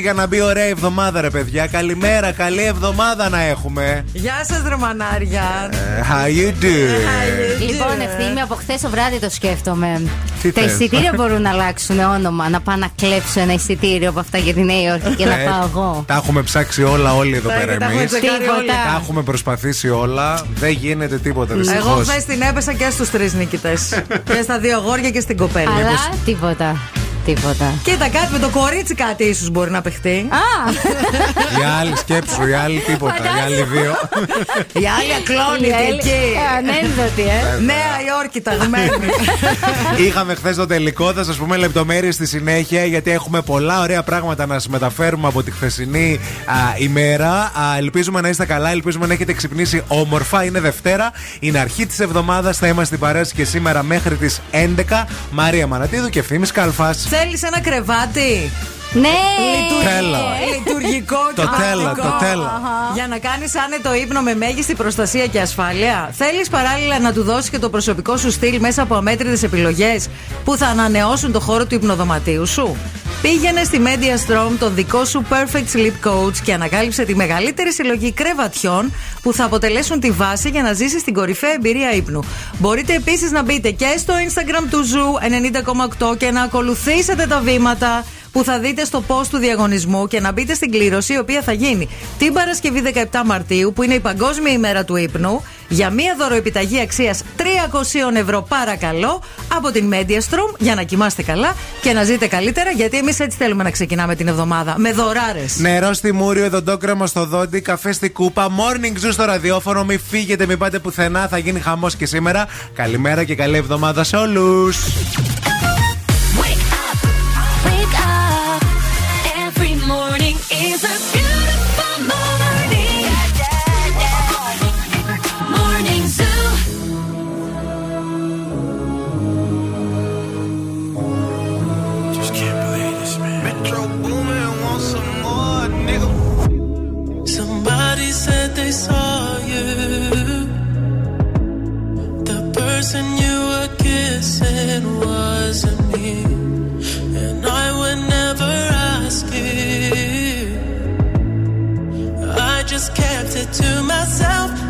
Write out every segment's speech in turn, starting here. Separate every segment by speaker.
Speaker 1: Έτσι για να μπει ωραία εβδομάδα, ρε παιδιά. Καλημέρα, καλή εβδομάδα να έχουμε.
Speaker 2: Γεια σας, ρε μανάρια.
Speaker 1: Ε, how you do?
Speaker 3: Λοιπόν, ευθύνη από χθες το βράδυ το σκέφτομαι.
Speaker 1: Τι
Speaker 3: Τα
Speaker 1: θες;
Speaker 3: εισιτήρια μπορούν να αλλάξουν όνομα. Να πάω να κλέψω ένα εισιτήριο από αυτά για τη Νέα Υόρκη και να
Speaker 1: Ε,
Speaker 3: πάω εγώ.
Speaker 1: Τα έχουμε ψάξει όλα όλοι εδώ
Speaker 2: Τα-
Speaker 1: πέρα
Speaker 2: τα έχουμε
Speaker 1: εμείς.
Speaker 2: τσεκάρει
Speaker 3: Τίποτα.
Speaker 2: όλοι.
Speaker 1: Τα έχουμε προσπαθήσει όλα. Δεν γίνεται τίποτα
Speaker 2: Εγώ
Speaker 1: δυστυχώς.
Speaker 2: χθες την έπεσα και στους τρεις νικητές. και στα δύο αγόρια και στην κοπέλα.
Speaker 3: Αλλά τίποτα. Τίποτα.
Speaker 2: Κοίτα, κάτι με το κορίτσι κάτι ίσως μπορεί να παιχτεί.
Speaker 3: Α!
Speaker 1: Οι άλλοι σκέψου, οι άλλοι τίποτα. Οι άλλοι δύο.
Speaker 2: Η άλλη ακλόνητη εκεί.
Speaker 3: Ανένδοτη, ε.
Speaker 2: Νέα Υόρκη ταγμένη.
Speaker 1: Είχαμε χθες το τελικό, θα σας πούμε λεπτομέρειες στη συνέχεια γιατί έχουμε πολλά ωραία πράγματα να σας μεταφέρουμε από τη χθεσινή α, ημέρα. Α, ελπίζουμε να είστε καλά, ελπίζουμε να έχετε ξυπνήσει όμορφα. Είναι Δευτέρα, είναι αρχή της εβδομάδας. Θα είμαστε παρέας και σήμερα μέχρι τις 11. Μαρία Μανατίδου και Ευθύνη Καλφάς.
Speaker 2: Θέλεις ένα κρεβάτι;
Speaker 3: Ναι!
Speaker 1: Τέλα.
Speaker 2: Λειτουργικό και
Speaker 1: Το τέλα,
Speaker 2: πρακτικό.
Speaker 1: το τέλα.
Speaker 2: Για να κάνεις άνετο ύπνο με μέγιστη προστασία και ασφάλεια. Θέλεις παράλληλα να του δώσεις και το προσωπικό σου στυλ μέσα από αμέτρητες επιλογές που θα ανανεώσουν το χώρο του υπνοδωματίου σου; Πήγαινε στη Media Strom, τον δικό σου Perfect Sleep Coach και ανακάλυψε τη μεγαλύτερη συλλογή κρεβατιών που θα αποτελέσουν τη βάση για να ζήσεις την κορυφαία εμπειρία ύπνου. Μπορείτε επίσης να μπείτε και στο Instagram του Zoo 90,8 και να ακολουθήσετε τα βήματα που θα δείτε στο post του διαγωνισμού και να μπείτε στην κλήρωση η οποία θα γίνει την Παρασκευή 17 Μαρτίου που είναι η Παγκόσμια ημέρα του ύπνου για μία δωροεπιταγή αξίας 300 ευρώ παρακαλώ από την Mediastrom για να κοιμάστε καλά και να ζείτε καλύτερα γιατί εμείς έτσι θέλουμε να ξεκινάμε την εβδομάδα με δωράρες.
Speaker 1: Νερό στη Μούριο, δοντόκρεμα στο δόντι, καφέ στη κούπα, morning zoo στο ραδιόφωνο. Μην φύγετε, μην πάτε πουθενά. Θα γίνει χαμός και σήμερα. Καλημέρα και καλή εβδομάδα σε
Speaker 4: όλους. To myself.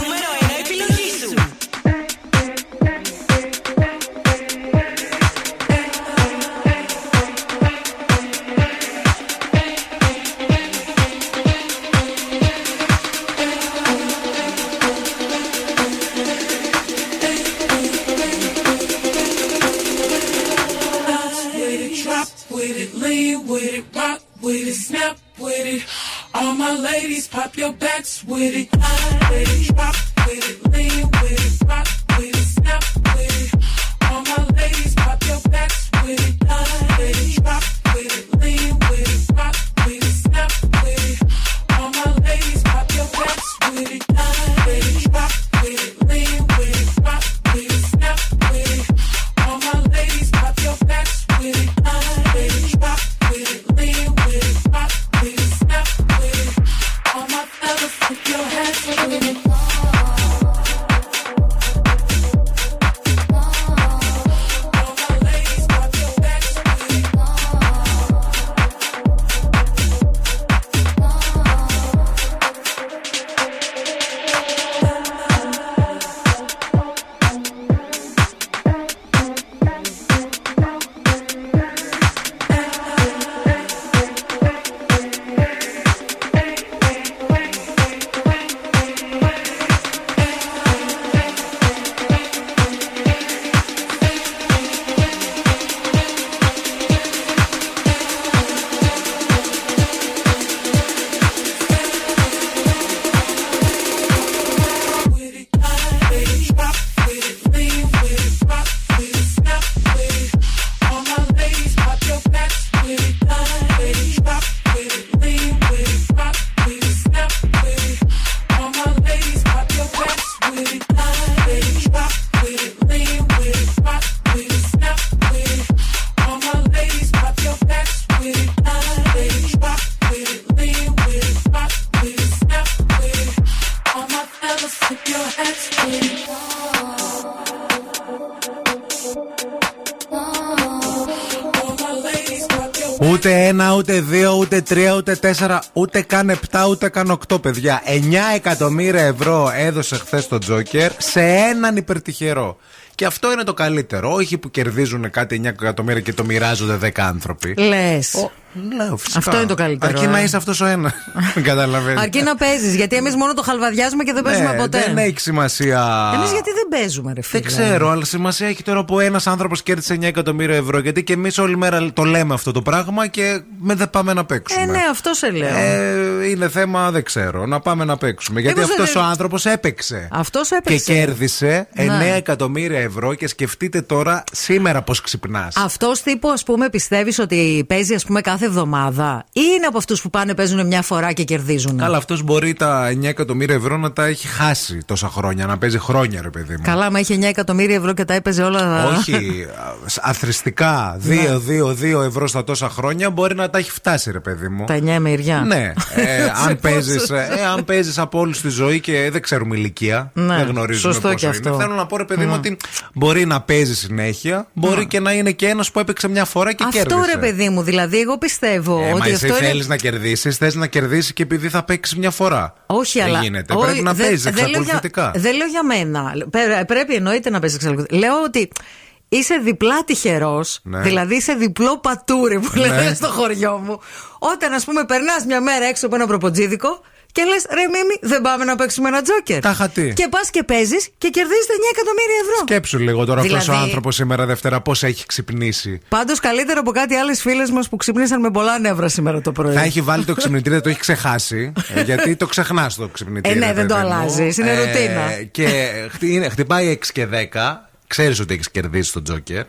Speaker 5: 3,
Speaker 1: ούτε 4, ούτε καν 7, ούτε καν 8, παιδιά. 9 εκατομμύρια ευρώ έδωσε χθες το Τζόκερ σε έναν υπερτυχερό. Και αυτό είναι το καλύτερο. Όχι που κερδίζουν κάτι 9 εκατομμύρια και το μοιράζονται 10 άνθρωποι.
Speaker 2: Λες.
Speaker 1: Λέω, φυσικά.
Speaker 2: Αυτό είναι το καλύτερο.
Speaker 1: Αρκεί
Speaker 2: ε;
Speaker 1: να είσαι αυτός ο ένας. Καταλαβαίνετε.
Speaker 2: Αρκεί να παίζεις. Γιατί εμείς μόνο το χαλβαδιάζουμε και δεν παίζουμε
Speaker 1: ναι, ποτέ. Δεν έχει σημασία.
Speaker 2: Εμείς γιατί δεν παίζουμε, ρε φίλε.
Speaker 1: Δεν ξέρω, αλλά σημασία έχει τώρα που ένας άνθρωπος κέρδισε 9 εκατομμύρια ευρώ. Γιατί και εμείς όλη μέρα το λέμε αυτό το πράγμα και με δεν πάμε να παίξουμε.
Speaker 2: Ε, ναι, αυτό σε λέω.
Speaker 1: Ε, είναι θέμα, δεν ξέρω. Να πάμε να παίξουμε. Γιατί
Speaker 2: Μήπως
Speaker 1: αυτός
Speaker 2: δεν-
Speaker 1: ο άνθρωπος έπαιξε.
Speaker 2: Αυτός
Speaker 1: Και
Speaker 2: έπαιξε.
Speaker 1: κέρδισε 9
Speaker 2: Ναι.
Speaker 1: εκατομμύρια ευρώ και σκεφτείτε τώρα σήμερα πώς ξυπνάς.
Speaker 2: Αυτός τύπο, ας πούμε, πιστεύεις ότι παίζει ας πούμε, κάθε εβδομάδα ή είναι από αυτούς που πάνε παίζουν μια φορά και κερδίζουν;
Speaker 1: Καλά, αυτός μπορεί τα 9 εκατομμύρια ευρώ να τα έχει χάσει τόσα χρόνια, να παίζει χρόνια, ρε παιδί μου.
Speaker 2: Καλά, μα είχε 9 εκατομμύρια ευρώ και τα έπαιζε όλα.
Speaker 1: Όχι, α, αθρηστικά. 2-2-2 ευρώ στα τόσα χρόνια μπορεί να τα έχει φτάσει, ρε παιδί μου.
Speaker 2: Τα 9 μεριά.
Speaker 1: Ναι, ε, αν
Speaker 2: Σε
Speaker 1: παίζεις
Speaker 2: πόσους.
Speaker 1: ε, αν παίζεις από όλη τη ζωή και δεν ξέρουμε ηλικία,
Speaker 2: Ναι,
Speaker 1: δεν γνωρίζουμε
Speaker 2: σωστό
Speaker 1: πόσο
Speaker 2: και
Speaker 1: είναι.
Speaker 2: αυτό. Ναι.
Speaker 1: Θέλω να πω, ρε παιδί μου, ότι μπορεί να παίζει συνέχεια, μπορεί και να είναι και ένας που έπαιξε μια φορά και
Speaker 2: Αυτό
Speaker 1: κέρδισε.
Speaker 2: ρε παιδί μου, δηλαδή εγώ πιστεύω
Speaker 1: Ε, μα
Speaker 2: ότι
Speaker 1: εσύ
Speaker 2: αυτό
Speaker 1: θέλεις
Speaker 2: είναι.
Speaker 1: να κερδίσεις, θες να κερδίσεις και επειδή θα παίξεις μια φορά.
Speaker 2: Όχι,
Speaker 1: δεν
Speaker 2: αλλά.
Speaker 1: γίνεται.
Speaker 2: όχι,
Speaker 1: Πρέπει να
Speaker 2: δεν-
Speaker 1: παίζεις
Speaker 2: δεν λέω για-
Speaker 1: εξακολουθητικά.
Speaker 2: Δεν λέω για μένα. Πρέ- Πρέπει εννοείται να παίζει εξακολουθητικά. Λέω ότι είσαι διπλά τυχερός,
Speaker 1: Ναι.
Speaker 2: δηλαδή είσαι διπλό πατούρι που
Speaker 1: Ναι.
Speaker 2: λένε στο χωριό μου. Όταν, ας πούμε, περνάς μια μέρα έξω από ένα προποτζίδικο και λες, ρε Μίμη, δεν πάμε να παίξουμε ένα τζόκερ.
Speaker 1: Τάχα τι.
Speaker 2: Και πας και παίζεις και κερδίζετε 9 εκατομμύρια ευρώ.
Speaker 1: Σκέψου λίγο τώρα αυτός ο
Speaker 2: Δηλαδή-
Speaker 1: άνθρωπος σήμερα Δευτέρα πώς έχει ξυπνήσει.
Speaker 2: Πάντως καλύτερα από κάτι άλλες φίλες μας που ξυπνήσαν με πολλά νεύρα σήμερα το πρωί.
Speaker 1: Θα έχει βάλει το ξυπνητήρι, δεν το έχει ξεχάσει. ε, γιατί το ξεχνάς το ξυπνητήρι.
Speaker 2: Ε, ναι, δεν το
Speaker 1: παιδί μου.
Speaker 2: αλλάζεις, είναι ρουτίνα.
Speaker 1: Και χτι- είναι- χτυπάει 6 και 10. Ξέρεις ότι έχεις κερδίσει τον Τζόκερ.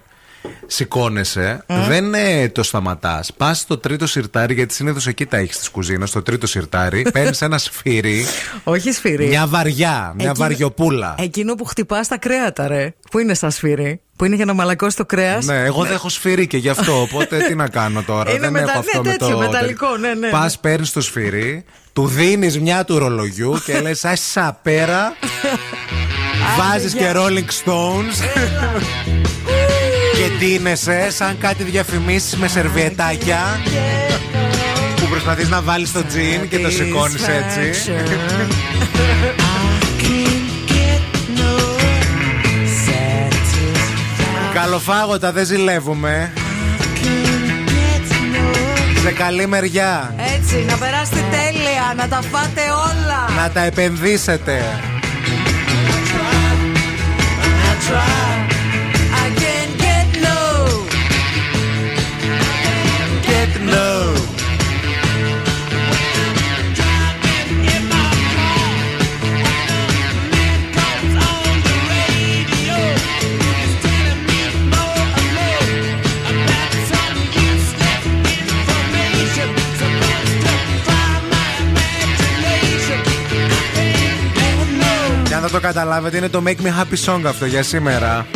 Speaker 1: Σηκώνεσαι, δεν ε, το σταματάς. Πας στο τρίτο σιρτάρι, γιατί συνήθως εκεί τα έχεις τη κουζίνα, στο τρίτο σιρτάρι. Παίρνεις ένα σφύρι,
Speaker 2: Όχι σφυρί.
Speaker 1: μια βαριά, μια
Speaker 2: Εκείνο-
Speaker 1: βαριοπούλα.
Speaker 2: Εκείνο που χτυπάς τα κρέατα, ρε. Που είναι σαν σφυρί. Που είναι για να μαλακώσεις το κρέας;
Speaker 1: Ναι, εγώ δεν έχω σφυρί και γι' αυτό. Οπότε τι να κάνω τώρα;
Speaker 2: Είναι
Speaker 1: δεν
Speaker 2: μετα-
Speaker 1: έχω
Speaker 2: ναι,
Speaker 1: αυτό με
Speaker 2: τέτοιο,
Speaker 1: το.
Speaker 2: μεταλλικό, ναι, ναι, ναι.
Speaker 1: Πας, παίρνεις το σφυρί, του δίνεις μια του ρολογιού και λες: Άσα πέρα. Βάζεις και Rolling Stones. Και ντύνεσαι σαν κάτι διαφημίσεις με σερβιετάκια. που προσπαθείς να βάλεις το τζιν και το σηκώνεις έτσι. Καλοφάγωτα, δεν ζηλεύουμε. Σε καλή μεριά.
Speaker 2: Έτσι, να περάσετε τέλεια, να τα φάτε όλα.
Speaker 1: Να τα επενδύσετε.
Speaker 2: I Get
Speaker 1: low. Για να το καταλάβετε, είναι το Make Me Happy Song αυτό για σήμερα.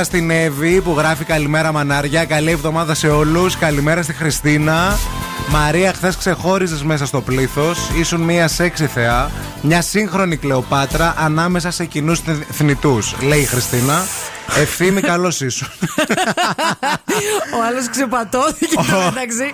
Speaker 1: Καλημέρα στην Εύη που γράφει Καλημέρα Μανάρια. Καλή εβδομάδα σε όλους. Καλημέρα στη Χριστίνα. Μαρία, χθες ξεχώριζες μέσα στο πλήθος. Ήσουν μια σεξι θεά. Μια σύγχρονη Κλεοπάτρα ανάμεσα σε κοινούς θνητού. Λέει η Χριστίνα. Ευθύμη, καλώς ήσουν.
Speaker 2: Ο άλλος ξεπατώθηκε εντάξει.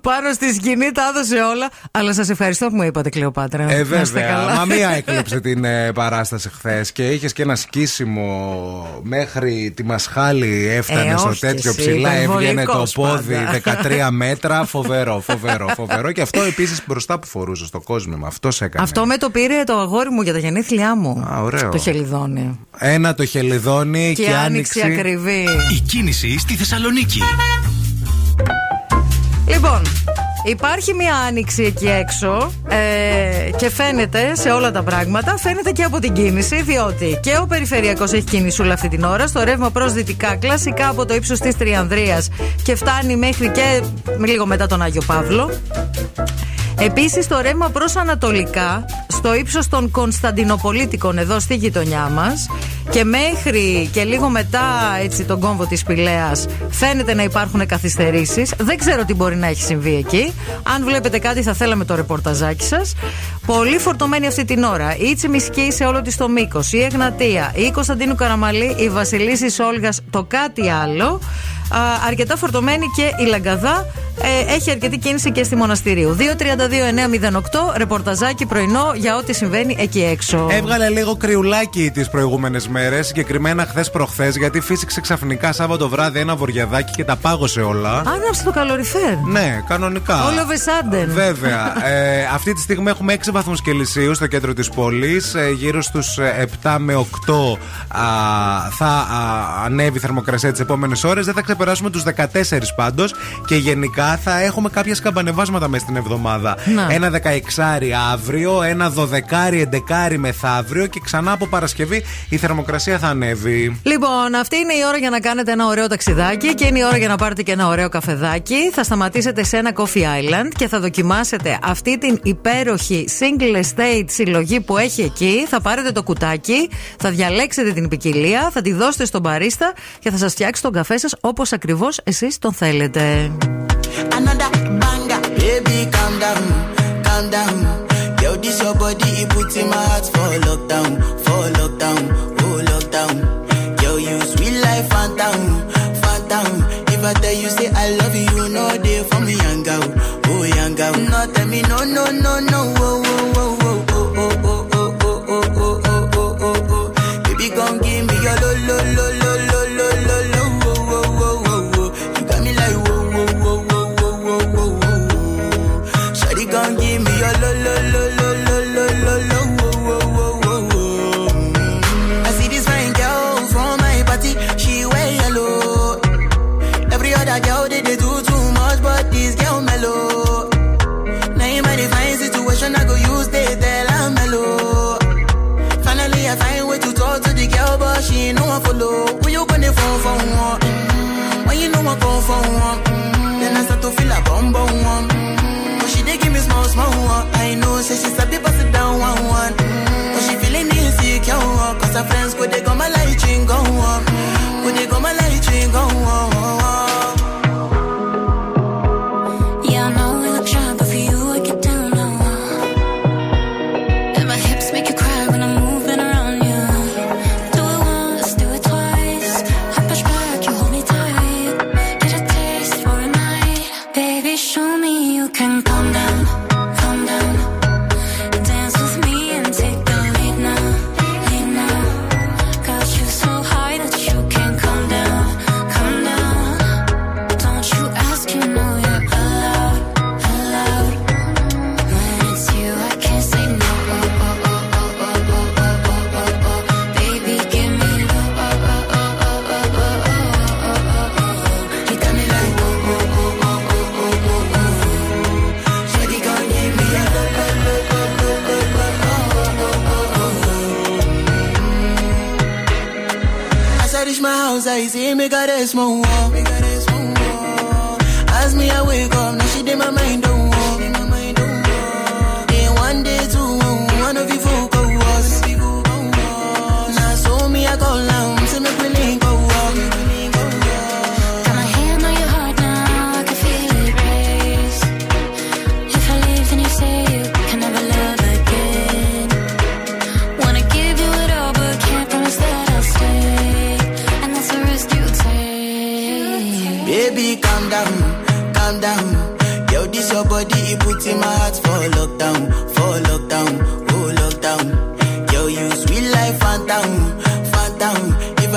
Speaker 2: Πάνω στη σκηνή τα έδωσε όλα. Αλλά σας ευχαριστώ που μου είπατε, Κλεοπάτρα.
Speaker 1: Ε,
Speaker 2: Να είστε
Speaker 1: βέβαια.
Speaker 2: καλά.
Speaker 1: Μα μία έκλεψε την ε, παράσταση χθες και είχες και ένα σκίσιμο μέχρι τη μασχάλη έφτανε
Speaker 2: Ε,
Speaker 1: στο
Speaker 2: όχι
Speaker 1: τέτοιο
Speaker 2: εσύ,
Speaker 1: ψηλά.
Speaker 2: ήταν
Speaker 1: Έβγαινε το
Speaker 2: βολικός
Speaker 1: πόδι
Speaker 2: πάντα.
Speaker 1: 13 μέτρα. Φοβερό, φοβερό, φοβερό. και αυτό επίσης μπροστά που φορούσε στο κόσμο. Αυτός έκανε.
Speaker 2: Αυτό με το πήρε το αγόρι μου για τα γενέθλιά μου.
Speaker 1: Α, ωραίο.
Speaker 2: Το χελιδόνι.
Speaker 1: Ένα το χελιδόνι
Speaker 2: Και,
Speaker 1: και,
Speaker 2: άνοιξη
Speaker 1: άνοιξη.
Speaker 2: ακριβή.
Speaker 6: Η κίνηση στη Θεσσαλονίκη.
Speaker 2: Λοιπόν, υπάρχει μια άνοιξη εκεί έξω ε, και φαίνεται σε όλα τα πράγματα, φαίνεται και από την κίνηση, διότι και ο περιφερειακός έχει κινησούλα αυτή την ώρα, στο ρεύμα προς δυτικά, κλασικά από το ύψος της Τριανδρίας και φτάνει μέχρι και λίγο μετά τον Άγιο Παύλο. Επίσης το ρεύμα προς Ανατολικά στο ύψος των Κωνσταντινοπολίτικων εδώ στη γειτονιά μας και μέχρι και λίγο μετά έτσι, τον κόμβο της Πηλαίας φαίνεται να υπάρχουν καθυστερήσεις. Δεν ξέρω τι μπορεί να έχει συμβεί εκεί. Αν βλέπετε κάτι, θα θέλαμε το ρεπορταζάκι σας. Πολύ φορτωμένη αυτή την ώρα. Η Τσιμισκή σε όλο της το μήκος. Η Εγνατία, η Κωνσταντίνου Καραμαλή, η Βασιλίσης Όλγας, το κάτι άλλο. Α, αρκετά φορτωμένη και η Λαγκαδά. Ε, έχει αρκετή κίνηση και στη Μοναστηρίου. 232-908, ρεπορταζάκι πρωινό για ό,τι συμβαίνει εκεί έξω.
Speaker 1: Έβγαλε λίγο κρυουλάκι τις προηγούμενες μέρες, συγκεκριμένα χθες προχθές, γιατί φύσηξε ξαφνικά Σάββατο βράδυ ένα βοριαδάκι και τα πάγωσε όλα.
Speaker 2: Άναψε το καλοριφέρ.
Speaker 1: Ναι, κανονικά.
Speaker 2: Όλο βεσάντεν.
Speaker 1: Βέβαια. ε, αυτή τη στιγμή έχουμε 6 βαθμούς Κελσίου στο κέντρο της πόλης. Ε, γύρω στους 7 με 8 α, θα α, ανέβει η θερμοκρασία τις επόμενες ώρες. Δεν θα ξεπεράσουμε τους 14 πάντως. Και γενικά θα έχουμε κάποια σκαμπανεβάσματα μέσα στην εβδομάδα.
Speaker 2: Να.
Speaker 1: Ένα 16 αύριο, ένα 12 11 μεθαύριο και ξανά από Παρασκευή η θερμοκρασία θα ανέβει.
Speaker 2: Λοιπόν, αυτή είναι η ώρα για να κάνετε ένα ωραίο ταξιδάκι και είναι η ώρα για να πάρετε και ένα ωραίο καφεδάκι. Θα σταματήσετε σε ένα Coffee Island και θα δοκιμάσετε αυτή την υπέροχη single estate συλλογή που έχει εκεί. Θα πάρετε το κουτάκι, θα διαλέξετε την ποικιλία, θα τη δώσετε στον παρίστα και θα σας φτιάξει τον καφέ σας όπως ακριβώς εσείς τον θέλετε.
Speaker 7: Esa see me
Speaker 8: got cares, more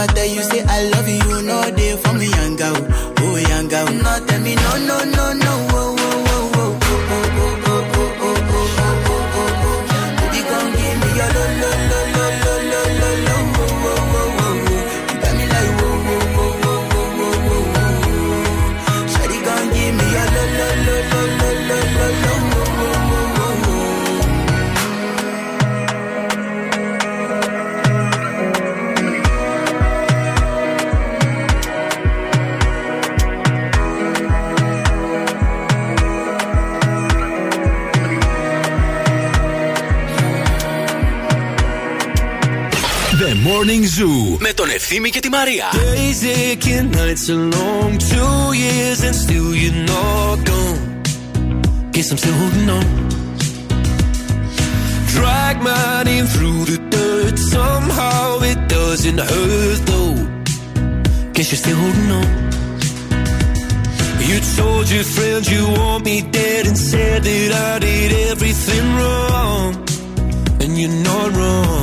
Speaker 8: I
Speaker 7: tell you say I love you, know they for me, young girl, oh young girl. No, tell me no, no, no, no,
Speaker 9: I'm still you're not gone. Guess I'm still holding on. Drag my name through the dirt. Somehow it doesn't hurt though. Guess you're still holding on. You told your friends you want me dead and said that I did everything wrong. And you're not wrong.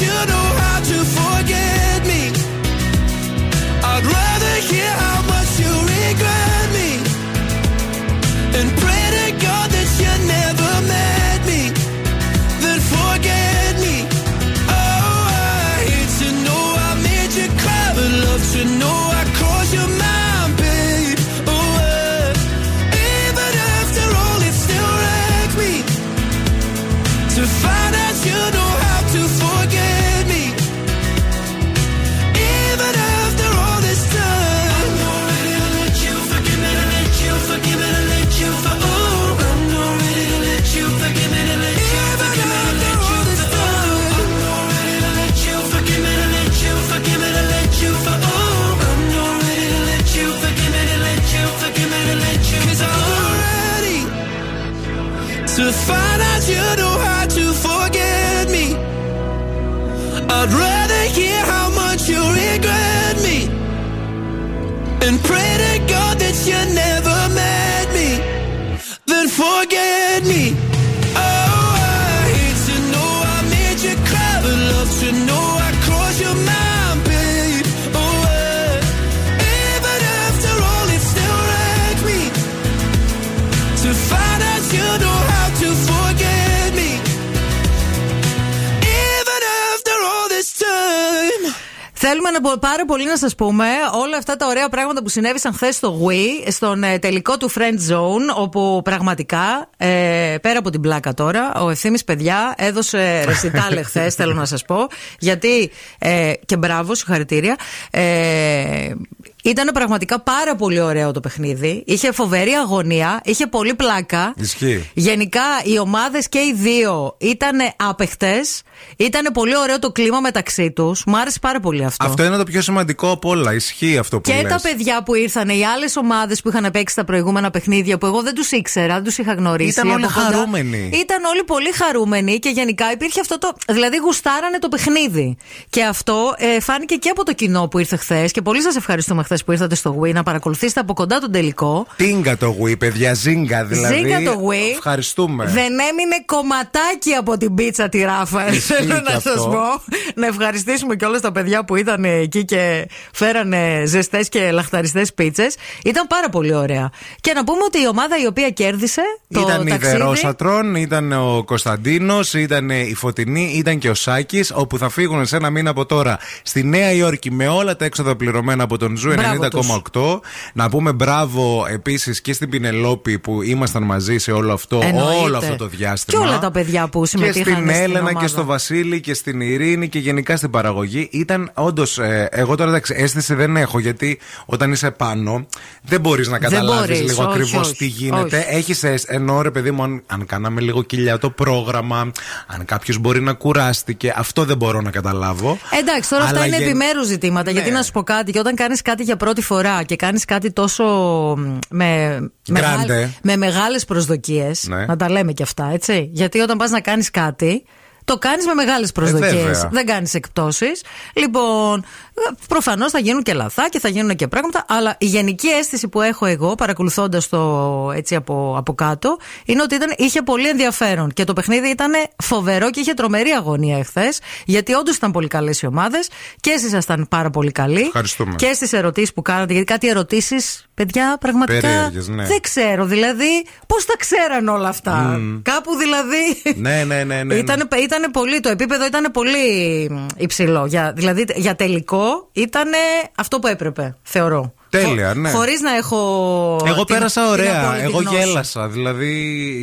Speaker 9: You know how to
Speaker 2: Θέλουμε να, πο- πάρα πολύ να σας πούμε όλα αυτά τα ωραία πράγματα που συνέβησαν χθες στο Wii, στον ε, τελικό του Friend Zone, όπου πραγματικά, ε, πέρα από την πλάκα τώρα, ο ευθύνη παιδιά έδωσε ρεσιτάλε χθες, θέλω να σας πω. Γιατί. Ε, και μπράβο, συγχαρητήρια. Ε, ήταν πραγματικά πάρα πολύ ωραίο το παιχνίδι. Είχε φοβερή αγωνία, είχε πολύ πλάκα.
Speaker 1: Ισχύει.
Speaker 2: Γενικά οι ομάδες και οι δύο ήταν άπεχτες. Ήταν πολύ ωραίο το κλίμα μεταξύ τους. Μου άρεσε πάρα πολύ αυτό.
Speaker 1: Αυτό είναι το πιο σημαντικό από όλα. Ισχύει αυτό που
Speaker 2: και
Speaker 1: λες.
Speaker 2: τα παιδιά που ήρθαν, οι άλλες ομάδες που είχαν παίξει τα προηγούμενα παιχνίδια που εγώ δεν τους ήξερα, δεν τους είχα γνωρίσει.
Speaker 1: Ήταν όλοι
Speaker 2: από κοντά.
Speaker 1: χαρούμενοι.
Speaker 2: Ήταν όλοι πολύ χαρούμενοι και γενικά υπήρχε αυτό το. Δηλαδή γουστάρανε το παιχνίδι. Και αυτό ε, φάνηκε και από το κοινό που ήρθε χθες. Και πολύ σας ευχαριστούμε χθες που ήρθατε στο Wii να παρακολουθήσετε από κοντά τον τελικό.
Speaker 1: Τίνγκα το Wii, παιδιά, ζίγκα δηλαδή.
Speaker 2: Ζήγα το Wii.
Speaker 1: Ευχαριστούμε.
Speaker 2: Δεν έμεινε κομματάκι από την πίτσα τη ράφα.
Speaker 1: Ισχύει
Speaker 2: Θέλω
Speaker 1: και
Speaker 2: να σας
Speaker 1: αυτό.
Speaker 2: πω. Να ευχαριστήσουμε και όλα τα παιδιά που ήταν εκεί και φέρανε ζεστές και λαχταριστές πίτσες. Ήταν πάρα πολύ ωραία. Και να πούμε ότι η ομάδα η οποία κέρδισε το
Speaker 1: Ήταν η
Speaker 2: ταξίδι.
Speaker 1: Δερόσατρον, ήταν ο Κωνσταντίνος, ήταν η Φωτεινή, ήταν και ο Σάκης, όπου θα φύγουν σε ένα μήνα από τώρα στη Νέα Υόρκη με όλα τα έξοδα πληρωμένα από τον Zoo 90,8
Speaker 2: Μπράβο τους.
Speaker 1: 90,8. Να πούμε μπράβο επίσης και στην Πινελόπη που ήμασταν μαζί σε όλο αυτό,
Speaker 2: Εννοείται.
Speaker 1: όλο αυτό το διάστημα.
Speaker 2: Και όλα τα παιδιά που
Speaker 1: Και
Speaker 2: συμμετείχαν
Speaker 1: στην Έλενα
Speaker 2: ομάδα.
Speaker 1: και στο Βασίλη και στην Ειρήνη και γενικά στην παραγωγή. Ήταν όντως. εγώ τώρα εντάξει, αίσθηση δεν έχω γιατί όταν είσαι πάνω δεν μπορείς να καταλάβεις
Speaker 2: μπορείς,
Speaker 1: λίγο
Speaker 2: όχι,
Speaker 1: ακριβώς
Speaker 2: όχι,
Speaker 1: τι γίνεται.
Speaker 2: όχι.
Speaker 1: Έχεις ενώ ρε παιδί μου, αν, αν κάναμε λίγο κοιλιά το πρόγραμμα, αν κάποιος μπορεί να κουράστηκε, αυτό δεν μπορώ να καταλάβω.
Speaker 2: Εντάξει, τώρα αυτά
Speaker 1: Αλλά
Speaker 2: είναι
Speaker 1: γεν-
Speaker 2: επιμέρους ζητήματα.
Speaker 1: Ναι.
Speaker 2: Γιατί να σου πω κάτι, και όταν κάνεις κάτι για πρώτη φορά και κάνεις κάτι τόσο μ, με,
Speaker 1: Grande.
Speaker 2: με μεγάλες προσδοκίες.
Speaker 1: Ναι.
Speaker 2: Να τα λέμε και αυτά, έτσι. Γιατί όταν πας να κάνεις κάτι. Το κάνεις με μεγάλες προσδοκίες.
Speaker 1: Ε, βέβαια.
Speaker 2: δεν κάνεις εκπτώσεις. Λοιπόν, προφανώς θα γίνουν και λαθά και θα γίνουν και πράγματα. Αλλά η γενική αίσθηση που έχω εγώ, παρακολουθώντας το έτσι από, από κάτω, είναι ότι ήταν, είχε πολύ ενδιαφέρον. Και το παιχνίδι ήταν φοβερό και είχε τρομερή αγωνία εχθές. Γιατί όντως ήταν πολύ καλές οι ομάδες και εσείς ήσασταν πάρα πολύ καλοί.
Speaker 1: Ευχαριστούμε.
Speaker 2: Και στις ερωτήσεις που κάνατε. Γιατί κάτι ερωτήσεις, παιδιά, πραγματικά.
Speaker 1: Περίεργες, ναι.
Speaker 2: Δεν ξέρω. Δηλαδή, πώς τα ξέραν όλα αυτά; Κάπου δηλαδή.
Speaker 1: ναι, ναι, ναι. ναι, ναι.
Speaker 2: Ήταν, ήτανε πολύ, το επίπεδο ήταν πολύ μ, υψηλό. Για, δηλαδή για τελικό ήταν αυτό που έπρεπε, θεωρώ.
Speaker 1: Τέλεια, ναι.
Speaker 2: Χωρίς να έχω.
Speaker 1: Εγώ
Speaker 2: την-
Speaker 1: πέρασα
Speaker 2: την
Speaker 1: ωραία.
Speaker 2: απόλυτη
Speaker 1: Εγώ
Speaker 2: γνώση.
Speaker 1: γέλασα. Δηλαδή,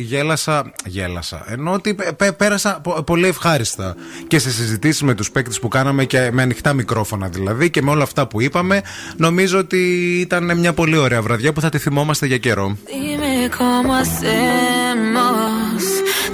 Speaker 1: γέλασα. Γέλασα. Ενώ ότι πέ- πέ- πέρασα πο- πολύ ευχάριστα. Και σε συζητήσεις με τους παίκτες που κάναμε και με ανοιχτά μικρόφωνα δηλαδή και με όλα αυτά που είπαμε, νομίζω ότι ήταν μια πολύ ωραία βραδιά που θα τη θυμόμαστε για καιρό.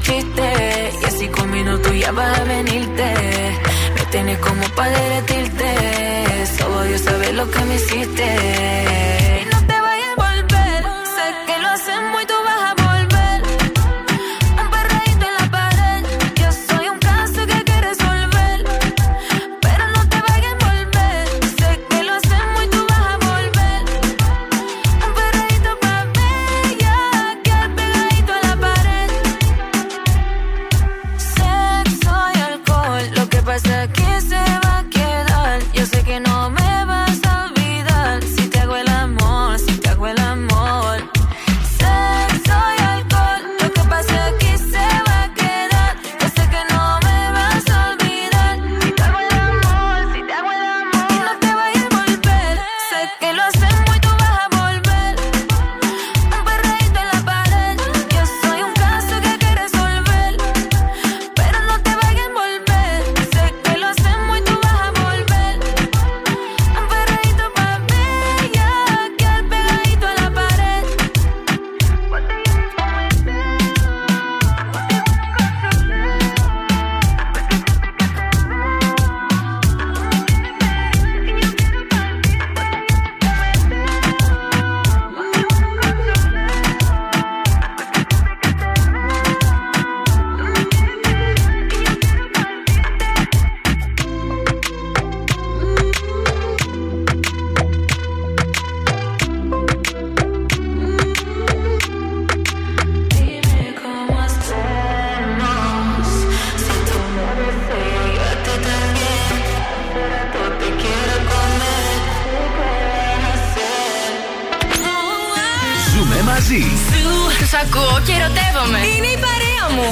Speaker 10: Chistes y así con minutos ya vas a venirte. Me tienes como para derretirte. Solo Dios sabe lo que me hiciste.
Speaker 8: και ερωτεύομαι. Είναι η παρέα μου.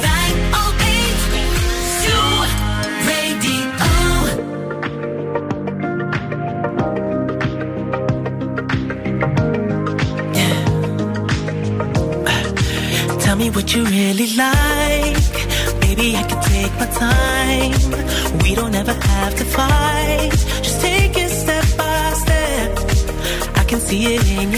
Speaker 4: Tell me what you really like. Baby, I can take my time. We don't ever have to fight. Just take it step by step. can see it in your eyes.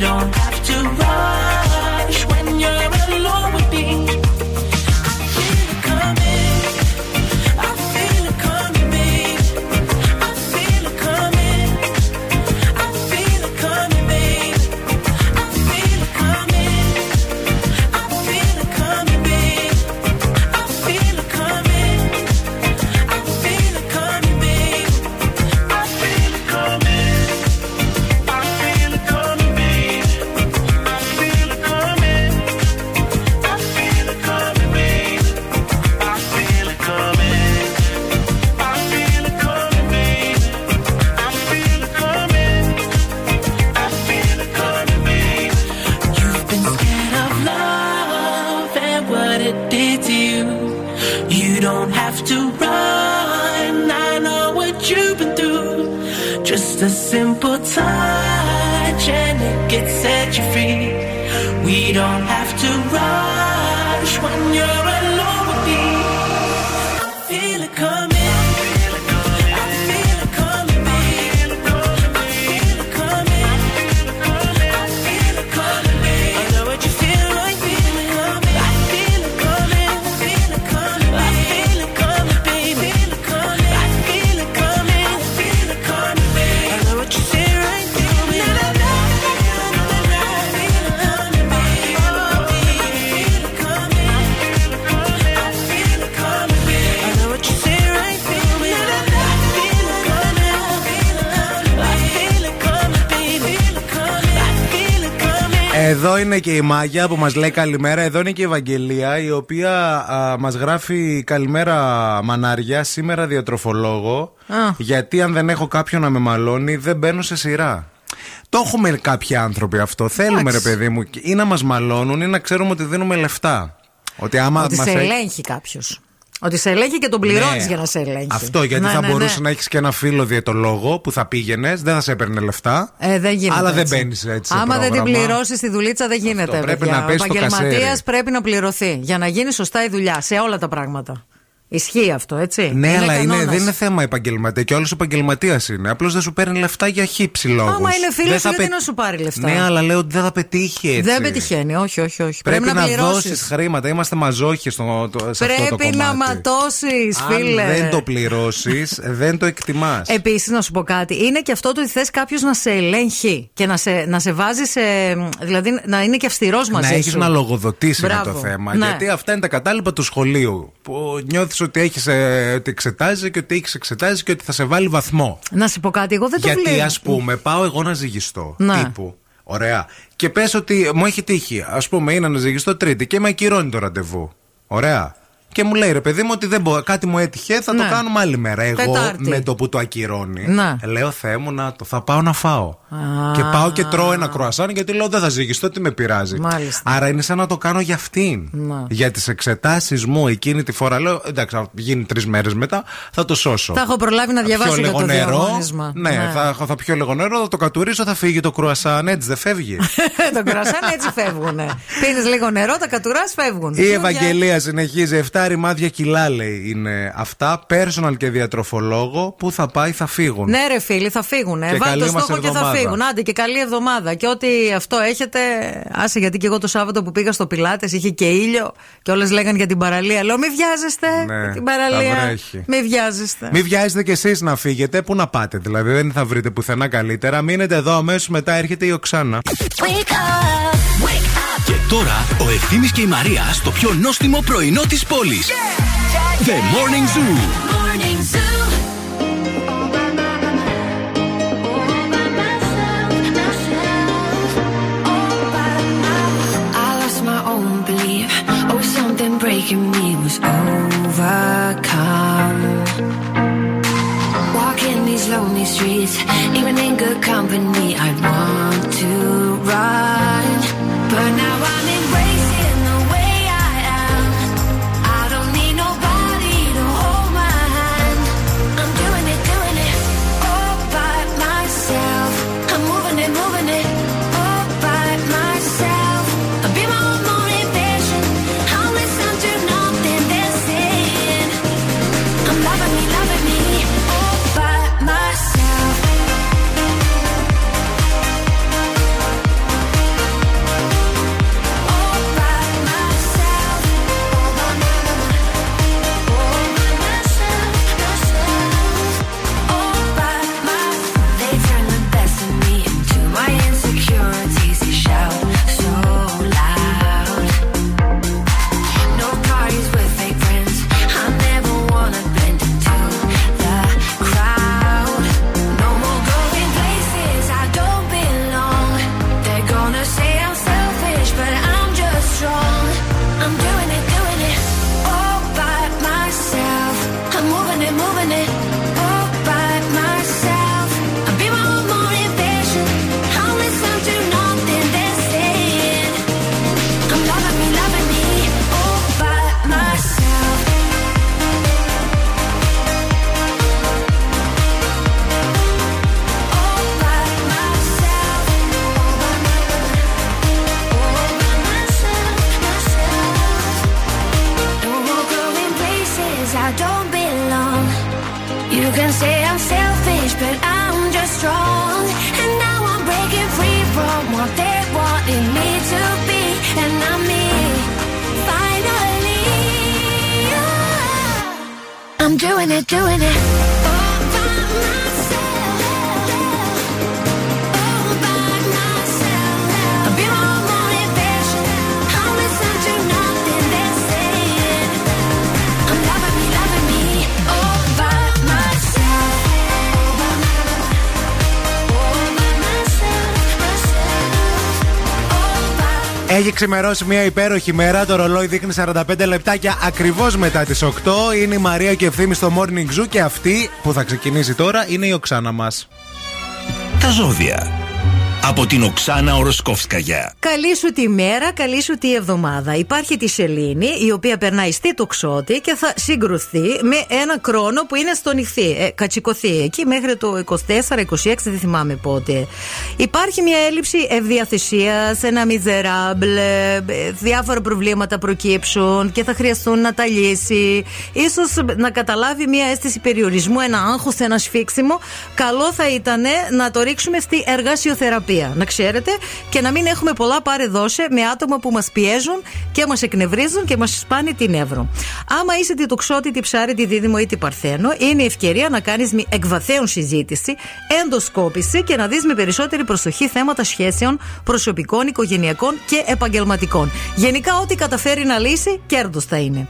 Speaker 4: don't have to rush
Speaker 1: είναι και η Μάγια που μας λέει καλημέρα. Εδώ είναι και η Ευαγγελία η οποία α, μας γράφει καλημέρα μανάρια σήμερα διατροφολόγο.
Speaker 2: Α.
Speaker 1: Γιατί αν δεν έχω κάποιον να με μαλώνει δεν μπαίνω σε σειρά. Το έχουμε κάποιοι άνθρωποι αυτό. Θέλουμε
Speaker 2: Εντάξει.
Speaker 1: ρε παιδί μου ή να μας μαλώνουν ή να ξέρουμε ότι δίνουμε λεφτά. Ότι άμα
Speaker 2: Ότι
Speaker 1: μας
Speaker 2: σε
Speaker 1: έχει-
Speaker 2: ελέγχει κάποιος. Ότι σε ελέγχει και τον πληρώνεις
Speaker 1: Ναι.
Speaker 2: για να σε ελέγχει.
Speaker 1: Αυτό γιατί
Speaker 2: Ναι,
Speaker 1: θα
Speaker 2: ναι,
Speaker 1: μπορούσε
Speaker 2: ναι.
Speaker 1: να έχεις και ένα φίλο διαιτολόγο που θα πήγαινες, δεν θα σε έπαιρνε λεφτά.
Speaker 2: Ε, δεν γίνεται.
Speaker 1: Αλλά δεν
Speaker 2: έτσι.
Speaker 1: μπαίνεις έτσι. σε
Speaker 2: Άμα δεν την
Speaker 1: πρόγραμμα.
Speaker 2: πληρώσεις τη δουλίτσα, δεν γίνεται.
Speaker 1: πρέπει
Speaker 2: παιδιά.
Speaker 1: να πέσει
Speaker 2: Ο
Speaker 1: το
Speaker 2: επαγγελματίας
Speaker 1: κασέρι.
Speaker 2: πρέπει να πληρωθεί για να γίνει σωστά η δουλειά σε όλα τα πράγματα. Ισχύει αυτό, έτσι;
Speaker 1: Ναι, αλλά είναι,
Speaker 2: κανόνας.
Speaker 1: δεν είναι θέμα επαγγελματία. Και όλος επαγγελματίας είναι. Απλώς δεν σου παίρνει λεφτά για χύψη λόγους.
Speaker 2: Άμα είναι φίλος σου, γιατί να σου πάρει λεφτά;
Speaker 1: Ναι, αλλά λέω ότι δεν θα πετύχει έτσι.
Speaker 2: Δεν πετυχαίνει, όχι, όχι. όχι.
Speaker 1: Πρέπει, να,
Speaker 2: πληρώσεις.
Speaker 1: δώσεις χρήματα. Είμαστε μαζόχοι στο, το, σε αυτό το
Speaker 2: Πρέπει να
Speaker 1: κομμάτι.
Speaker 2: ματώσει, φίλε.
Speaker 1: Αν δεν το πληρώσεις, δεν το εκτιμάς.
Speaker 2: Επίσης, να σου πω κάτι. Είναι και αυτό το ότι θες κάποιος να σε ελέγχει και να σε, να σε βάζει σε. Δηλαδή να είναι και αυστηρός μαζί
Speaker 1: να έχεις
Speaker 2: σου.
Speaker 1: να λογοδοτήσεις είναι
Speaker 2: Μπράβο.
Speaker 1: το θέμα.
Speaker 2: Ναι.
Speaker 1: Γιατί αυτά είναι τα κατάλοιπα του σχολείου. Που νιώθεις ότι, έχεις, ε, ότι εξετάζει και ότι έχεις εξετάζει και ότι θα σε βάλει βαθμό.
Speaker 2: Να σου πω κάτι, εγώ δεν το
Speaker 1: Γιατί
Speaker 2: βλέπω.
Speaker 1: ας πούμε, πάω εγώ να ζυγιστώ.
Speaker 2: Ναι.
Speaker 1: Τύπου. Ωραία. Και πες ότι μου έχει τύχει. Α πούμε, είναι να ζυγιστώ Τρίτη και με ακυρώνει το ραντεβού. Ωραία. Και μου λέει ρε παιδί μου ότι δεν μπορώ, κάτι μου έτυχε, θα
Speaker 2: Ναι.
Speaker 1: το κάνουμε άλλη μέρα. Εγώ
Speaker 2: Τετάρτη.
Speaker 1: με το που το ακυρώνει,
Speaker 2: Ναι.
Speaker 1: λέω Θεέ μου να το θα πάω να φάω. Και πάω και τρώω ένα κρουασάν γιατί λέω δεν θα ζυγιστώ, τι με πειράζει.
Speaker 2: Μάλιστα.
Speaker 1: Άρα είναι σαν να το κάνω για αυτήν.
Speaker 2: Να.
Speaker 1: Για τις εξετάσεις μου εκείνη τη φορά λέω εντάξει, θα γίνει τρεις μέρες μετά, θα το σώσω.
Speaker 2: Θα έχω προλάβει να
Speaker 1: Θα
Speaker 2: διαβάσω
Speaker 1: πιω
Speaker 2: για
Speaker 1: λίγο
Speaker 2: το
Speaker 1: νερό.
Speaker 2: διαγωνισμα.
Speaker 1: Ναι, Θα, έχω- θα πιω λίγο νερό, θα το κατουρίσω, θα φύγει το κρουασάν. Έτσι δεν φεύγει.
Speaker 2: το κρασάν έτσι φεύγουν. Πίνεις λίγο νερό, τα κατουράς, φεύγουν.
Speaker 1: Η Ευαγγελία συνεχίζει. 7 ρημάδια κιλά λέει είναι αυτά. Personal και διατροφολόγο. Πού θα πάει, θα φύγουν.
Speaker 2: Ναι, ρε φίλοι, θα φύγουν.
Speaker 1: Και
Speaker 2: Βάλτε
Speaker 1: καλή
Speaker 2: το
Speaker 1: μας
Speaker 2: στόχο και θα
Speaker 1: εβδομάδα.
Speaker 2: Φύγουν. Άντε και καλή εβδομάδα. Και ό,τι αυτό έχετε. Άσε, γιατί και εγώ το Σάββατο που πήγα στο Πιλάτες είχε και ήλιο και όλες λέγανε για την παραλία. Λέω, μη βιάζεστε
Speaker 1: Ναι,
Speaker 2: για την
Speaker 1: θα
Speaker 2: παραλία.
Speaker 1: βρέχει.
Speaker 2: Μη βιάζεστε.
Speaker 1: Μην βιάζετε κι εσείς να φύγετε. Πού να πάτε, δηλαδή δεν θα βρείτε πουθενά καλύτερα. Μείνετε εδώ αμέσως μετά έρχεται η Οξάνα.
Speaker 6: Και τώρα ο Ευθύμης και η Μαρία στο πιο νόστιμο πρωινό της πόλης. The Morning Zoo.
Speaker 8: I breaking me was overcome. Walking these lonely streets, even in good company, I want to run. Strong. And now I'm breaking free from what they wanted me to be. And I'm me, finally. Yeah. I'm doing it, doing it.
Speaker 1: Έχει ξημερώσει μια υπέροχη μέρα. Το ρολόι δείχνει 45 λεπτάκια ακριβώς μετά τις 8. Είναι η Μαρία και ευθύνη στο Morning Zoo και αυτή που θα ξεκινήσει τώρα είναι η Οξάνα μας.
Speaker 6: Τα ζώδια. Από την Οξάνα Οροσκόφσκαγια.
Speaker 2: Καλή σου τη μέρα, καλή σου τη εβδομάδα. Υπάρχει τη Σελήνη, η οποία περνάει στη τοξότη και θα συγκρουθεί με ένα κρόνο που είναι στο νυχθή. Ε, κατσικωθεί εκεί μέχρι το 24-26, δεν θυμάμαι πότε. Υπάρχει μια έλλειψη ευδιαθεσία, ένα μιζεράμπλ, ε, διάφορα προβλήματα προκύψουν και θα χρειαστούν να τα λύσει. Ίσως να καταλάβει μια αίσθηση περιορισμού, ένα άγχος, ένα σφίξιμο. Καλό θα ήταν να το ρίξουμε στη εργασιοθεραπεία. Να ξέρετε και να μην έχουμε πολλά πάρε δώσε με άτομα που μας πιέζουν και μας εκνευρίζουν και μας σπάνε την εύρο. Άμα είσαι τη τοξότη, τη ψάρι, τη δίδυμο ή τη παρθένο, είναι η ευκαιρία να κάνεις μια εκβαθέων συζήτηση, ενδοσκόπηση και να δεις με περισσότερη προσοχή θέματα σχέσεων προσωπικών, οικογενειακών και επαγγελματικών. Γενικά, ό,τι καταφέρει να λύσει, κέρδος θα είναι.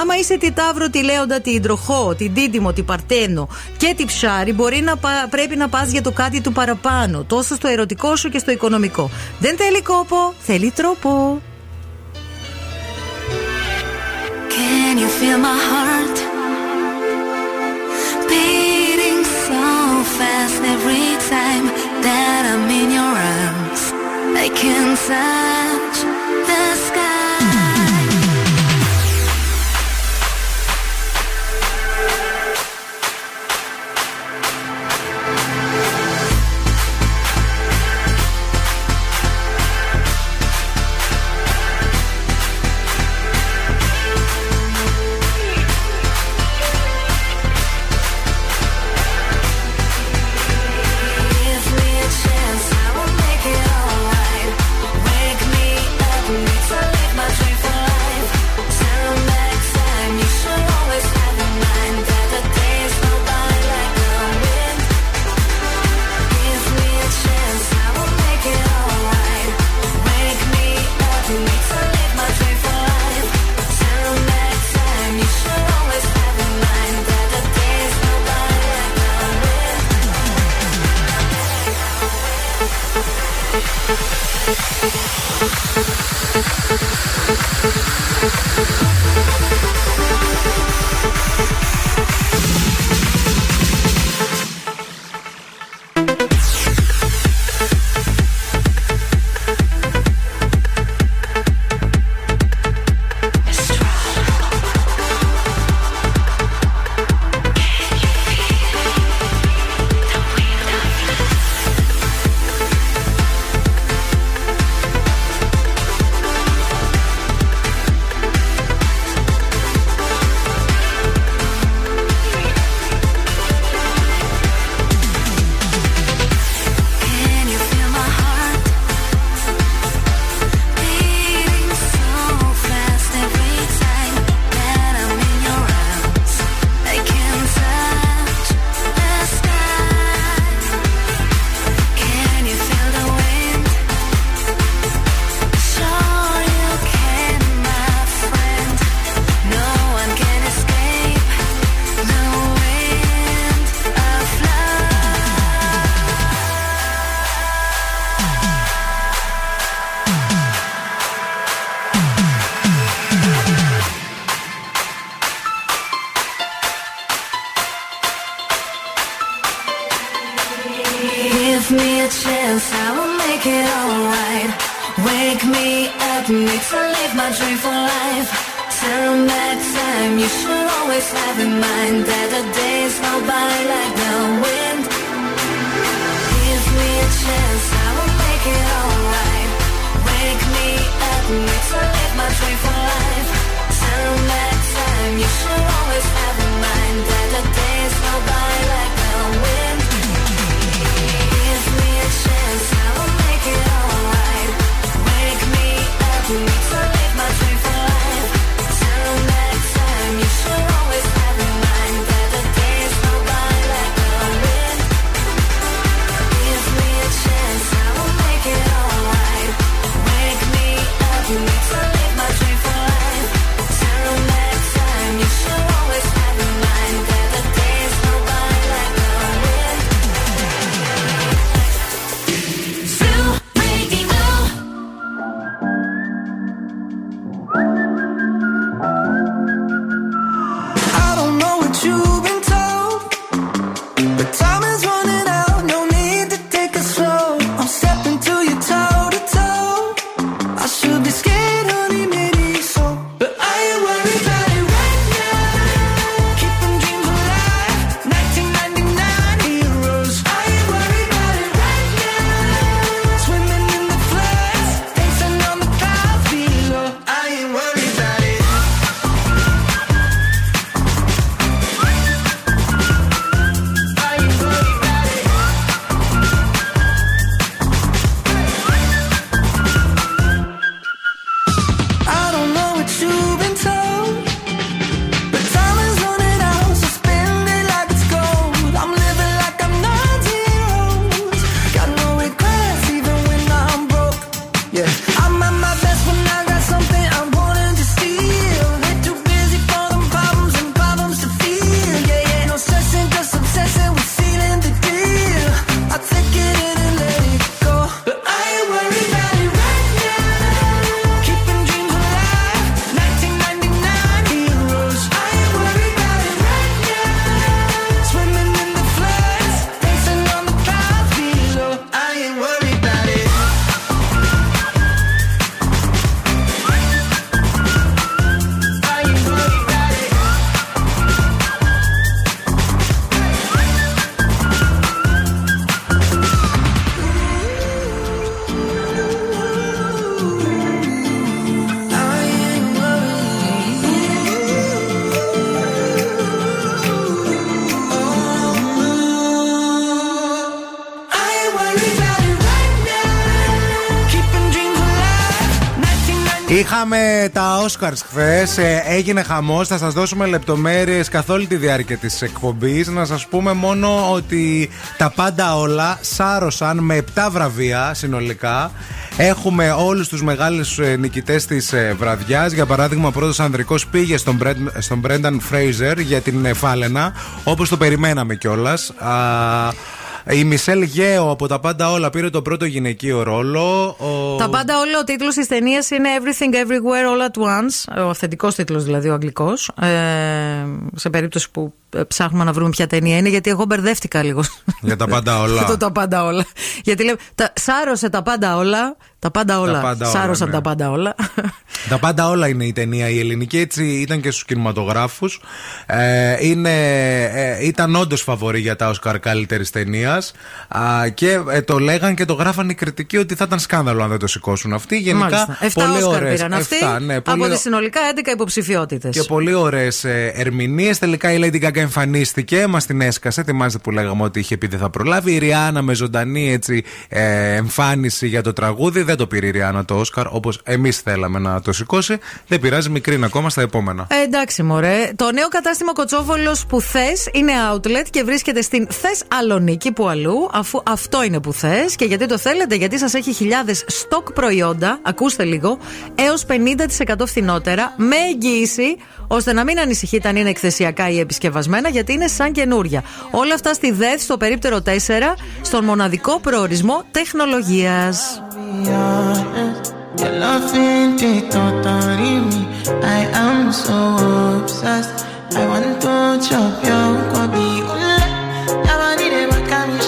Speaker 2: Άμα είσαι τη τάβρο, τη λέοντα, τη υδροχό, τη δίδυμο, τη παρτένο και τη ψάρι, μπορεί να πα- πρέπει να πας για το κάτι του παραπάνω, τόσο στο ερωτικό σου και στο οικονομικό. Δεν θέλει κόπο, θέλει τρόπο.
Speaker 8: Can you feel my heart beating so fast every time that I'm can touch the sky. together.
Speaker 1: Είχαμε τα Oscars χθε. Έγινε χαμός. Θα σας δώσουμε λεπτομέρειες καθ' όλη τη διάρκεια της εκπομπής. Να σας πούμε μόνο ότι τα πάντα όλα σάρωσαν με 7 βραβεία συνολικά. Έχουμε όλους τους μεγάλους νικητές της βραδιάς. Για παράδειγμα, ο πρώτος ανδρικός πήγε στον, Brent- στον Brendan Fraser για την ε, Φάλαινα, όπως το περιμέναμε κιόλας. Η Μισελ Γέο από τα πάντα όλα πήρε το πρώτο γυναικείο ρόλο. Ο...
Speaker 2: Τα πάντα όλα, ο τίτλος της ταινίας είναι Everything Everywhere All at Once. Ο αυθεντικός τίτλος δηλαδή, ο αγγλικός. Ε, σε περίπτωση που ε, ψάχνουμε να βρούμε ποια ταινία είναι, γιατί εγώ μπερδεύτηκα λίγο.
Speaker 1: Για τα πάντα όλα.
Speaker 2: το τα πάντα όλα. Γιατί λέω, τα, σάρωσε τα πάντα όλα. Τα πάντα όλα.
Speaker 1: πάντα όλα,
Speaker 2: Σάρωσαν
Speaker 1: ναι.
Speaker 2: τα πάντα όλα.
Speaker 1: Τα πάντα όλα είναι η ταινία η ελληνική. Έτσι ήταν και στους κινηματογράφους. Ε, είναι, ε, ήταν όντως φαβορή για τα Όσκαρ καλύτερης ταινίας. Και ε, το λέγαν και το γράφαν οι κριτικοί ότι θα ήταν σκάνδαλο αν δεν το σηκώσουν αυτοί. Γενικά
Speaker 2: Μάλιστα. Εφτά
Speaker 1: πολύ
Speaker 2: Όσκαρ
Speaker 1: ωραίες-
Speaker 2: πήραν αυτοί
Speaker 1: εφτά, ναι, πολύ
Speaker 2: από τις συνολικά 11 υποψηφιότητες.
Speaker 1: Και πολύ ωραίες ερμηνείες. Τελικά η Lady Gaga εμφανίστηκε, μας την έσκασε. Θυμάστε που λέγαμε ότι είχε πει δεν θα προλάβει. Η Ριάννα με ζωντανή έτσι, ε, εμφάνιση για το τραγούδι. Δεν το πήρε η Ριάννα το Όσκαρ όπως εμείς θέλαμε να το σηκώσει. Δεν πειράζει, μικρή είναι ακόμα στα επόμενα.
Speaker 2: Ε, εντάξει, μωρέ. Το νέο κατάστημα Κοτσόβολος που θες είναι outlet και βρίσκεται στην Θες Αλονίκη που αλλού, αφού αυτό είναι που θες. Και γιατί το θέλετε, γιατί σας έχει χιλιάδες στοκ προϊόντα, ακούστε λίγο, έως 50% φθηνότερα, με εγγύηση, ώστε να μην ανησυχείτε αν είναι εκθεσιακά ή επισκευασμένα, γιατί είναι σαν καινούρια. Όλα αυτά στη ΔΕΘ, στο περίπτερο 4, στον μοναδικό προορισμό τεχνολογίας.
Speaker 11: Your love ain't it totally me. I am so obsessed. I want to chop your kobe. Ule, yabani de makamishi.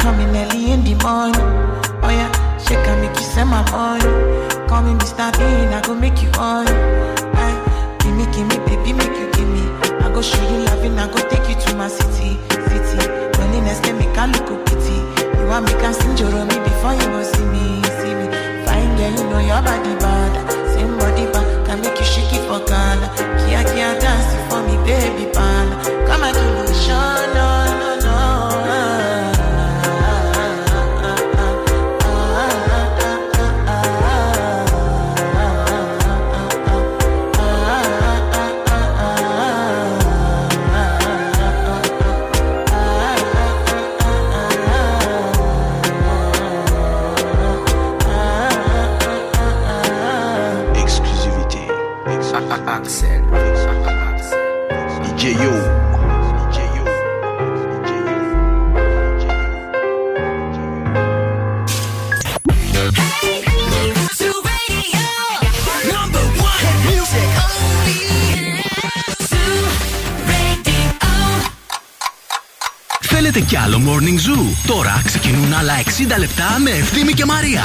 Speaker 11: coming early in the morning? Oh yeah, she can make you send my money. Call me Mr. Bean, I go make you on. Aye, eh, give me, give me, baby, make you give me. I go show you loving, I go take you to my city, city. Loneliness can make I look a pity. You want me can sing your me before you go see me, see me. Fine girl, you know your body bad. Same body bad, can make you shake it for Ghana. Kia kia dance for me, baby pan. Come and give me a
Speaker 12: κι άλλο Morning Zoo? Τώρα ξεκινούν άλλα 60 λεπτά με Ευθύμη και Μαρία.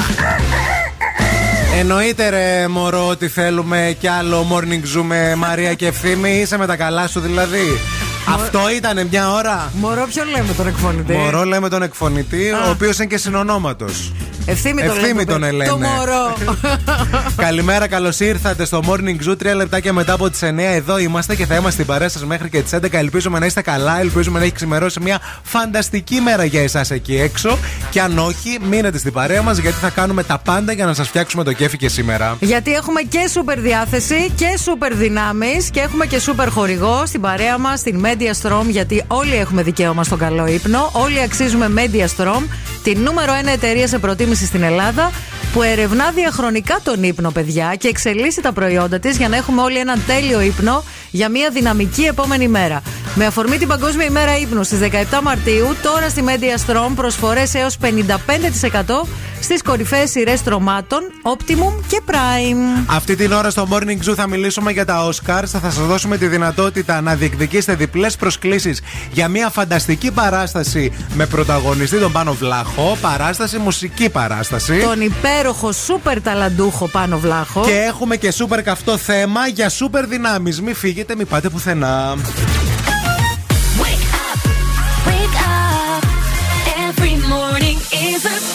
Speaker 1: Εννοείται ρε μωρό ότι θέλουμε κι άλλο morning zoo με Μαρία και Ευθύμη. Είσαι με τα καλά σου δηλαδή. Αυτό ήταν μια ώρα.
Speaker 2: Μωρό, ποιον λέμε τον εκφωνητή;
Speaker 1: Μωρό λέμε τον εκφωνητή,
Speaker 2: Α.
Speaker 1: ο οποίος είναι και συνονόματος.
Speaker 2: Ευθύμη τον
Speaker 1: Ευθύμη
Speaker 2: λέμε.
Speaker 1: τον ελένε.
Speaker 2: Το μωρό.
Speaker 1: Καλημέρα, καλώς ήρθατε στο Morning Zoo. Τρία λεπτάκια μετά από τις 9 εδώ είμαστε και θα είμαστε στην παρέα σας μέχρι και τις 11. Ελπίζουμε να είστε καλά, ελπίζουμε να έχει ξημερώσει μια φανταστική μέρα για εσάς εκεί έξω. Και αν όχι, μείνετε στην παρέα μας γιατί θα κάνουμε τα πάντα για να σας φτιάξουμε το κέφι και σήμερα.
Speaker 2: Γιατί έχουμε και σούπερ διάθεση και σούπερ δυνάμεις και έχουμε και σούπερ χορηγό στην παρέα μας, στην Media Strom. Γιατί όλοι έχουμε δικαίωμα στον καλό ύπνο. Όλοι αξίζουμε Media Strom, τη νούμερο 1 εταιρεία σε προτίμηση στην Ελλάδα, που ερευνά διαχρονικά τον ύπνο, παιδιά, και εξελίσσει τα προϊόντα της για να έχουμε όλοι έναν τέλειο ύπνο για μια δυναμική επόμενη μέρα. Με αφορμή την Παγκόσμια ημέρα ύπνου στις 17 Μαρτίου, τώρα στη Media Strom προσφορές έως 55% στις κορυφαίες σειρές τρομάτων Optimum και Prime.
Speaker 1: Αυτή την ώρα στο Morning Zoo θα μιλήσουμε για τα Oscars. Θα σας δώσουμε τη δυνατότητα να διεκδικήσετε διπλές προσκλήσεις για μια φανταστική παράσταση με πρωταγωνιστή τον Πάνο Βλάχο. Παράσταση, μουσική παράσταση.
Speaker 2: Τον υπέροχο σούπερ ταλαντούχο πάνω βλάχο.
Speaker 1: Και έχουμε και σούπερ καυτό θέμα για σούπερ δυνάμεις. Μην φύγετε, μην πάτε πουθενά.
Speaker 8: Wake up. Every morning is
Speaker 13: a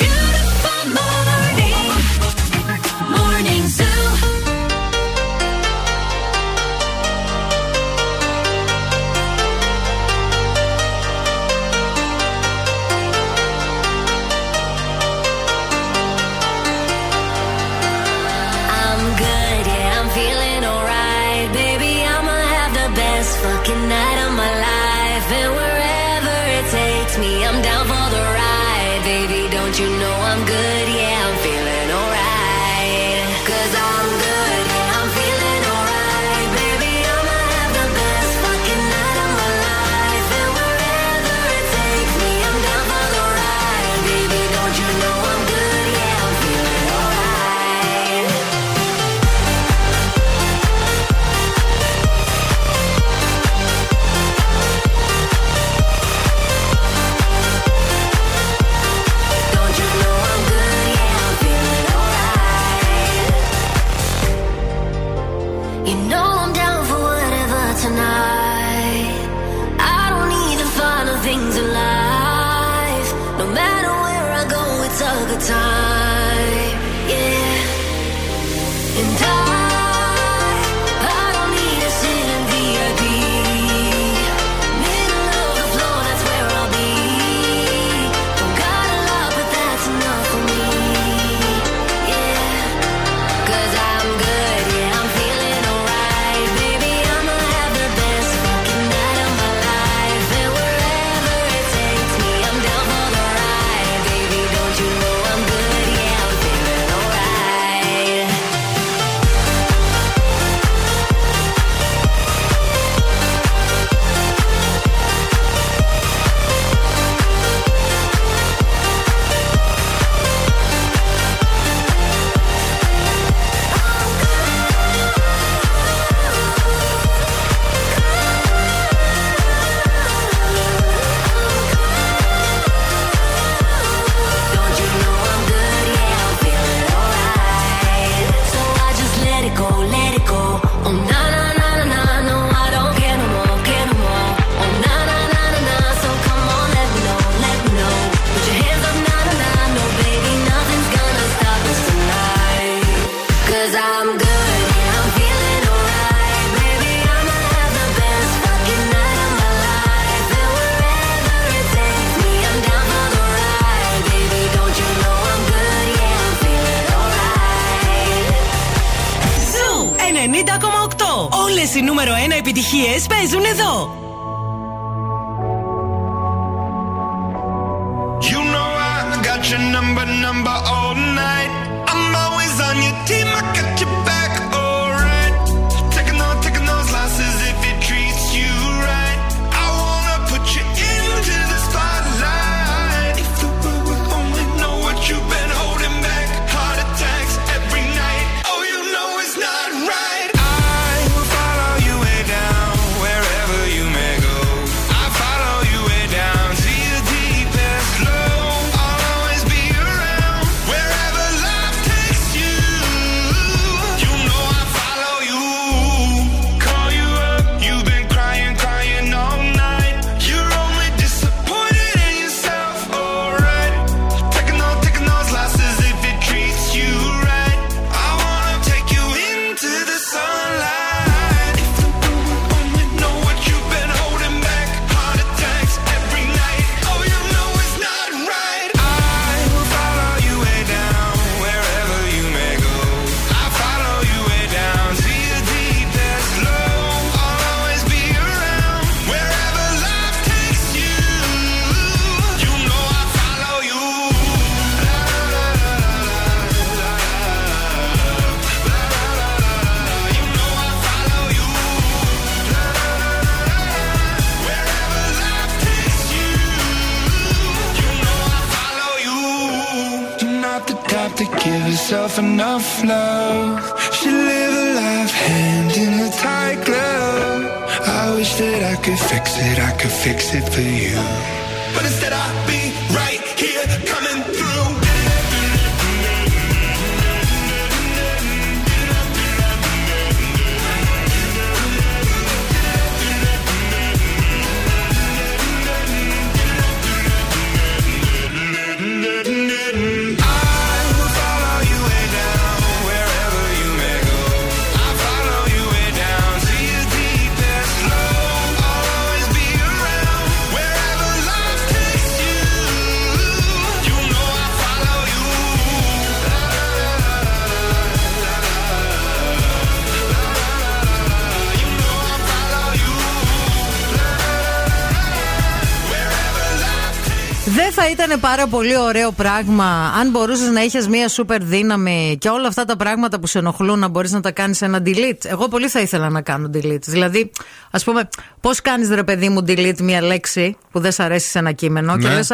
Speaker 2: πάρα πολύ ωραίο πράγμα αν μπορούσες να έχει μία σούπερ δύναμη και όλα αυτά τα πράγματα που σε ενοχλούν να μπορείς να τα κάνεις ένα delete. Εγώ πολύ θα ήθελα να κάνω delete. Δηλαδή, ας πούμε, πώς κάνεις ρε παιδί μου delete μία λέξη που δεν σ' αρέσει σε ένα κείμενο και
Speaker 1: Ναι.
Speaker 2: λες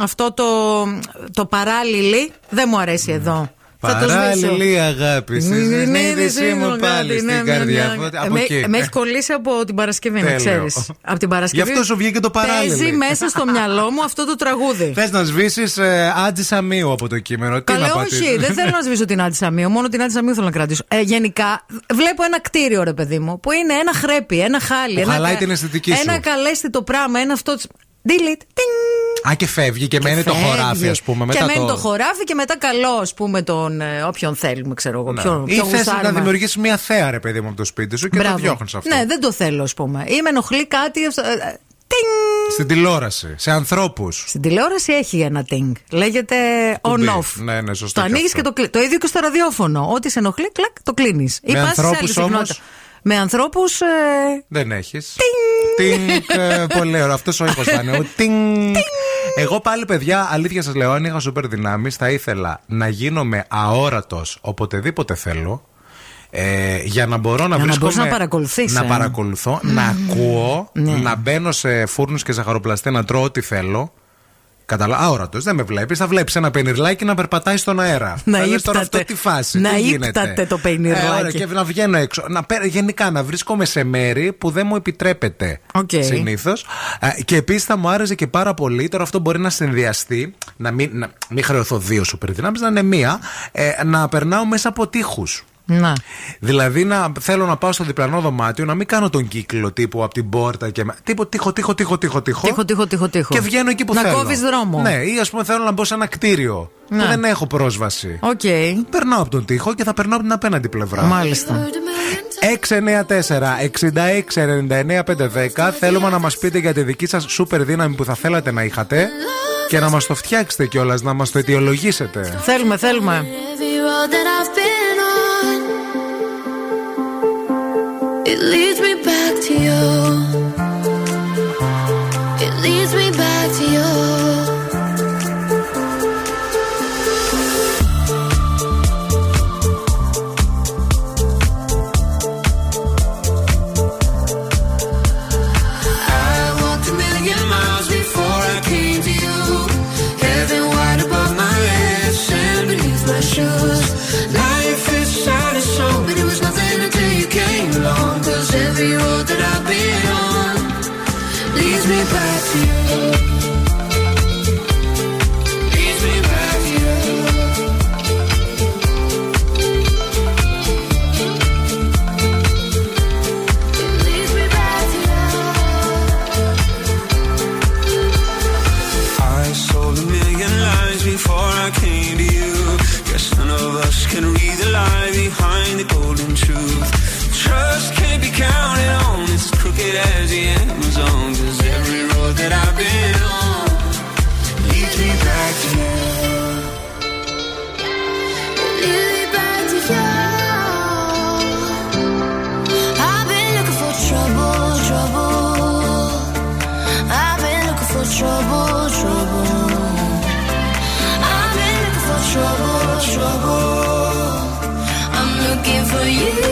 Speaker 2: αυτό το, το παράλληλη δεν μου αρέσει εδώ. Θα το σβήσω.
Speaker 1: Παράλληλη αγάπη. Στη
Speaker 2: Ναι,
Speaker 1: συνείδησή
Speaker 2: ναι,
Speaker 1: μου
Speaker 2: ναι,
Speaker 1: πάλι
Speaker 2: ναι,
Speaker 1: στην
Speaker 2: ναι,
Speaker 1: καρδιά.
Speaker 2: ναι.
Speaker 1: Οπότε
Speaker 2: Ε,
Speaker 1: Από
Speaker 2: με-
Speaker 1: εκεί.
Speaker 2: Με έχει κολλήσει από την Παρασκευή, να
Speaker 1: Τέλειο.
Speaker 2: ξέρεις. Από την Παρασκευή.
Speaker 1: Γι' αυτό σου βγήκε το παράλληλο.
Speaker 2: Παίζει μέσα στο μυαλό μου αυτό το τραγούδι.
Speaker 1: Θες να σβήσεις ε, Άτζη Σαμίου από το κείμενο. Τι
Speaker 2: Καλέ,
Speaker 1: να πατήσεις;
Speaker 2: όχι, δεν θέλω να σβήσω την Άντι Σαμίου, μόνο την Άντι Σαμίου θέλω να κρατήσω. Ε, γενικά, βλέπω ένα κτίριο, ρε παιδί μου, που είναι ένα χρέπι, ένα χάλι.
Speaker 1: Που
Speaker 2: ένα,
Speaker 1: χαλάει την αισθητική σου.
Speaker 2: Ένα καλέσθητο πράγμα, ένα αυτό. Τς- Delete. Ting.
Speaker 1: Α, και φεύγει και, μένει το
Speaker 2: Φεύγει.
Speaker 1: χωράφι, ας πούμε. Μετά
Speaker 2: και μένει
Speaker 1: το...
Speaker 2: το χωράφι και μετά καλό, ας πούμε, τον ε, όποιον θέλουμε, ξέρω εγώ.
Speaker 1: Ναι.
Speaker 2: Ποιον,
Speaker 1: Ή
Speaker 2: ποιον
Speaker 1: θες να
Speaker 2: γουστάρουμε.
Speaker 1: δημιουργήσεις μια θέα, ρε παιδί μου, από το σπίτι σου και
Speaker 2: Μπράβο.
Speaker 1: το διώχνεις αυτό.
Speaker 2: Ναι, δεν το θέλω, ας πούμε. Ή με ενοχλεί κάτι. ε, ε, Ting.
Speaker 1: Στην τηλεόραση, σε ανθρώπους.
Speaker 2: Στην τηλεόραση έχει ένα ting. Λέγεται
Speaker 1: Κουμπί.
Speaker 2: on-off.
Speaker 1: Ναι, ναι, σωστό
Speaker 2: Το
Speaker 1: και
Speaker 2: ανοίγεις
Speaker 1: αυτό.
Speaker 2: και το κλείνει. Το ίδιο και στο ραδιόφωνο. Ό,τι σε ενοχλεί, κλακ, το κλείνεις.
Speaker 1: Με ανθρώπους όμως;
Speaker 2: Με ανθρώπους. Ε,
Speaker 1: Δεν έχεις. Τινγκ. ε, Πολύ ωραίο. Αυτός ο ήχος θα είναι. ο τινγκ. Εγώ πάλι, παιδιά, αλήθεια σας λέω, αν είχα σούπερ δυνάμεις, θα ήθελα να γίνομαι αόρατος οποτεδήποτε θέλω. Ε, για να μπορώ να
Speaker 2: να
Speaker 1: βρίσκομαι.
Speaker 2: μπορείς να παρακολουθείς,
Speaker 1: Να
Speaker 2: ε.
Speaker 1: παρακολουθώ, να ακούω,
Speaker 2: Ναι.
Speaker 1: να μπαίνω σε φούρνους και ζαχαροπλαστεία να τρώω ό,τι θέλω. Καταλα... Αόρατος, δεν με βλέπεις. Θα βλέπεις ένα πεϊνιρλάκι να περπατάει στον αέρα.
Speaker 2: Να
Speaker 1: Θα λες τώρα
Speaker 2: ύπταται.
Speaker 1: αυτό τι φάση.
Speaker 2: Να
Speaker 1: τι γίνεται.
Speaker 2: ύπταται το πεϊνιρλάκι.
Speaker 1: Ε, ωραία, και να βγαίνω έξω. Να, πέ- γενικά να βρίσκομαι σε μέρη που δεν μου επιτρέπεται
Speaker 2: Οκ.
Speaker 1: συνήθως. Και επίσης θα μου άρεσε και πάρα πολύ. Τώρα αυτό μπορεί να συνδυαστεί. Να μην, να μην χρεωθώ δύο σούπερ δυνάμεις, να είναι μία. ε, να περνάω μέσα από τοίχους.
Speaker 2: Να.
Speaker 1: Δηλαδή να θέλω να πάω στο διπλανό δωμάτιο, να μην κάνω τον κύκλο τύπου από την πόρτα και. με- Τύπου τοίχο, τοίχο, τοίχο, τοίχο, τοίχο.
Speaker 2: Τοίχο, τοίχο, τοίχο, τοίχο.
Speaker 1: Και βγαίνω εκεί που
Speaker 2: να
Speaker 1: θέλω.
Speaker 2: κόβεις δρόμο.
Speaker 1: Ναι, ή ας πούμε θέλω να μπω σε ένα κτίριο
Speaker 2: Ναι.
Speaker 1: που δεν έχω πρόσβαση.
Speaker 2: Οκ.
Speaker 1: Περνάω από τον τοίχο και θα περνάω από την απέναντι πλευρά.
Speaker 2: Μάλιστα.
Speaker 1: 694-6699-510. Θέλουμε να μας πείτε για τη δική σας σούπερ δύναμη που θα θέλατε να είχατε και να μας το φτιάξετε κιόλας, να μας το αιτιολογήσετε.
Speaker 2: Θέλουμε, θέλουμε.
Speaker 8: It leads me back to you.
Speaker 13: As the Amazon. Cause every road that I've been on leads me back to you.
Speaker 8: Lead me back to you. I've been looking for trouble, trouble. I've been looking for trouble, trouble. I've been looking for trouble, trouble. I'm looking for you.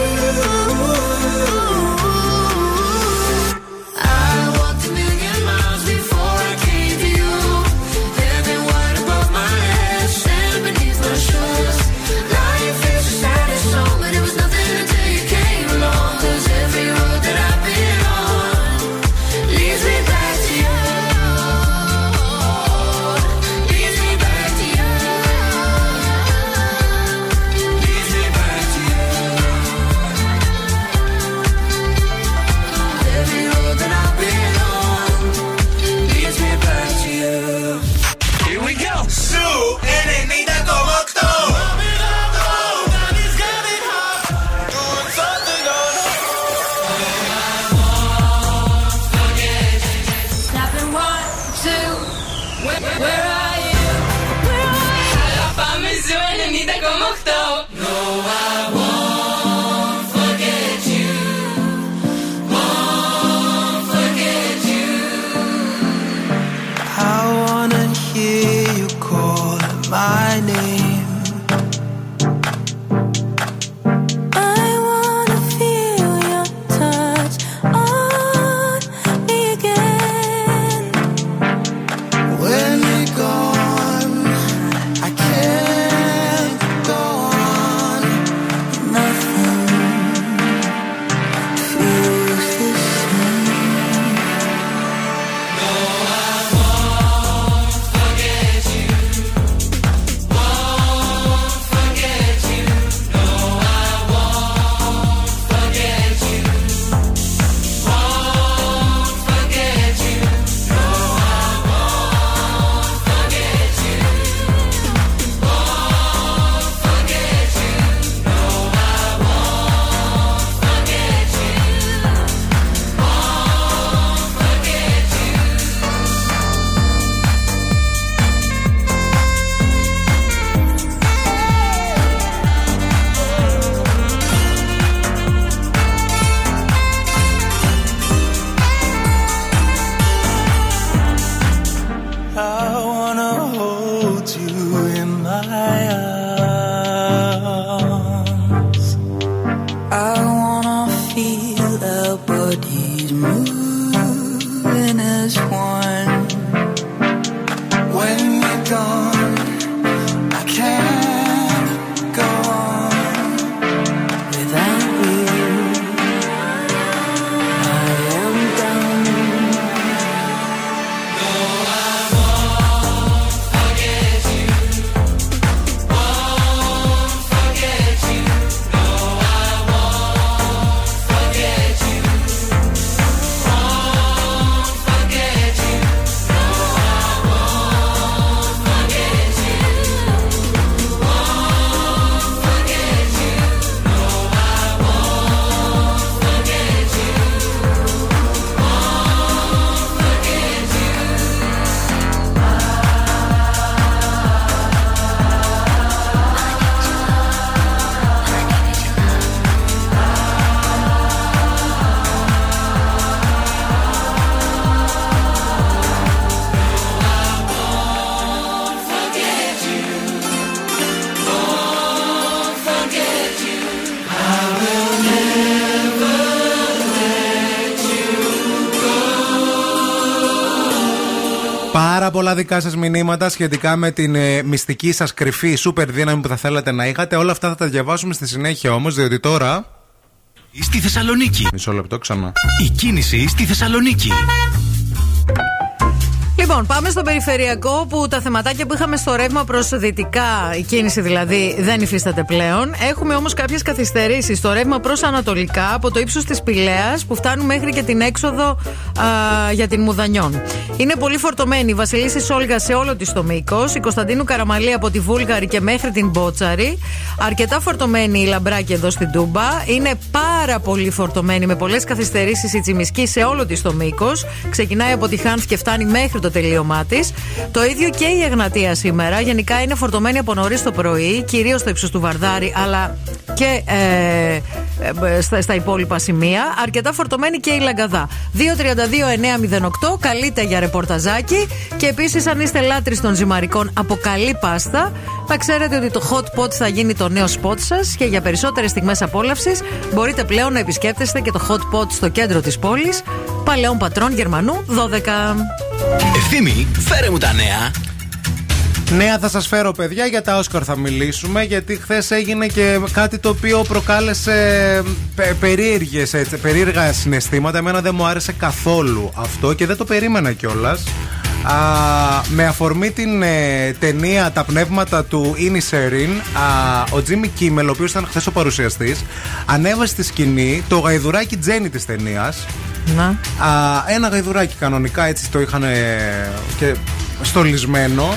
Speaker 8: you in my
Speaker 1: eyes. Πολλά δικά σας μηνύματα σχετικά με την ε, μυστική σας κρυφή σούπερ δύναμη που θα θέλατε να είχατε. Όλα αυτά θα τα διαβάσουμε στη συνέχεια όμως, διότι τώρα.
Speaker 6: Στη Θεσσαλονίκη.
Speaker 1: Μισό λεπτό ξανά.
Speaker 6: Η κίνηση στη Θεσσαλονίκη.
Speaker 2: Λοιπόν, πάμε στο περιφερειακό που τα θεματάκια που είχαμε στο ρεύμα προς δυτικά, η κίνηση δηλαδή, δεν υφίσταται πλέον. Έχουμε όμως κάποιες καθυστερήσεις στο ρεύμα προς ανατολικά από το ύψος της Πηλαίας που φτάνουν μέχρι και την έξοδο α, για την Μουδανιών. Είναι πολύ φορτωμένη η Βασιλίση Σόλγα σε όλο της το μήκος, η Κωνσταντίνου Καραμαλή από τη Βούλγαρη και μέχρι την Μπότσαρη. Αρκετά φορτωμένη η Λαμπράκη εδώ στην Τούμπα. Είναι πάρα πολύ φορτωμένη με πολλές καθυστερήσεις η Τσιμισκή σε όλο της το μήκος. Ξεκινάει από τη Χάνθ και φτάνει μέχρι το τελείωμά της. Το ίδιο και η Εγνατία σήμερα. Γενικά είναι φορτωμένη από νωρίς το πρωί, κυρίως στο ύψος του Βαρδάρη, αλλά και ε, ε, στα, στα υπόλοιπα σημεία. Αρκετά φορτωμένη και η Λαγκαδά. 232-908, καλείτε για ρεπορταζάκι. Και επίσης, αν είστε λάτρε των ζυμαρικών από καλή πάστα, να ξέρετε ότι το hot pot θα γίνει το νέο spot σας και για περισσότερες στιγμές απόλαυσης μπορείτε πλέον να επισκέπτεστε και το hot pot στο κέντρο της πόλης. Παλαιών Πατρών Γερμανού 12.
Speaker 6: Ευθύμη, φέρε μου τα νέα.
Speaker 1: Νέα θα σας φέρω παιδιά για τα Όσκαρ θα μιλήσουμε γιατί χθες έγινε και κάτι το οποίο προκάλεσε πε, περίεργες, έτσι, περίεργα συναισθήματα εμένα δεν μου άρεσε καθόλου αυτό και δεν το περίμενα κιόλα. με αφορμή την ε, ταινία Τα πνεύματα του Ίνι Σέριν, ο Τζίμι Κίμελ, ο οποίος ήταν χθες ο παρουσιαστής, ανέβασε στη σκηνή το γαϊδουράκι Τζένι της ταινίας.
Speaker 2: Να.
Speaker 1: Α, ένα γαϊδουράκι κανονικά έτσι το είχαν και στολισμένο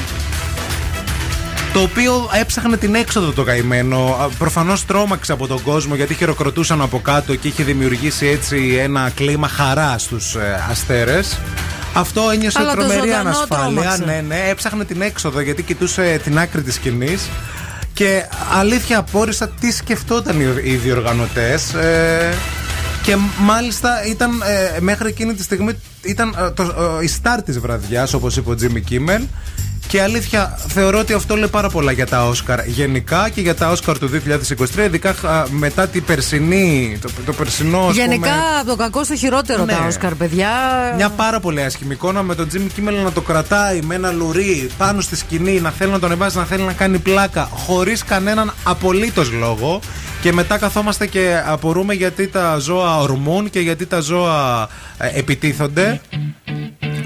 Speaker 1: το οποίο έψαχνε την έξοδο το καημένο. Προφανώς τρόμαξε από τον κόσμο γιατί χειροκροτούσαν από κάτω και είχε δημιουργήσει έτσι ένα κλίμα χαράς στους ε, αστέρες. Αυτό ένιωσε
Speaker 2: Αλλά το
Speaker 1: τρομερή
Speaker 2: ζωντανό
Speaker 1: ανασφάλεια.
Speaker 2: τρόμαξε.
Speaker 1: Ναι, ναι, έψαχνε την έξοδο γιατί κοιτούσε την άκρη της σκηνής. Και αλήθεια απόρρισα τι σκεφτόταν οι, οι διοργανωτές. Ε, και μάλιστα ήταν ε, μέχρι εκείνη τη στιγμή ήταν ε, το, ε, η στάρ της βραδιάς, όπως είπε ο Τζίμι Κίμελ. Και αλήθεια, θεωρώ ότι αυτό λέει πάρα πολλά για τα Όσκαρ γενικά και για τα Όσκαρ του 2023, ειδικά α, μετά την περσινή, το, το περσινό. ας
Speaker 2: Γενικά
Speaker 1: πούμε,
Speaker 2: από το κακό στο χειρότερο
Speaker 1: Ναι.
Speaker 2: τα Όσκαρ, παιδιά.
Speaker 1: μια πάρα πολύ άσχημη εικόνα με τον Τζίμι Κίμελ να το κρατάει με ένα λουρί πάνω στη σκηνή, να θέλει να τον ανεβάζει, να θέλει να κάνει πλάκα, χωρίς κανέναν απολύτως λόγο. Και μετά καθόμαστε και απορούμε γιατί τα ζώα ορμούν και γιατί τα ζώα ε, επιτίθονται.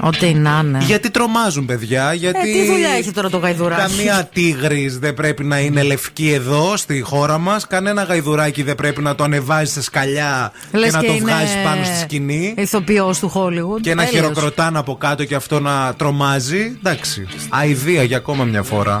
Speaker 2: Ό,τι να είναι.
Speaker 1: Γιατί τρομάζουν, παιδιά. Γιατί
Speaker 2: Ε, τι δουλειά έχει τώρα το γαϊδουράκι;
Speaker 1: Καμία τίγρης δεν πρέπει να είναι λευκή εδώ στη χώρα μας. Κανένα γαϊδουράκι δεν πρέπει να το ανεβάζει σε σκαλιά
Speaker 2: Λες
Speaker 1: και να το
Speaker 2: είναι
Speaker 1: βγάζει πάνω στη σκηνή.
Speaker 2: Ηθοποιός του Hollywood.
Speaker 1: Και να
Speaker 2: Τέλειος.
Speaker 1: χειροκροτάνε από κάτω και αυτό να τρομάζει. Εντάξει. Αηδία για ακόμα μια φορά.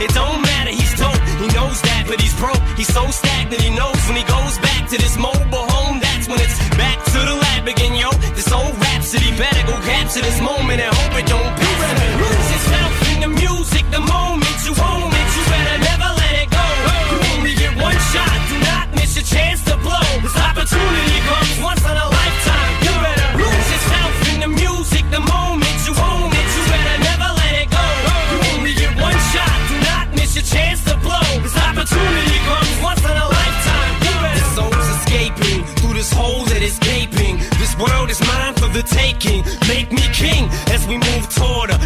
Speaker 14: It don't matter. He's dope. He knows that, but he's broke. He's so stagnant. He knows when he goes back to this mobile home. That's when it's back to the lab again, yo. This old rhapsody better go capture this moment and hope taught her.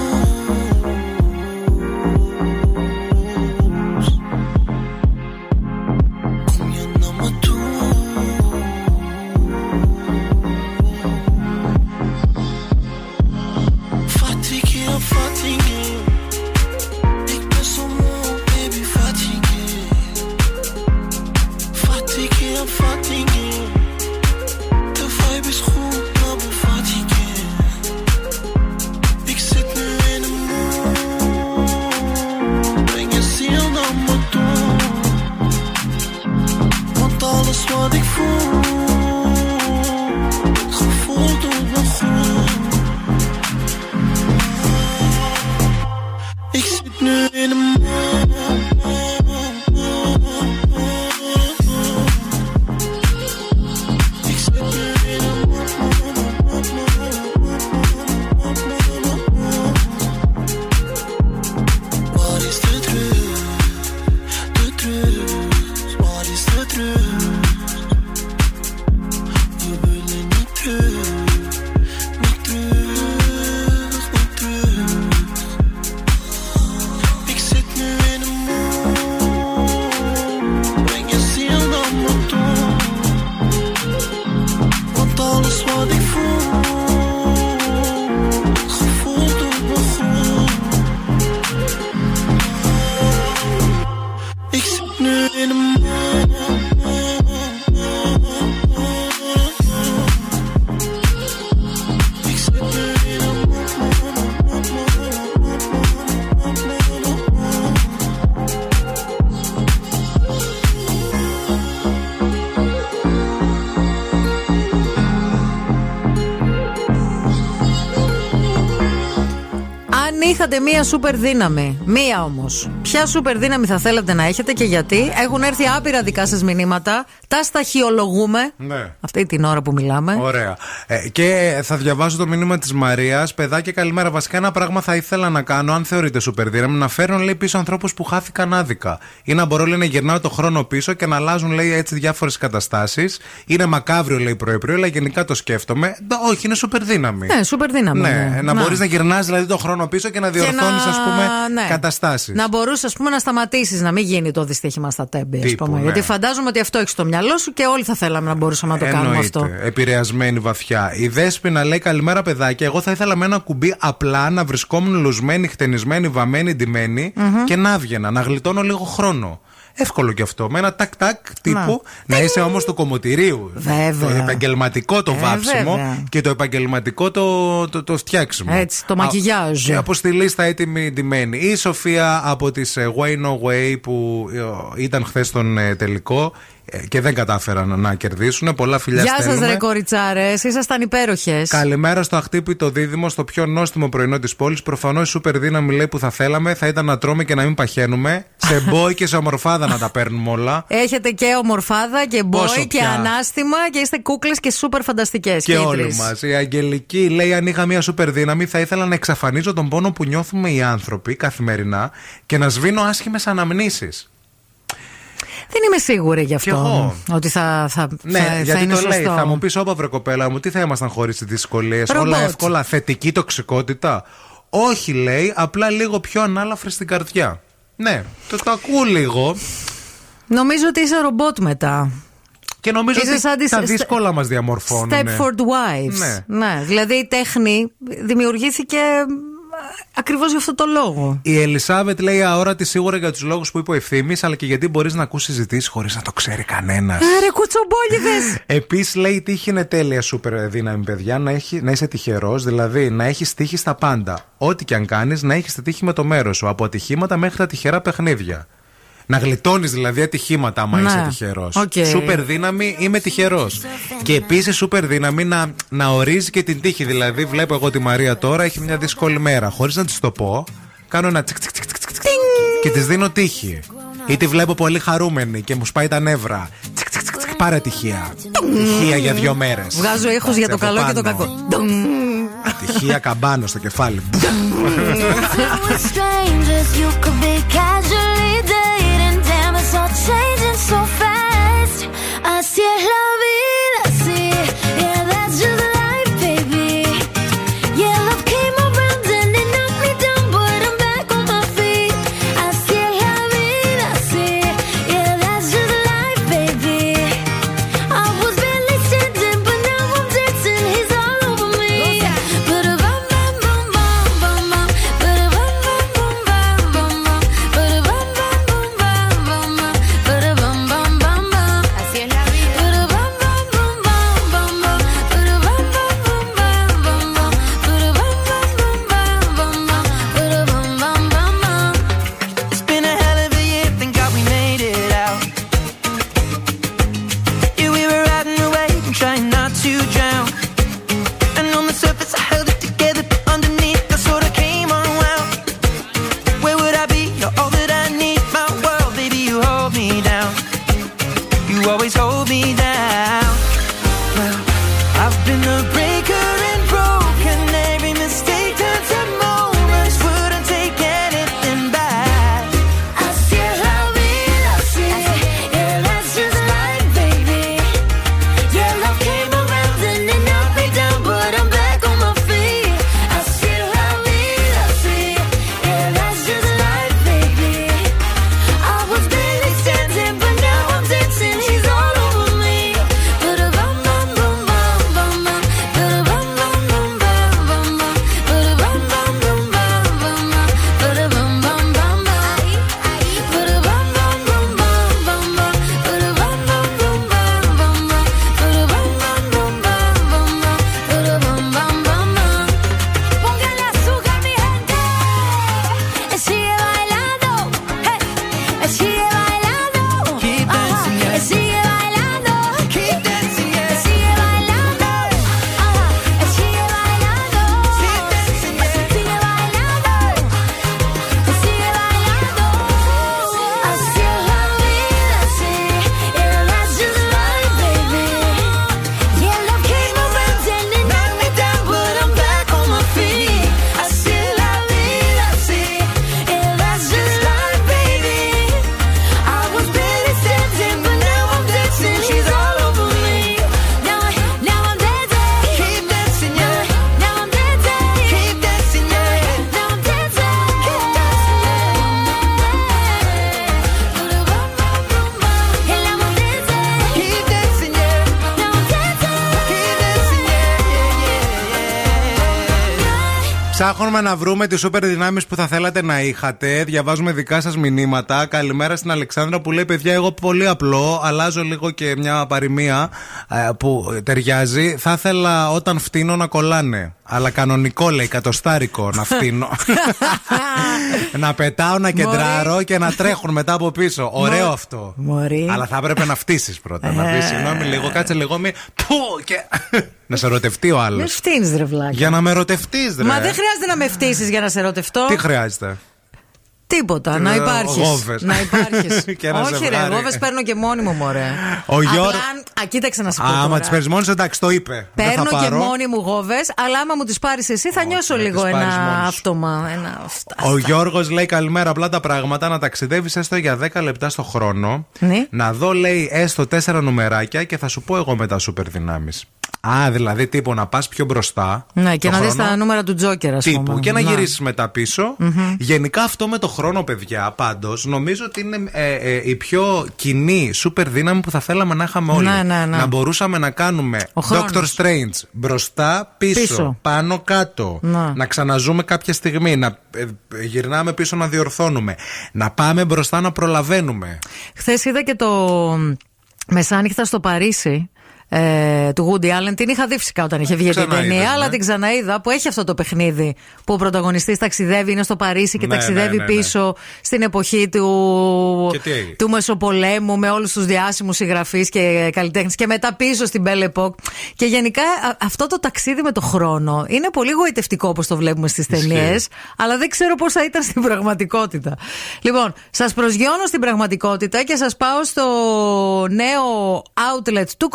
Speaker 2: Αν είχατε μία σούπερ δύναμη, μία όμως, ποια σούπερ δύναμη θα θέλατε να έχετε και γιατί; Έχουν έρθει άπειρα δικά σας μηνύματα. Τα σταχυολογούμε.
Speaker 1: Ναι.
Speaker 2: Αυτή την ώρα που μιλάμε.
Speaker 1: Ωραία. Ε, και θα διαβάσω το μήνυμα της Μαρίας. Παιδάκια, καλημέρα. Βασικά, ένα πράγμα θα ήθελα να κάνω, αν θεωρείτε σούπερ δύναμη, να φέρουν λέει, πίσω ανθρώπους που χάθηκαν άδικα. Ή να μπορώ λέει, να γυρνάω το χρόνο πίσω και να αλλάζουν λέει, έτσι διάφορες καταστάσεις. Είναι μακάβριο, λέει προεπρίο, αλλά γενικά το σκέφτομαι. Ντα, Όχι, είναι σούπερ δύναμη.
Speaker 2: Ναι, σούπερ δύναμη.
Speaker 1: Ναι, να, μπορείς να γυρνάς δηλαδή το χρόνο πίσω και να διορθώνεις,
Speaker 2: να-
Speaker 1: ας πούμε,
Speaker 2: ναι.
Speaker 1: καταστάσεις.
Speaker 2: Να μπορούσες, ας πούμε, να σταματήσεις να μην γίνει το δυστύχημα στα τέμπη, ας
Speaker 1: Τύπου,
Speaker 2: πούμε.
Speaker 1: ναι.
Speaker 2: Γιατί φαντάζομαι ότι αυτό έχεις στο μυαλό σου και όλοι θα θέλαμε να μπορούσαμε να το κάνουμε
Speaker 1: Εννοείται.
Speaker 2: αυτό.
Speaker 1: Επηρεασμένη βαθιά. Η Δέσποινα λέει: Καλημέρα, παιδάκια. Εγώ θα ήθελα με ένα κουμπί απλά να βρισκόμουν λουσμένη, χτενισμένη, βαμμένη, ντυμένη
Speaker 2: Μμμ.
Speaker 1: και να έβγαινα, να γλιτώνω λίγο χρόνο. Εύκολο κι αυτό. Με ένα τάκ-τάκ τύπου. Να, είσαι όμως του κομμωτηρίου.
Speaker 2: Βέβαια.
Speaker 1: Το επαγγελματικό το
Speaker 2: Ε,
Speaker 1: βάψιμο
Speaker 2: βέβαια.
Speaker 1: και το επαγγελματικό το, το, το φτιάξιμο.
Speaker 2: Έτσι, το μακιγιάζ.
Speaker 1: Και από στη λίστα έτοιμη ντυμένη. Η Σοφία από τις Way No Way που ε, ήταν χθες στον ε, τελικό. Ε, και δεν κατάφεραν να κερδίσουν. Πολλά φιλιά
Speaker 2: Γεια σας,
Speaker 1: στέλνουμε.
Speaker 2: ρε κοριτσάρες. Ήσασταν υπέροχες.
Speaker 1: Καλημέρα στο αχτύπητο δίδυμο, στο πιο νόστιμο πρωινό της πόλης. Προφανώς η σούπερ δύναμη λέει που θα θέλαμε θα ήταν να τρώμε και να μην παχαίνουμε. Σε μπόι και σε ομορφάδα να τα παίρνουμε όλα.
Speaker 2: Έχετε και ομορφάδα και
Speaker 1: Πόσο
Speaker 2: μπόι και
Speaker 1: πια.
Speaker 2: ανάστημα και είστε κούκλες και σούπερ φανταστικές.
Speaker 1: Και όλοι μας. Η Αγγελική λέει: Αν είχα μια σούπερ δύναμη, θα ήθελα να εξαφανίζω τον πόνο που νιώθουμε οι άνθρωποι καθημερινά και να σβήνω άσχημες αναμνήσεις.
Speaker 2: Δεν είμαι σίγουρη γι'
Speaker 1: Κι
Speaker 2: αυτό.
Speaker 1: εγώ.
Speaker 2: Ότι θα, θα,
Speaker 1: Ναι,
Speaker 2: θα, θα
Speaker 1: γιατί
Speaker 2: είναι
Speaker 1: το λέει.
Speaker 2: σωστό.
Speaker 1: Θα μου πεις, όπα βρε κοπέλα μου, τι θα ήμασταν χωρίς τις δυσκολίες.
Speaker 2: Ρομπότ.
Speaker 1: Όλα εύκολα. Θετική τοξικότητα. Όχι, λέει, απλά λίγο πιο ανάλαφρη στην καρδιά. Ναι, το, το ακούω λίγο.
Speaker 2: Νομίζω ότι είσαι ρομπότ μετά.
Speaker 1: Και νομίζω
Speaker 2: Είσαι
Speaker 1: ότι
Speaker 2: σαν τις-
Speaker 1: τα
Speaker 2: στε-
Speaker 1: δύσκολα μας διαμορφώνουν.
Speaker 2: Stepford Wives.
Speaker 1: Ναι.
Speaker 2: Δηλαδή η τέχνη δημιουργήθηκε ακριβώς για αυτό το λόγο.
Speaker 1: Η Ελισάβετ λέει αόρατη σίγουρα για τους λόγους που είπε ο Ευθύμης, αλλά και γιατί μπορείς να ακούσεις συζητήσεις χωρίς να το ξέρει κανένας.
Speaker 2: Άρε κουτσομπόλιδες!
Speaker 1: Επίσης λέει η τύχη είναι τέλεια σούπερ δύναμη, παιδιά. Να, έχει, να είσαι τυχερός, δηλαδή να έχεις τύχη στα πάντα. Ό,τι και αν κάνεις, να έχεις τη τύχη με το μέρος σου. Από ατυχήματα μέχρι τα τυχερά παιχνίδια. Να γλιτώνεις δηλαδή ατυχήματα άμα
Speaker 2: Ναι.
Speaker 1: είσαι τυχερός.
Speaker 2: Οκ.
Speaker 1: Σούπερ δύναμη είμαι τυχερός. Και επίσης σούπερ δύναμη να, να ορίζει και την τύχη. Δηλαδή, βλέπω εγώ τη Μαρία τώρα έχει μια δύσκολη μέρα. Χωρίς να της το πω, κάνω ένα τσικ τσικ τσικ τσικ τσικ και της δίνω τύχη. Ή τη βλέπω πολύ χαρούμενη και μου σπάει τα νεύρα. Τσικ τσικ τσικ τσικ, πάρε ατυχία. Ατυχία για δύο μέρες.
Speaker 2: Βγάζω ήχο για το καλό και το κακό.
Speaker 1: Ατυχία καμπάνα στο κεφάλι.
Speaker 8: love
Speaker 1: Ψάχνουμε να βρούμε τις σούπερ δυνάμεις που θα θέλατε να είχατε. Διαβάζουμε δικά σας μηνύματα. Καλημέρα στην Αλεξάνδρα που λέει: Παιδιά, εγώ πολύ απλό. Αλλάζω λίγο και μια παροιμία ε, που ταιριάζει. Θα ήθελα όταν φτύνω να κολλάνε. Αλλά κανονικό λέει, κατοστάρικο να φτύνω. να πετάω, να κεντράρω και να τρέχουν μετά από πίσω. Ωραίο
Speaker 2: Μω-
Speaker 1: αυτό.
Speaker 2: Μωρή.
Speaker 1: Αλλά θα έπρεπε να φτύσεις πρώτα. να
Speaker 2: Ε.
Speaker 1: πει συγγνώμη λίγο, κάτσε λίγο μη. Πού και. να σε ερωτευτεί ο άλλος.
Speaker 2: Δεν φτύνεις, ρε βλάκι.
Speaker 1: Για να με ερωτευτείς, ρε.
Speaker 2: Μα δεν χρειάζεται να με φτύσεις για να σε ερωτευτώ.
Speaker 1: Τι χρειάζεται;
Speaker 2: Τίποτα, να
Speaker 1: Ε,
Speaker 2: υπάρχεις.
Speaker 1: γόβες.
Speaker 2: Να υπάρχεις.
Speaker 1: Και ένα
Speaker 2: Όχι, ρε,
Speaker 1: ζευγάρι.
Speaker 2: γόβες παίρνω και μόνη μου, μωρέ.
Speaker 1: Ο Γιώργο-
Speaker 2: Απλά, α, κοίταξε να σου πω.
Speaker 1: Άμα
Speaker 2: τώρα.
Speaker 1: τις παίρνεις μόνη σου, εντάξει, το είπε. Δεν θα
Speaker 2: Παίρνω και
Speaker 1: πάρω.
Speaker 2: μόνη μου γόβες, αλλά άμα μου τις πάρεις εσύ θα νιώσω
Speaker 1: να
Speaker 2: λίγο
Speaker 1: τις πάρεις
Speaker 2: ένα
Speaker 1: μόνος σου.
Speaker 2: αυτόμα. Ένα... αυτά.
Speaker 1: Ο Γιώργος λέει καλημέρα. Απλά τα πράγματα να ταξιδεύεις έστω για 10 λεπτά το χρόνο.
Speaker 2: Ναι.
Speaker 1: Να δω, λέει, έστω 4 νομεράκια και θα σου πω εγώ μετά σούπερ δυνάμεις. Α, δηλαδή τύπου να πας πιο μπροστά.
Speaker 2: Ναι, και
Speaker 1: το
Speaker 2: να δεις
Speaker 1: χρόνο,
Speaker 2: τα νούμερα του Τζόκερ, ας
Speaker 1: Τύπου
Speaker 2: πούμε.
Speaker 1: και να
Speaker 2: Ναι.
Speaker 1: γυρίσεις μετά πίσω. Γενικά αυτό με το χρόνο, παιδιά, πάντως νομίζω ότι είναι ε, ε, η πιο κοινή σούπερ δύναμη που θα θέλαμε να είχαμε όλοι.
Speaker 2: Ναι, ναι, ναι.
Speaker 1: Να μπορούσαμε να κάνουμε
Speaker 2: Ο χρόνος.
Speaker 1: Doctor Strange μπροστά, πίσω,
Speaker 2: Πίσω.
Speaker 1: πάνω, κάτω.
Speaker 2: Ναι.
Speaker 1: Να ξαναζούμε κάποια στιγμή. Να ε, ε, γυρνάμε πίσω να διορθώνουμε. Να πάμε μπροστά να προλαβαίνουμε.
Speaker 2: Χθες είδα και το μεσάνυχτα στο Παρίσι. Ε, του Woody Allen. Την είχα δει φυσικά όταν είχε βγει η
Speaker 1: Ξαναείδες,
Speaker 2: ταινία,
Speaker 1: ναι.
Speaker 2: αλλά την ξαναείδα που έχει αυτό το παιχνίδι που ο πρωταγωνιστής ταξιδεύει, είναι στο Παρίσι και
Speaker 1: Ναι,
Speaker 2: ταξιδεύει
Speaker 1: ναι, ναι, ναι.
Speaker 2: πίσω στην εποχή του,
Speaker 1: Και τι έγινε;
Speaker 2: του Μεσοπολέμου με όλους τους διάσημους συγγραφείς και καλλιτέχνες και μετά πίσω στην Belle Époque. Και γενικά α- αυτό το ταξίδι με το χρόνο είναι πολύ γοητευτικό όπως το βλέπουμε στις ταινίες, αλλά δεν ξέρω πώς θα ήταν στην πραγματικότητα. Λοιπόν, σας προσγειώνω στην πραγματικότητα και σας πάω στο νέο outlet του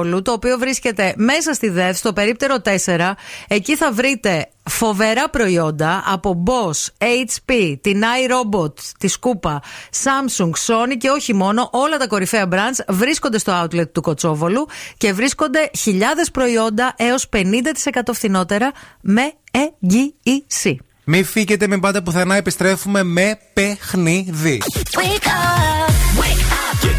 Speaker 2: Κοτσόβολου, το οποίο βρίσκεται μέσα στη ΔΕΘ, στο περίπτερο 4. Εκεί θα βρείτε φοβερά προϊόντα από Boss, HP, την iRobot, τη Σκούπα, Samsung, Sony και όχι μόνο, όλα τα κορυφαία brands βρίσκονται στο outlet του Κοτσόβολου και βρίσκονται χιλιάδες προϊόντα έως 50% φθηνότερα με εγγύηση.
Speaker 1: Μην φύγετε, μην πάτε πουθενά, επιστρέφουμε με παιχνίδι.
Speaker 12: Και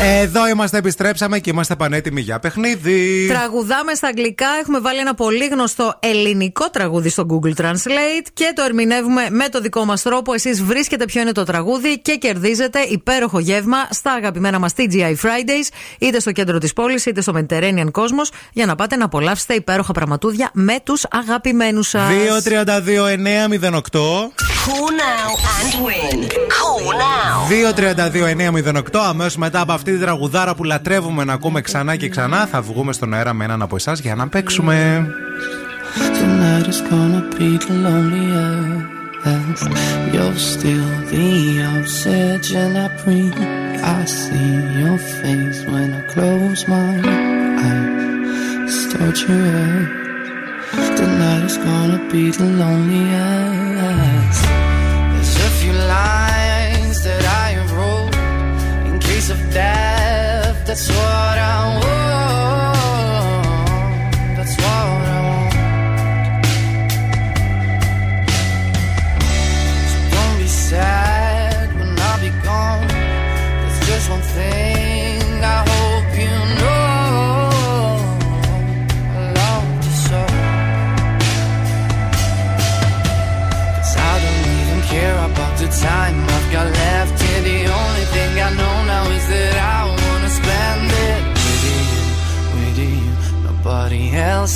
Speaker 1: Εδώ είμαστε, επιστρέψαμε και είμαστε πανέτοιμοι για παιχνίδι.
Speaker 2: Τραγουδάμε στα αγγλικά. Έχουμε βάλει ένα πολύ γνωστό ελληνικό τραγούδι στο Google Translate και το ερμηνεύουμε με το δικό μας τρόπο. Εσείς βρίσκετε ποιο είναι το τραγούδι και κερδίζετε υπέροχο γεύμα στα αγαπημένα μας TGI Fridays, είτε στο κέντρο της πόλης είτε στο Mediterranean Cosmos, για να πάτε να απολαύσετε υπέροχα πραγματούδια με τους αγαπημένους σας.
Speaker 1: 2-32-908.
Speaker 15: Call now and win. Call now.
Speaker 1: 2-32-908. Αμέσως μετά από αυτή τη τραγουδάρα που λατρεύουμε να ακούμε ξανά και ξανά, θα βγούμε στον αέρα με έναν από εσά για να παίξουμε.
Speaker 16: Tonight is gonna be the loneliest. You're still the oxygen I breathe. I see your face when I close my eyes. Start your head. Tonight is gonna be the loneliest. There's a few lines that I of death. That's what I want.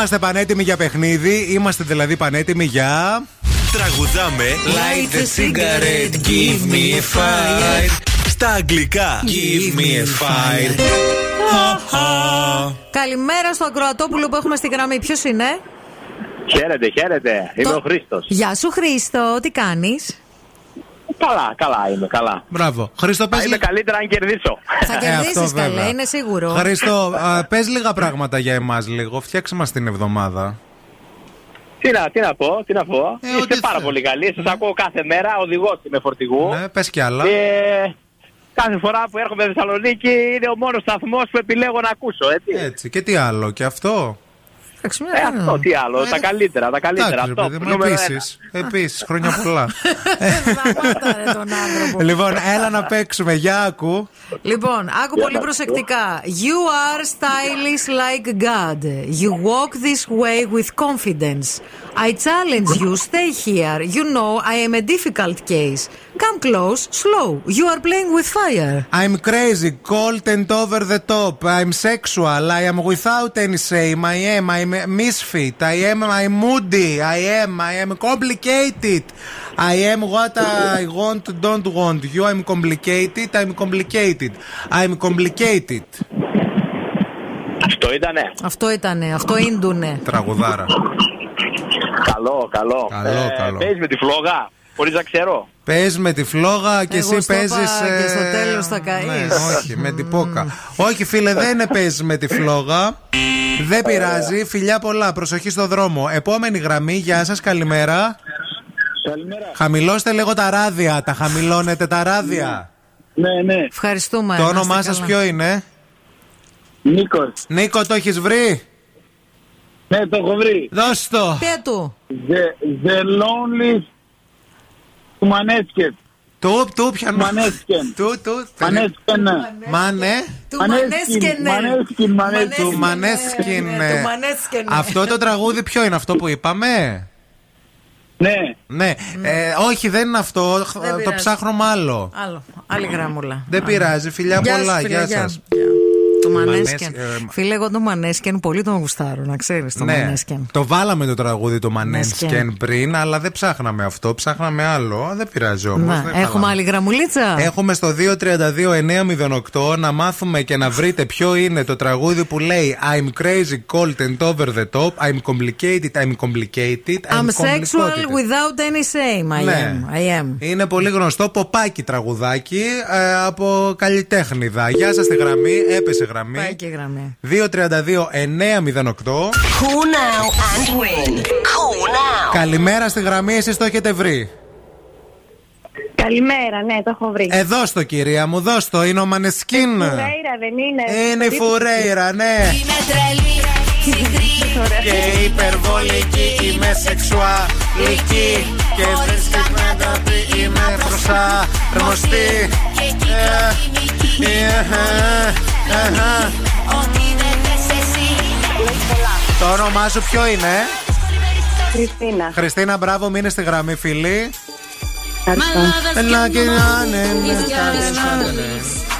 Speaker 1: Είμαστε πανέτοιμοι για παιχνίδι. Είμαστε δηλαδή πανέτοιμοι για.
Speaker 13: Τραγουδάμε Light the cigarette, give me a fire. Στα αγγλικά Give me a fire.
Speaker 2: Καλημέρα στο ακροατόπουλο που έχουμε στη γραμμή. Ποιος είναι;
Speaker 17: Χαίρετε, χαίρετε. Είμαι
Speaker 2: Το-
Speaker 17: ο Χρήστος.
Speaker 2: Γεια σου Χρήστο, τι κάνεις;
Speaker 17: Καλά, καλά είμαι, καλά.
Speaker 1: Μπράβο. Χρήστο, πες
Speaker 17: Θα είμαι
Speaker 1: λι-
Speaker 17: καλύτερα αν κερδίσω.
Speaker 2: Θα
Speaker 1: Ε,
Speaker 2: κερδίσεις
Speaker 1: αυτό
Speaker 2: καλέ,
Speaker 1: βέβαια.
Speaker 2: είναι σίγουρο.
Speaker 1: Χριστό, πες λίγα πράγματα για εμάς λίγο. Φτιάξε μας την εβδομάδα.
Speaker 17: Τι να, τι να πω, τι να πω.
Speaker 1: Ε,
Speaker 17: Είστε
Speaker 1: ό,τι
Speaker 17: πάρα
Speaker 1: θε-
Speaker 17: πολύ καλοί. Σας ακούω κάθε μέρα. Οδηγός είμαι φορτηγού.
Speaker 1: Ναι, πες κι άλλα.
Speaker 17: Και κάθε φορά που έρχομαι Θεσσαλονίκη είναι ο μόνος σταθμός που επιλέγω να ακούσω, έτσι.
Speaker 1: Έτσι. Και τι άλλο, και αυτό;
Speaker 17: Ε, αυτό, τι άλλο. Τα καλύτερα, τα καλύτερα.
Speaker 1: Εντάξει, ρε
Speaker 17: Αυτό,
Speaker 1: παιδί μου,
Speaker 17: νούμερο ένα.
Speaker 1: επίσης. Επίσης, χρόνια πολλά.
Speaker 2: Σταμάτα, ρε, τον άνθρωπο.
Speaker 1: λοιπόν, έλα να παίξουμε. Για άκου.
Speaker 2: Λοιπόν, άκου πολύ προσεκτικά. You are stylish like God. You walk this way with confidence. I challenge you, stay here. You know I am a difficult case. Come close, slow. You are playing with fire.
Speaker 1: I'm crazy, cold and over the top. I'm sexual. I am without any shame. I am. I'm a misfit. I am. I'm moody. I am. I am complicated. I am what I want, don't want. You, I'm complicated. I'm complicated. I'm complicated.
Speaker 17: Αυτό ήτανε.
Speaker 2: Αυτό ήτανε, αυτό ίντουνε.
Speaker 1: Τραγουδάρα.
Speaker 17: Καλό, καλό.
Speaker 1: Καλό, καλό.
Speaker 17: Παίζει με τη φλόγα, χωρί να ξέρω.
Speaker 1: Πες με τη φλόγα και
Speaker 2: Εγώ
Speaker 1: εσύ
Speaker 2: στο είπα
Speaker 1: παίζει.
Speaker 2: και στο τέλος θα καείς.
Speaker 1: όχι, με την πόκα. όχι, φίλε, δεν είναι παίζει με τη φλόγα. Δεν πειράζει. Φιλιά πολλά. Προσοχή στο δρόμο. Επόμενη γραμμή. Γεια σας, καλημέρα.
Speaker 17: Καλημέρα.
Speaker 1: Χαμηλώστε λίγο τα ράδια. Τα χαμηλώνετε τα ράδια.
Speaker 17: Ναι, ναι.
Speaker 2: Ευχαριστούμε.
Speaker 1: Το
Speaker 2: να
Speaker 1: όνομά
Speaker 2: είστε
Speaker 1: σας
Speaker 2: καλά.
Speaker 1: ποιο είναι,
Speaker 17: Νίκος.
Speaker 1: Νίκο, το έχεις βρει;
Speaker 17: Ναι, το έχω βρει.
Speaker 1: Δώσ' το.
Speaker 2: Πε του.
Speaker 17: The, the lonely του Μανέσκετ.
Speaker 1: Του, του, πιανό.
Speaker 17: Μανέσκεν.
Speaker 1: Του, του.
Speaker 17: Μανέσκεν.
Speaker 1: Μάνε.
Speaker 2: Του
Speaker 17: Μανέσκιν,
Speaker 2: Μανέσκενε.
Speaker 17: Μανέσκιν, Μανέσκιν.
Speaker 1: Του Μανέσκιν.
Speaker 2: ναι, του Μανέσκιν.
Speaker 1: Αυτό το τραγούδι ποιο είναι αυτό που είπαμε;
Speaker 17: Ναι.
Speaker 1: Ναι, ε, όχι δεν είναι αυτό.
Speaker 2: Δεν
Speaker 1: το
Speaker 2: πειράζει.
Speaker 1: ψάχνω με άλλο.
Speaker 2: Άλλο, άλλη γραμμούλα.
Speaker 1: Δεν πειράζει, φιλιά
Speaker 2: Γεια
Speaker 1: πολλά.
Speaker 2: σου, φίλε,
Speaker 1: Γεια
Speaker 2: γεια.
Speaker 1: Σα.
Speaker 2: Το
Speaker 1: Μανέσκεν,
Speaker 2: Μανέσκεν.
Speaker 1: ε,
Speaker 2: Φίλε, εγώ το Μανέσκεν πολύ τον γουστάρω, να ξέρεις το
Speaker 1: Ναι,
Speaker 2: Μανέσκεν.
Speaker 1: το βάλαμε το τραγούδι το Μανέσκεν
Speaker 2: Μανέσκεν.
Speaker 1: πριν, αλλά δεν ψάχναμε αυτό. Ψάχναμε άλλο. Δεν πειράζει όμως.
Speaker 2: Να, έχουμε άλλη γραμμουλίτσα.
Speaker 1: Έχουμε στο 232-908 να μάθουμε και να βρείτε ποιο είναι το τραγούδι που λέει I'm crazy, cold and over the top. I'm complicated, I'm complicated.
Speaker 2: I'm sexual
Speaker 1: complicated.
Speaker 2: without any shame. I
Speaker 1: Ναι.
Speaker 2: am. I am.
Speaker 1: Είναι πολύ γνωστό ποπάκι τραγουδάκι ε, από καλλιτέχνηδα. Γεια σας στη γραμμή, έπεσε γραμμή.
Speaker 2: Πάει και η γραμμή.
Speaker 1: 232-908.
Speaker 15: Cool now and win. Cool now.
Speaker 1: Καλημέρα στη γραμμή, εσείς το έχετε βρει;
Speaker 18: Καλημέρα, ναι, το έχω βρει.
Speaker 1: Εδώ στο κυρία μου, δώσ' το, είναι ο Μανεσκίν.
Speaker 18: Φουρέιρα δεν είναι.
Speaker 1: Είναι η Φουρέιρα, ναι.
Speaker 19: Είμαι τρελή,
Speaker 1: Και υπερβολική, είμαι σεξουαλική. Και δεν σκεφτόμαι είμαι προσαρμοστή. Ε, ε, ε, ε.
Speaker 19: ό,τι δεν θες εσύ.
Speaker 1: Το όνομά σου ποιο είναι?
Speaker 18: Χριστίνα.
Speaker 1: Χριστίνα, μπράβο, μείνε στη γραμμή, φίλη.
Speaker 19: Έλα και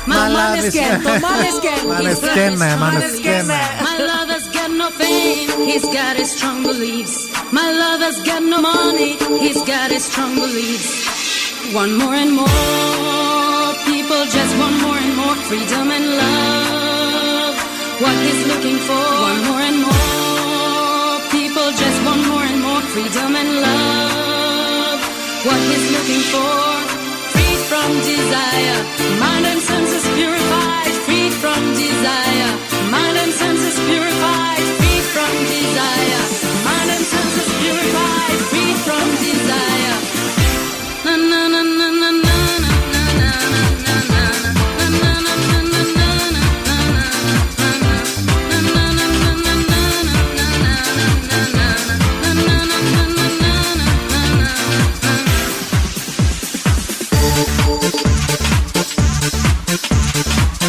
Speaker 2: Μανέσκεν, το Μανέσκεν.
Speaker 1: Μανεσκένε, μανεσκένε.
Speaker 19: My lover's got no fame, he's got his strong beliefs. My lover's got no money, he's got his strong beliefs. One more and more people just want more and more freedom and love. What he's looking for, one more and more people just want more and more freedom and love. What he's looking for, free from desire, mind and senses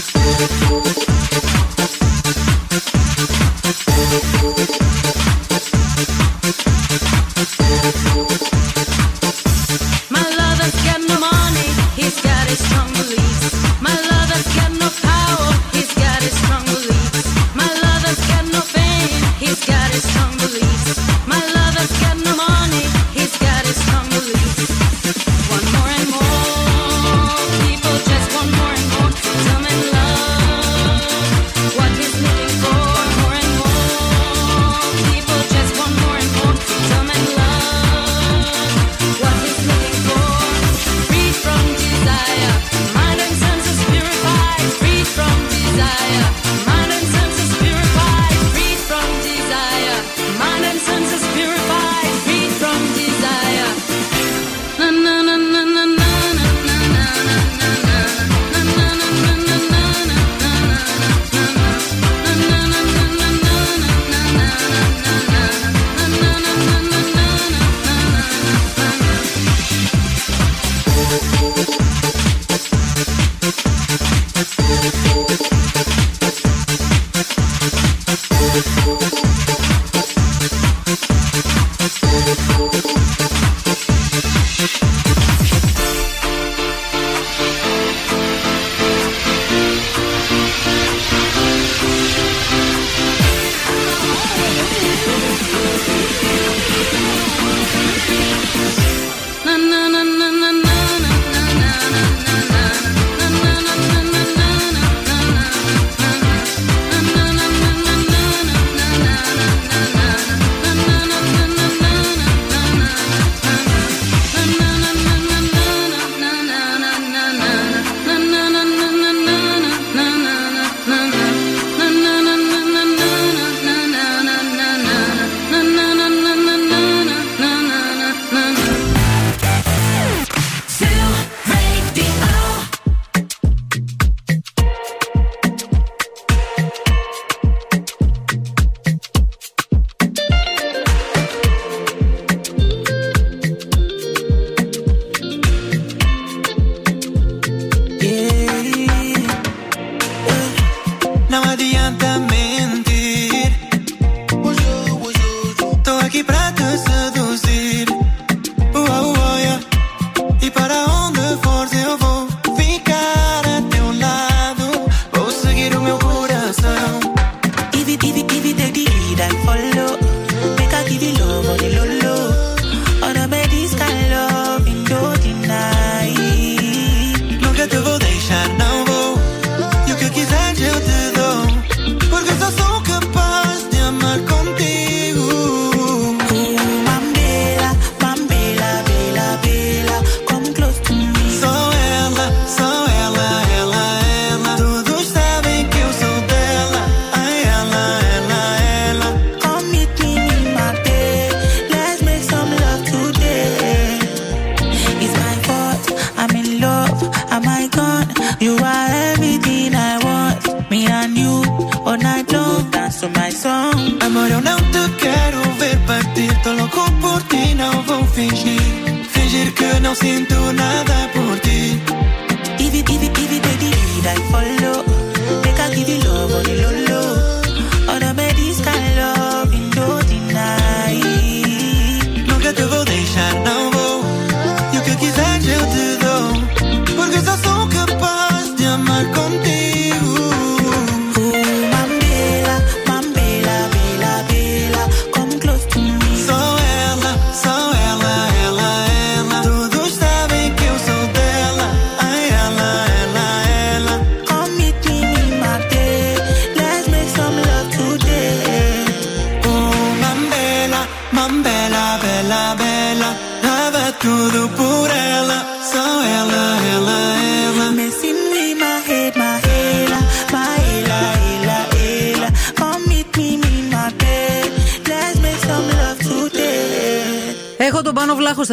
Speaker 13: Thank you.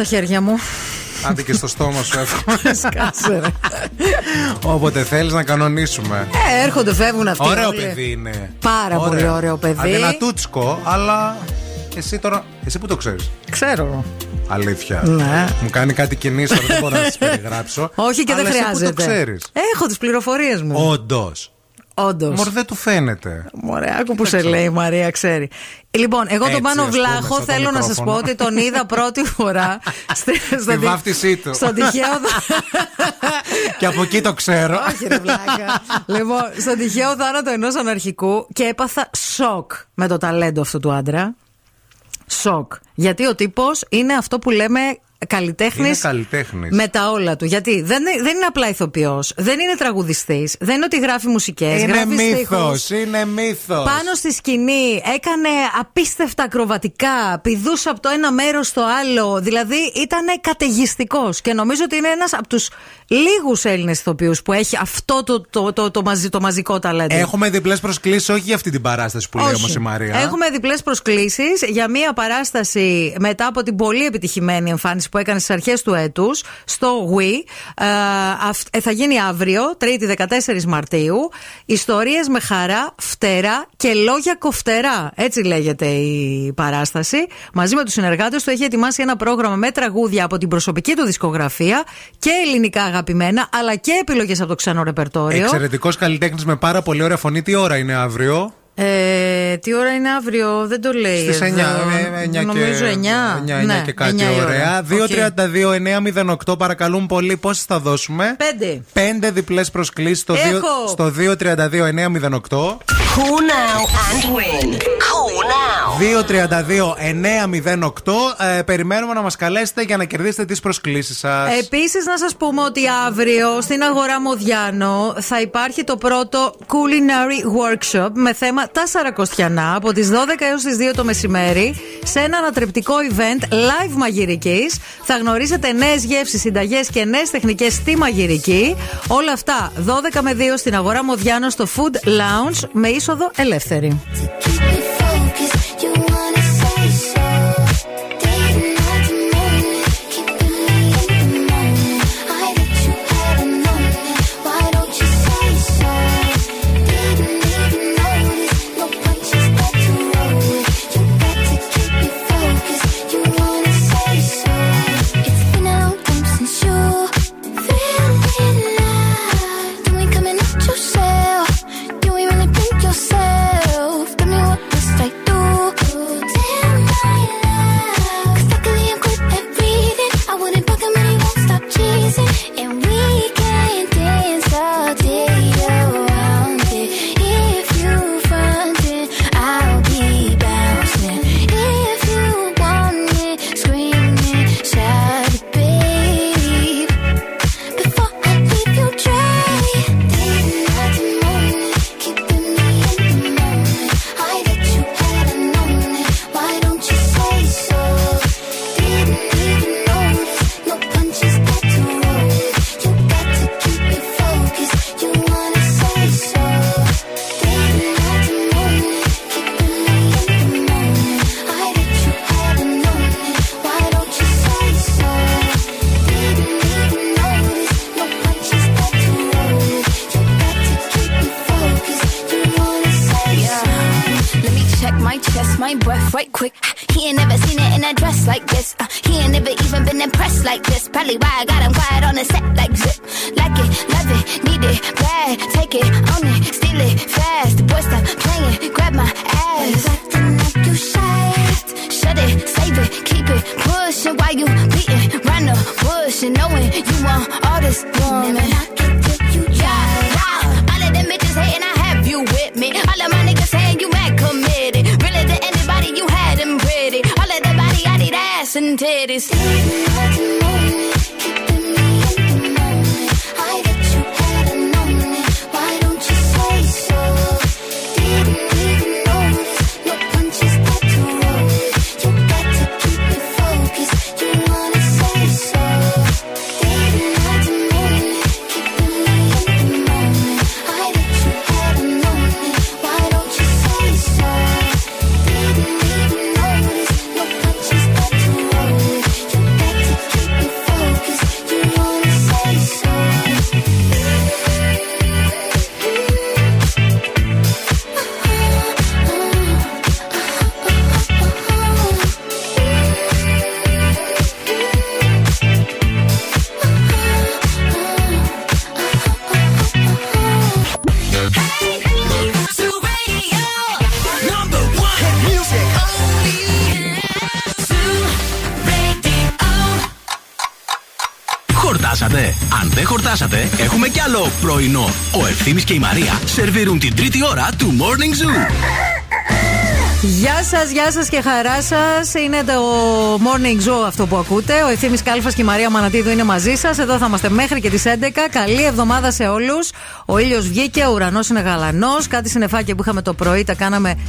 Speaker 2: χέρια μου.
Speaker 1: Άντε και στο στόμα σου εύχομαι. Όποτε θέλεις να κανονίσουμε.
Speaker 2: Ε, έρχονται, φεύγουν αυτοί.
Speaker 1: Ωραίο
Speaker 2: όλοι.
Speaker 1: παιδί είναι.
Speaker 2: Πάρα ωραίο. πολύ ωραίο παιδί.
Speaker 1: Αδυνατούτσκο, αλλά εσύ τώρα. Εσύ που το ξέρεις.
Speaker 2: Ξέρω.
Speaker 1: Αλήθεια.
Speaker 2: Ναι.
Speaker 1: Μου κάνει κάτι κινήσεις, δεν μπορώ να σας περιγράψω.
Speaker 2: Όχι και
Speaker 1: αλλά
Speaker 2: δεν χρειάζεται.
Speaker 1: Εσύ που το ξέρεις.
Speaker 2: Έχω τις πληροφορίες μου.
Speaker 1: Όντως.
Speaker 2: Όντως.
Speaker 1: Μωρ δεν του φαίνεται.
Speaker 2: Μωρέ, άκου που σε λέει η Μαρία, ξέρει. Λοιπόν, εγώ τον Πάνο Βλάχο θέλω να σας πω ότι τον είδα πρώτη φορά Στη
Speaker 1: βάφτισή του.
Speaker 2: Στον τυχαίο.
Speaker 1: Και από εκεί το ξέρω.
Speaker 2: Όχι, ρε βλάκα. Λοιπόν, στον τυχαίο θάνατο ενός αναρχικού και έπαθα σοκ με το ταλέντο αυτού του άντρα. Σοκ. Γιατί ο τύπος είναι αυτό που λέμε
Speaker 20: καλλιτέχνης.
Speaker 1: Είναι καλλιτέχνης.
Speaker 20: Με τα όλα του. Γιατί δεν, είναι- δεν είναι απλά ηθοποιός, δεν είναι τραγουδιστής, δεν είναι ότι γράφει μουσικές.
Speaker 1: Είναι
Speaker 20: γράφει
Speaker 1: μύθος.
Speaker 20: στίχους.
Speaker 1: Είναι μύθος.
Speaker 20: Πάνω στη σκηνή έκανε απίστευτα ακροβατικά, πηδούσε από το ένα μέρος στο άλλο. Δηλαδή ήταν καταιγιστικός. Και νομίζω ότι είναι ένας από τους λίγους Έλληνες ηθοποιούς που έχει αυτό το, το, το, το, μαζι- το μαζικό ταλέντο.
Speaker 1: Έχουμε διπλές προσκλήσεις, όχι για αυτή την παράσταση που λέει
Speaker 20: Όχι.
Speaker 1: όμως η Μαρία.
Speaker 20: Έχουμε διπλές προσκλήσεις για μία παράσταση μετά από την πολύ επιτυχημένη εμφάνιση που έκανε στις αρχές του έτους στο Wii. Ε, αυ- ε, θα γίνει αύριο, 3η 14 Μαρτίου. Ιστορίες με χαρά, φτερά και λόγια κοφτερά. Έτσι λέγεται η παράσταση. Μαζί με τους συνεργάτες του έχει ετοιμάσει ένα πρόγραμμα με τραγούδια από την προσωπική του δισκογραφία και ελληνικά αγαπημένα, αλλά και επιλογές από το ξένο ρεπερτόριο.
Speaker 1: Εξαιρετικός καλλιτέχνης με πάρα πολύ ωραία φωνή. Τι ώρα είναι αύριο;
Speaker 20: Ε, τι ώρα είναι αύριο, δεν το λέει.
Speaker 1: Στις 9,
Speaker 20: εδώ.
Speaker 1: 9
Speaker 20: Νομίζω 9.
Speaker 1: 9, 9
Speaker 20: Ναι,
Speaker 1: και κάτι
Speaker 20: 9 η ώρα.
Speaker 1: ωραία.
Speaker 20: Οκ.
Speaker 1: 232-908 παρακαλούν πολύ. Πόσε θα δώσουμε;
Speaker 20: Πέντε.
Speaker 1: Πέντε διπλές προσκλήσεις στο,
Speaker 20: Έχω.
Speaker 1: δύο- στο 232-908.
Speaker 15: Call now and win. Call now.
Speaker 1: 232-908. Ε, περιμένουμε να μας καλέσετε για να κερδίσετε τις προσκλήσεις σας.
Speaker 20: Επίσης, να σας πούμε ότι αύριο στην αγορά Μοδιάνο θα υπάρχει το πρώτο culinary workshop με θέμα τα Σαρακοστιανά από τις 12 έως τις 2 το μεσημέρι σε ένα ανατρεπτικό event live μαγειρικής. Θα γνωρίσετε νέες γεύσεις, συνταγές και νέες τεχνικές στη μαγειρική. Όλα αυτά 12 με 2 στην αγορά Μοδιάνο στο Food Lounge με είσοδο ελεύθερη.
Speaker 12: Ευθύμης και η Μαρία σερβίρουν την τρίτη ώρα του Morning Zoo.
Speaker 2: Γεια σας, γεια σας και χαρά σας. Είναι το Morning Zoo αυτό που ακούτε. Ο Ευθύνη Κάλφας και η Μαρία Μανατίδου είναι μαζί σας. Εδώ θα είμαστε μέχρι και τις 11. Καλή εβδομάδα σε όλους. Ο ήλιος βγήκε, ο ουρανός είναι γαλανός. Κάτι συνεφάκια που είχαμε το πρωί τα κάναμε ξου.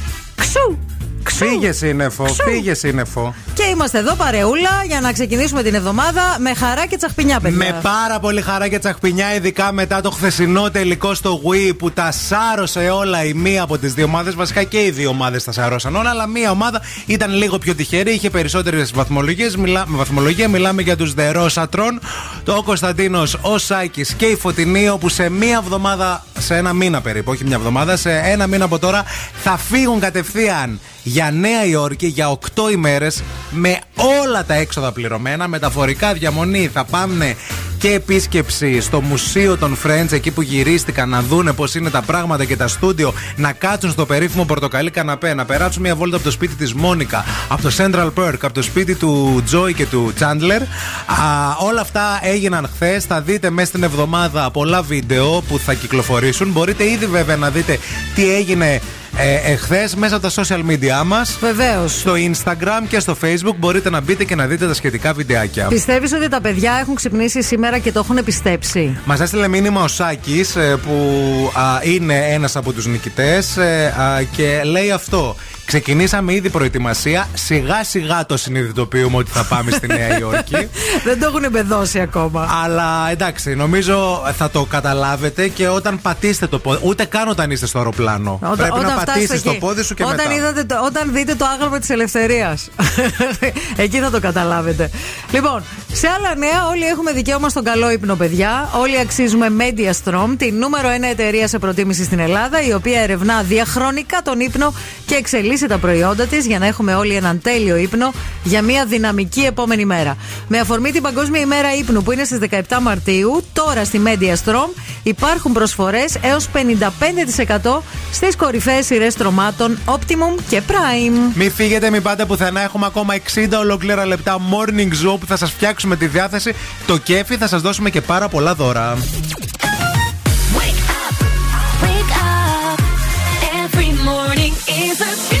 Speaker 1: Φύγε σύννεφο, φύγε σύννεφο.
Speaker 2: Και είμαστε εδώ παρεούλα για να ξεκινήσουμε την εβδομάδα με χαρά και τσαχπινιά, παιδιά.
Speaker 1: Με πάρα πολύ χαρά και τσαχπινιά, ειδικά μετά το χθεσινό τελικό στο Wii που τα σάρωσε όλα η μία από τις δύο ομάδες. Βασικά και οι δύο ομάδες τα σάρωσαν όλα, αλλά μία ομάδα ήταν λίγο πιο τυχερή, είχε περισσότερες βαθμολογίες. Μιλά, με βαθμολογία μιλάμε για τους Δερόσατρον, το Κωνσταντίνος, ο Σάκη και η Φωτεινή, όπου σε μία εβδομάδα, σε ένα μήνα περίπου, όχι μία εβδομάδα, σε ένα μήνα από τώρα θα φύγουν κατευθείαν για Νέα Υόρκη για 8 ημέρες με όλα τα έξοδα πληρωμένα, μεταφορικά διαμονή. Θα πάμε και επίσκεψη στο Μουσείο των Friends, εκεί που γυρίστηκαν να δούνε πώς είναι τα πράγματα και τα στούντιο, να κάτσουν στο περίφημο πορτοκαλί καναπέ, να περάσουν μια βόλτα από το σπίτι της Μόνικα, από το Central Perk, από το σπίτι του Joy και του Chandler. Α, όλα αυτά έγιναν χθες. Θα δείτε μέσα στην εβδομάδα πολλά βίντεο που θα κυκλοφορήσουν. Μπορείτε ήδη βέβαια να δείτε τι έγινε ε, εχθέ μέσα από τα social media μας.
Speaker 2: Βεβαίως.
Speaker 1: Στο Instagram και στο Facebook μπορείτε να μπείτε και να δείτε τα σχετικά βιντεάκια.
Speaker 2: Πιστεύεις ότι τα παιδιά έχουν ξυπνήσει σήμερα και το έχουν πιστέψει.
Speaker 1: Μας έστειλε μήνυμα ο Σάκης που α, είναι ένας από τους νικητές και λέει αυτό. Ξεκινήσαμε ήδη προετοιμασία. Σιγά σιγά το συνειδητοποιούμε ότι θα πάμε στη Νέα Υόρκη.
Speaker 2: Δεν το έχουν εμπεδώσει ακόμα.
Speaker 1: Αλλά εντάξει, νομίζω θα το καταλάβετε και όταν πατήσετε το πόδι. Ούτε καν όταν είστε στο αεροπλάνο.
Speaker 2: Όταν-
Speaker 1: Πρέπει
Speaker 2: όταν
Speaker 1: να
Speaker 2: φτάσετε
Speaker 1: πατήσει το
Speaker 2: εκεί.
Speaker 1: πόδι σου και
Speaker 2: όταν
Speaker 1: μετά.
Speaker 2: Είδατε το, όταν δείτε το άγαλμα της ελευθερίας. Εκεί θα το καταλάβετε. Λοιπόν, σε άλλα νέα, όλοι έχουμε δικαίωμα στον καλό ύπνο, παιδιά. Όλοι αξίζουμε Mediastrom, τη νούμερο 1 εταιρεία σε προτίμηση στην Ελλάδα, η οποία ερευνά διαχρονικά τον ύπνο και εξελίσσει τα προϊόντα της για να έχουμε όλοι έναν τέλειο ύπνο για μια δυναμική επόμενη μέρα. Με αφορμή την Παγκόσμια ημέρα ύπνου που είναι στις 17 Μαρτίου, τώρα στη Mediastrom υπάρχουν προσφορές έως 55% στις κορυφαίες σειρές τρομάτων Optimum και Prime.
Speaker 1: Μην φύγετε, μην πάτε πουθενά. Έχουμε ακόμα 60 ολόκληρα λεπτά morning zoo που θα σας φτιάξουμε τη διάθεση. Το κέφι θα σας δώσουμε και πάρα πολλά δώρα.
Speaker 8: Wake up. Every morning is a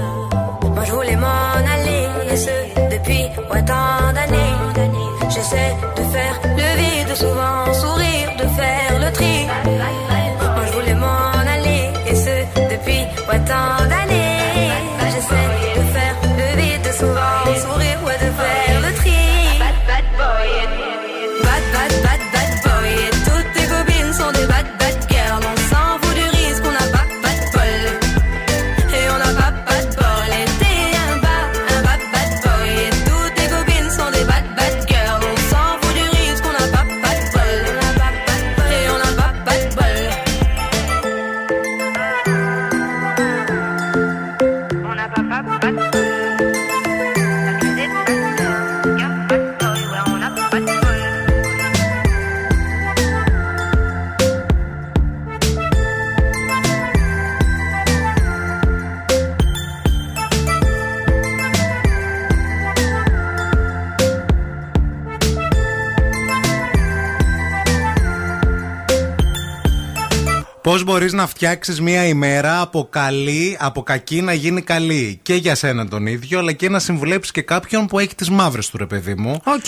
Speaker 1: Να φτιάξεις μία ημέρα από καλή, από κακή να γίνει καλή. Και για σένα τον ίδιο, αλλά και να συμβουλέψεις και κάποιον που έχει τις μαύρες του, ρε παιδί μου.
Speaker 2: Οκ.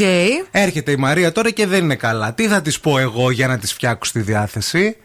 Speaker 1: Έρχεται η Μαρία τώρα και δεν είναι καλά. Τι θα της πω εγώ για να της φτιάξω τη διάθεση;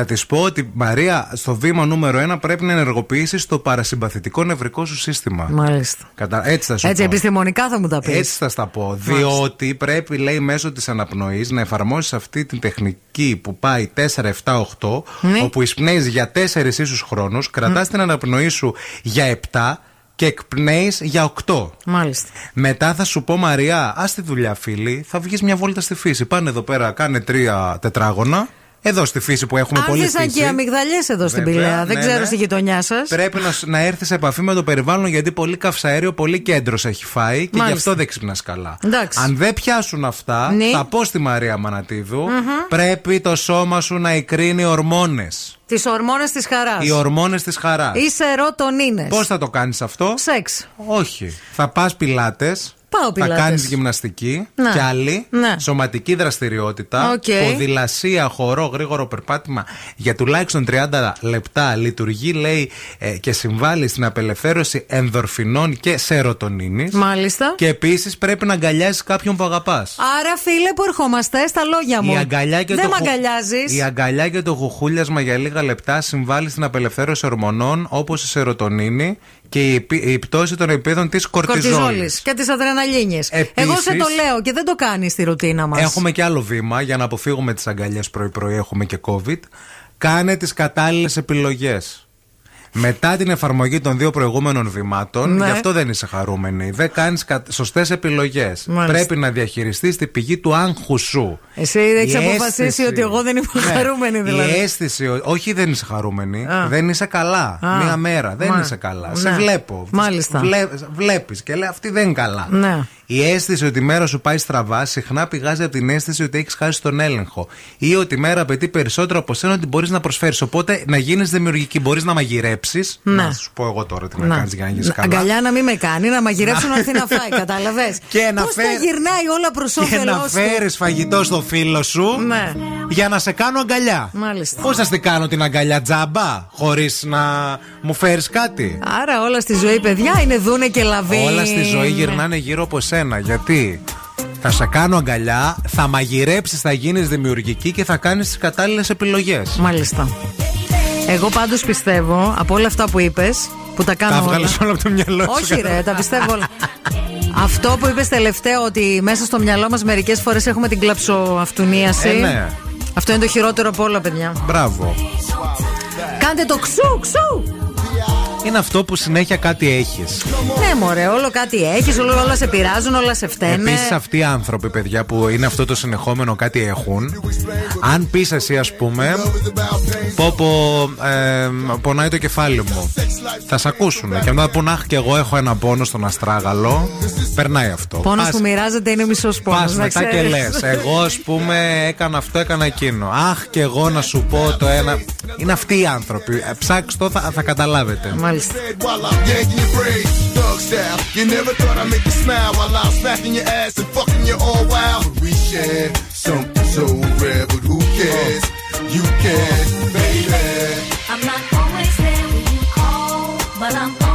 Speaker 1: Θα της πω ότι Μαρία, στο βήμα νούμερο 1 πρέπει να ενεργοποιήσεις το παρασυμπαθητικό νευρικό σου σύστημα.
Speaker 2: Μάλιστα.
Speaker 1: Κατα... Έτσι θα σου
Speaker 2: Έτσι,
Speaker 1: πω.
Speaker 2: επιστημονικά θα μου τα πεις.
Speaker 1: Έτσι θα στα πω. Διότι πρέπει, λέει, μέσω της αναπνοής να εφαρμόσεις αυτή την τεχνική που πάει 4, 7, 8,
Speaker 2: Ναι.
Speaker 1: όπου εισπνέεις για 4 ίσους χρόνους, κρατάς την αναπνοή σου για 7 και εκπνέεις για 8.
Speaker 2: Μάλιστα.
Speaker 1: Μετά θα σου πω, Μαριά, ας τη δουλειά, φίλη, θα βγεις μια βόλτα στη φύση. Πάνε εδώ πέρα, κάνε τρία τετράγωνα. Εδώ στη φύση που έχουμε πολύ
Speaker 2: Άρχισαν
Speaker 1: φύση.
Speaker 2: και οι αμυγδαλιές εδώ στην
Speaker 1: Βέβαια,
Speaker 2: Πηλαία. Δεν
Speaker 1: ναι,
Speaker 2: ξέρω
Speaker 1: ναι.
Speaker 2: στη γειτονιά σας.
Speaker 1: Πρέπει να, σ- να έρθεις σε επαφή με το περιβάλλον γιατί πολύ καυσαέριο, πολύ κέντρος έχει φάει και γι'
Speaker 2: Μάλιστα.
Speaker 1: αυτό δεν ξυπνάς καλά.
Speaker 2: Εντάξει.
Speaker 1: Αν δεν πιάσουν αυτά,
Speaker 2: Ναι.
Speaker 1: θα πω στη Μαρία Μανατίδου,
Speaker 2: Μμμ.
Speaker 1: πρέπει το σώμα σου να εκρίνει ορμόνες.
Speaker 2: Τις ορμόνες της χαράς.
Speaker 1: Οι ορμόνες της χαράς.
Speaker 2: Η σε-
Speaker 1: ροτονίνη. Πώς θα το κάνεις αυτό,
Speaker 2: Σεξ.
Speaker 1: Όχι. Θα πας πιλάτες.
Speaker 2: Πάω
Speaker 1: Θα
Speaker 2: πιλάτες.
Speaker 1: κάνεις γυμναστική
Speaker 2: Ναι.
Speaker 1: και άλλη.
Speaker 2: Ναι.
Speaker 1: Σωματική δραστηριότητα.
Speaker 2: Οκ.
Speaker 1: Ποδηλασία, χορό, γρήγορο περπάτημα για τουλάχιστον 30 λεπτά. Λειτουργεί, λέει, ε, και συμβάλλει στην απελευθέρωση ενδορφινών και σερωτονίνης.
Speaker 2: Μάλιστα.
Speaker 1: Και επίσης πρέπει να αγκαλιάσεις κάποιον που αγαπάς.
Speaker 2: Άρα, φίλε, που ερχόμαστε στα λόγια μου.
Speaker 1: Η αγκαλιά και
Speaker 2: Δεν
Speaker 1: το
Speaker 2: με
Speaker 1: χου-
Speaker 2: αγκαλιάζεις.
Speaker 1: Η αγκαλιά και το χουχούλιασμα για λίγα λεπτά συμβάλλει στην απελευθέρωση ορμονών όπως η σερωτονίνη και η, πι- η πτώση των επίπεδων της κορτιζόλης.
Speaker 2: Κορτιζόλης και τι αδρεναλίνε. Εγώ σε το λέω και δεν το κάνει στη ρουτίνα μας.
Speaker 1: Έχουμε και άλλο βήμα για να αποφύγουμε τις αγκαλιές πρωί-πρωί. Έχουμε και COVID. Κάνε τις κατάλληλες επιλογές. Μετά την εφαρμογή των δύο προηγούμενων βημάτων,
Speaker 2: Ναι.
Speaker 1: γι' αυτό δεν είσαι χαρούμενη. Δεν κάνεις σωστές επιλογές.
Speaker 2: Μάλιστα.
Speaker 1: Πρέπει να διαχειριστείς την πηγή του άγχου σου.
Speaker 2: Εσύ έχει
Speaker 1: Η
Speaker 2: αποφασίσει
Speaker 1: αίσθηση-
Speaker 2: ότι εγώ δεν είμαι
Speaker 1: Ναι.
Speaker 2: χαρούμενη δηλαδή.
Speaker 1: Η αίσθηση, ο- όχι δεν είσαι χαρούμενη,
Speaker 2: Α.
Speaker 1: δεν είσαι καλά.
Speaker 2: Α.
Speaker 1: Μία μέρα, δεν
Speaker 2: Μα-
Speaker 1: είσαι καλά.
Speaker 2: Ναι.
Speaker 1: Σε βλέπω.
Speaker 2: Μάλιστα.
Speaker 1: Βλέ, Βλέπεις και λέει αυτή δεν είναι καλά.
Speaker 2: Ναι.
Speaker 1: Η αίσθηση ότι η μέρα σου πάει στραβά συχνά πηγάζει από την αίσθηση ότι έχεις χάσει τον έλεγχο. Ή ότι η μέρα απαιτεί περισσότερο από σένα ότι μπορείς να προσφέρεις. Οπότε να γίνεις δημιουργική. Μπορείς να μαγειρέψεις.
Speaker 2: Ναι.
Speaker 1: Να σου πω εγώ τώρα τι να,
Speaker 2: Να.
Speaker 1: κάνεις για να γίνεις
Speaker 2: Να-
Speaker 1: καλά.
Speaker 2: Αγκαλιά να μην με κάνει, να μαγειρέψω να έρθει να φάει, κατάλαβες;
Speaker 1: Και να
Speaker 2: Πώς
Speaker 1: φέρ-
Speaker 2: τα γυρνάει όλα προς
Speaker 1: Και να
Speaker 2: όφελός του.
Speaker 1: φέρεις φαγητό στο φίλο σου
Speaker 2: Ναι.
Speaker 1: για να σε κάνω αγκαλιά.
Speaker 2: Μάλιστα.
Speaker 1: Πώς θα στην κάνω την αγκαλιά τζάμπα, χωρίς να μου φέρεις κάτι;
Speaker 2: Άρα όλα στη ζωή, παιδιά, είναι δούνε και λαβή.
Speaker 1: Όλα στη ζωή γυρνάνε γύρω από σένα. Γιατί θα σε κάνω αγκαλιά, θα μαγειρέψεις, θα γίνεις δημιουργική και θα κάνεις τι κατάλληλες επιλογές.
Speaker 2: Μάλιστα. Εγώ πάντως πιστεύω από όλα αυτά που είπες, που τα κάνω
Speaker 1: Τα
Speaker 2: όλα.
Speaker 1: βγάλει όλα από το μυαλό σου.
Speaker 2: Όχι, ρε, τα πιστεύω όλα. Αυτό που είπες τελευταίο, ότι μέσα στο μυαλό μας μερικές φορές έχουμε την κλαψοαυτουνίαση.
Speaker 1: Ε, ναι.
Speaker 2: Αυτό είναι το χειρότερο από όλα, παιδιά.
Speaker 1: Μπράβο.
Speaker 2: Κάντε το ξού, ξού!
Speaker 1: Είναι αυτό που συνέχεια κάτι έχεις.
Speaker 2: Ναι, μωρέ, όλο κάτι έχεις, όλα, όλα σε πειράζουν, όλα σε φταίνε.
Speaker 1: Επίσης, αυτοί οι άνθρωποι, παιδιά, που είναι αυτό το συνεχόμενο κάτι έχουν, αν πεις εσύ, ας πούμε, πω πω ε, πονάει το κεφάλι μου, θα σε ακούσουν. Και μετά που να έχω και εγώ έχω ένα πόνο στον αστράγαλο, περνάει αυτό.
Speaker 2: Πόνος
Speaker 1: Πας-
Speaker 2: που μοιράζεται είναι μισός πόνος.
Speaker 1: Πας μετά και λες. Εγώ, ας πούμε, έκανα αυτό, έκανα εκείνο. Αχ, και εγώ να σου πω το ένα. Είναι αυτοί οι άνθρωποι. Ε, Ψάξτε το, θα, θα καταλάβετε.
Speaker 2: nice.
Speaker 21: While I'm yanking your style. You never thought I'd make you smile while I'm smacking your ass and fucking wild. We share so who cares? You can, baby.
Speaker 8: I'm not always there when you call, but I'm.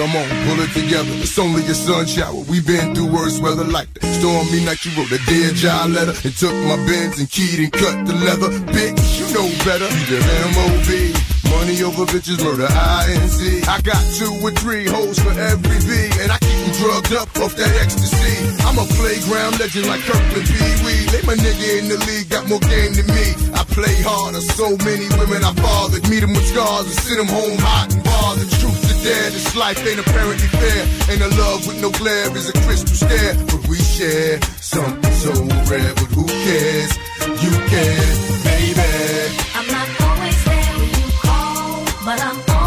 Speaker 21: Come on, pull it together. It's only a sun shower. We've been through worse weather like that. Stormy night, you wrote a dear job letter and took my bins and keyed and cut the leather. Bitch, you know better. You the M.O.B. Money over bitches, murder I.N.C. I got two or three hoes for every V, and I keep them drugged up off that ecstasy. I'm a playground legend like Kirkland Pee Wee. Lay my nigga in the league, got more game than me. I play harder, so many women I fathered. Meet them with scars and send them home hot and bothered. Truth dare, this life ain't apparently fair. Ain't a love with no glare is a crystal stare. But we share something so rare, but who cares? You care, baby.
Speaker 8: I'm not always there when you call, but I'm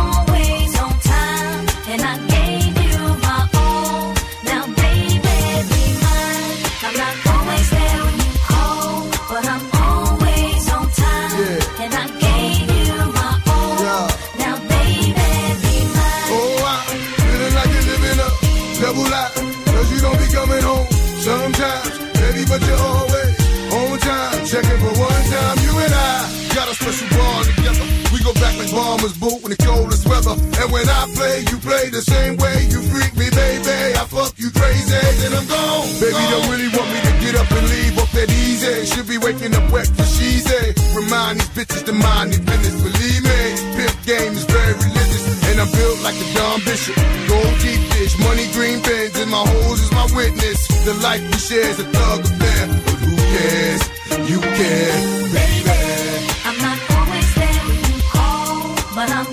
Speaker 21: in the coldest weather. And when I play, you play the same way. You freak me, baby. I fuck you crazy, then I'm gone. Baby, don't really want me to get up and leave off that easy. Should be waking up wet for she's a. Remind these bitches to mind their business. Believe me, pimp game is very religious. And I'm built like a Don Bishop. Gold deep dish, money green bins, and my hoes is my witness. The life we share is a thug affair. But who cares? You care, baby.
Speaker 8: Ramaram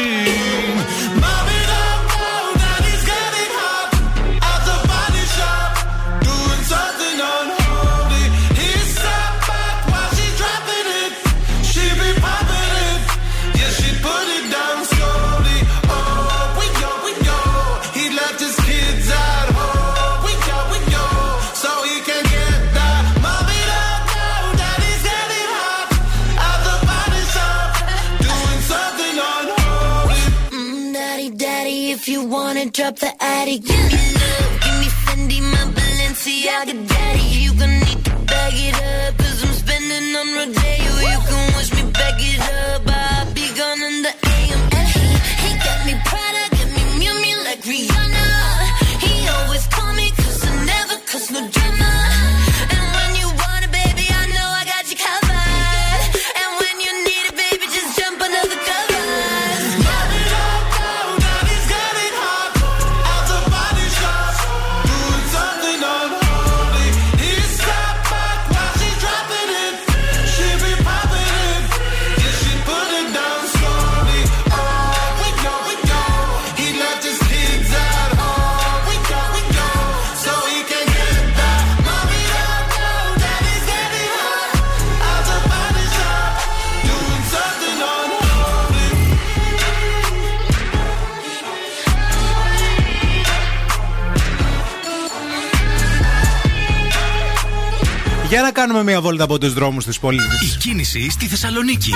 Speaker 1: Κάνουμε μια βόλτα από τους δρόμους της πόλη.
Speaker 12: Η κίνηση στη Θεσσαλονίκη.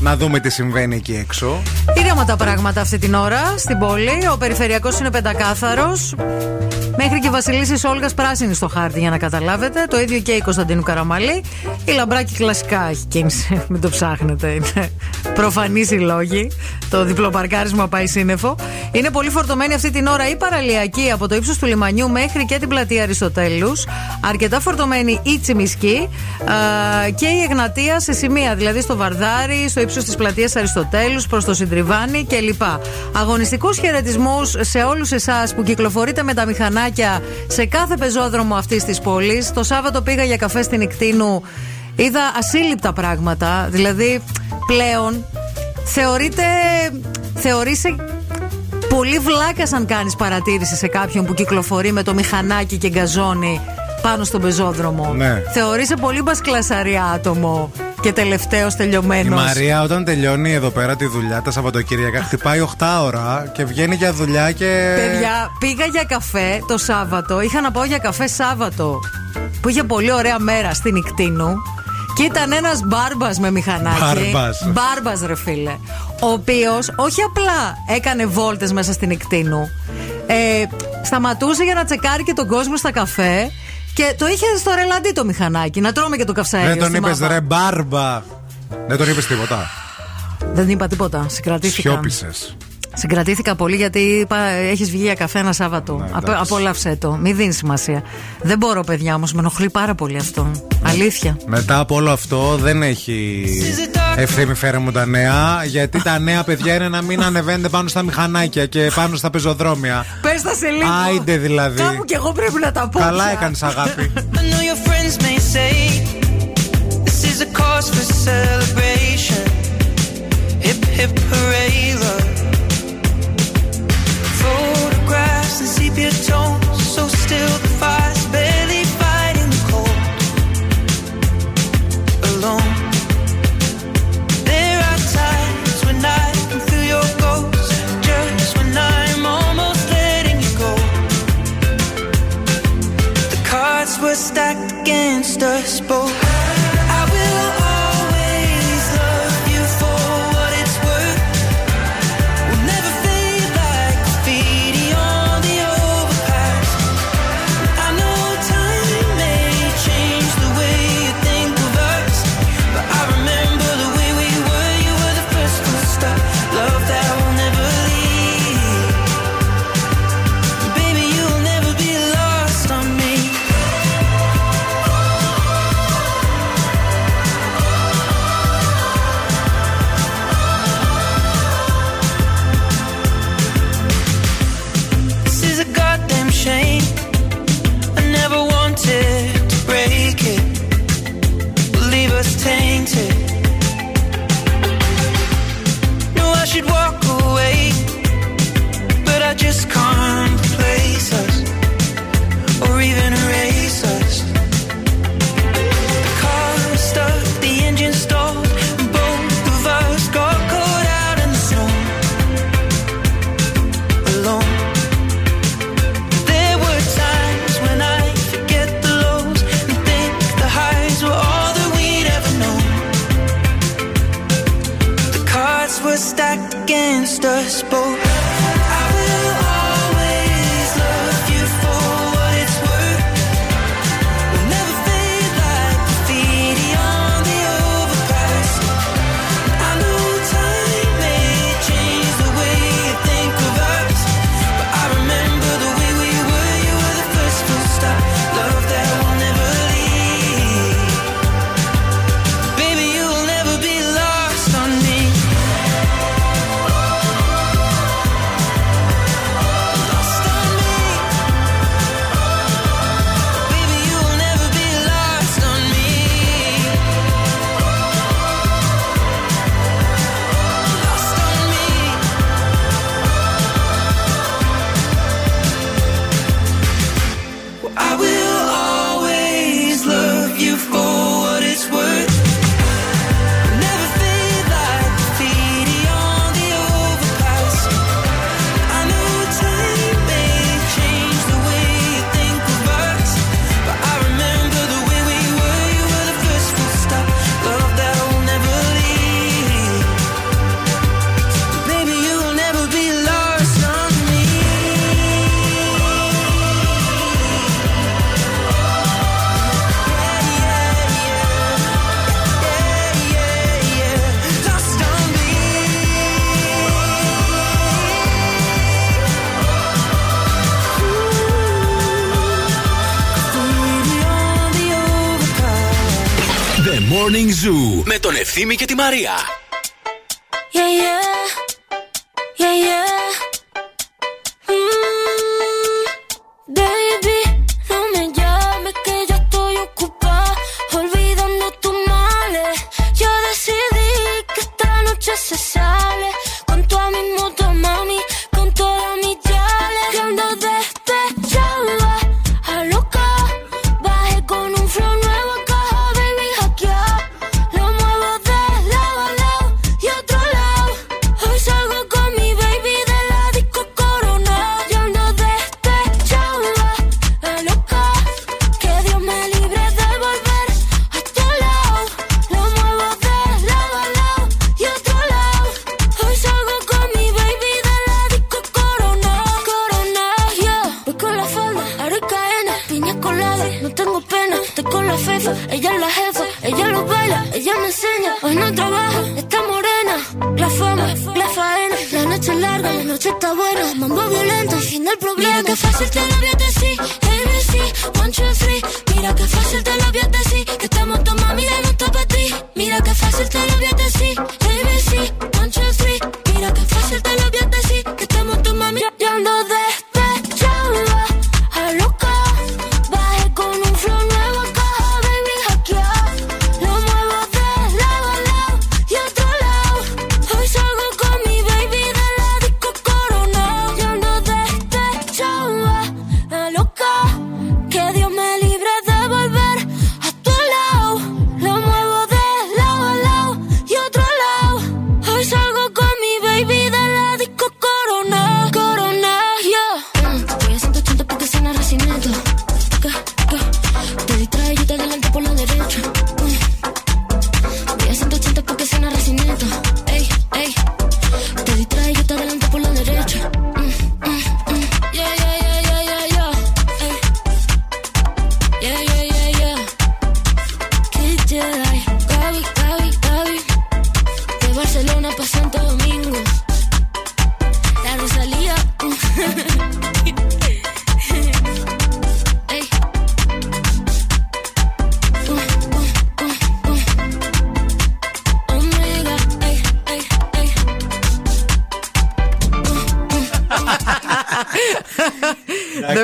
Speaker 1: Να δούμε τι συμβαίνει εκεί έξω.
Speaker 2: Ήρεμα τα πράγματα αυτή την ώρα στην πόλη. Ο περιφερειακός είναι πεντακάθαρος. Μέχρι και η Βασιλίση Όλγας πράσινη στο χάρτη για να καταλάβετε. Το ίδιο και η Κωνσταντίνου Καραμαλή. Η Λαμπράκη κλασικά έχει κίνηση. Μην το ψάχνετε. Είναι προφανεί οι λόγοι. Το διπλοπαρκάρισμα πάει σύννεφο. Είναι πολύ φορτωμένη αυτή την ώρα η παραλιακή από το ύψος του λιμανιού μέχρι και την πλατεία Αριστοτέλους. Αρκετά φορτωμένη η Τσιμισκή α, και η Εγνατία σε σημεία. Δηλαδή στο Βαρδάρι, στο ύψος της πλατείας Αριστοτέλους, προς το Συντριβάνι κλπ. Αγωνιστικού χαιρετισμού σε όλους εσάς που κυκλοφορείτε με τα μηχανάκια σε κάθε πεζόδρομο αυτής της πόλης. Το Σάββατο πήγα για καφέ στην Ικτίνου. Είδα ασύλληπτα πράγματα. Δηλαδή πλέον θεωρείται. Θεωρείσαι πολύ βλάκα αν κάνεις παρατήρηση σε κάποιον που κυκλοφορεί με το μηχανάκι και γκαζώνει πάνω στον πεζόδρομο.
Speaker 1: Ναι.
Speaker 2: Θεωρείσαι πολύ μπασκλασαρία άτομο και τελευταίος
Speaker 1: Η
Speaker 2: τελειωμένο.
Speaker 1: Μαρία όταν τελειώνει εδώ πέρα τη δουλειά τα Σαββατοκύριακα χτυπάει 8 ώρα και βγαίνει για δουλειά και.
Speaker 2: Παιδιά, πήγα για καφέ το Σάββατο. Είχα να πάω για καφέ Σάββατο. Που είχε πολύ ωραία μέρα στην Ικτίνου. Και ήταν ένας μπάρμπας με μηχανάκι.
Speaker 1: Μπάρμπας.
Speaker 2: Μπάρμπας, ρε φίλε. Ο οποίος όχι απλά έκανε βόλτες μέσα στην Ικτίνου. Ε, σταματούσε για να τσεκάρει και τον κόσμο στα καφέ. Και το είχες στο ρελαντί το μηχανάκι. Να τρώμε και το καυσαέριο.
Speaker 1: Δεν τον
Speaker 2: στη
Speaker 1: είπες
Speaker 2: μάπα.
Speaker 1: ρε μπάρμπα. Δεν τον είπες τίποτα.
Speaker 2: Δεν είπα τίποτα. Συγκρατήθηκα.
Speaker 1: Σιώπησες.
Speaker 2: Συγκρατήθηκα πολύ γιατί είπα: Έχεις βγει για καφέ ένα Σάββατο.
Speaker 1: Ναι,
Speaker 2: Απ- απόλαυσέ το. Μην δίνεις σημασία. Δεν μπορώ, παιδιά, όμως. Με ενοχλεί πάρα πολύ αυτό. Αλήθεια.
Speaker 1: Μετά από όλο αυτό δεν έχει ευθύνη φέρε μου τα νέα. Γιατί τα νέα παιδιά είναι να μην ανεβαίνετε πάνω στα μηχανάκια και πάνω στα πεζοδρόμια.
Speaker 2: Πες τα σε λίγο.
Speaker 1: Άιντε δηλαδή.
Speaker 2: Κάπου κι εγώ πρέπει να τα πω.
Speaker 1: Καλά
Speaker 2: πια.
Speaker 1: έκανες αγάπη.
Speaker 13: I know your friends may say this is a cause for celebration. Hip hip hooray, and sepia tones, so still the fire's barely fighting the cold. Alone. There are times when I can feel your ghost, just when I'm almost letting you go. The cards were stacked against us both.
Speaker 22: área.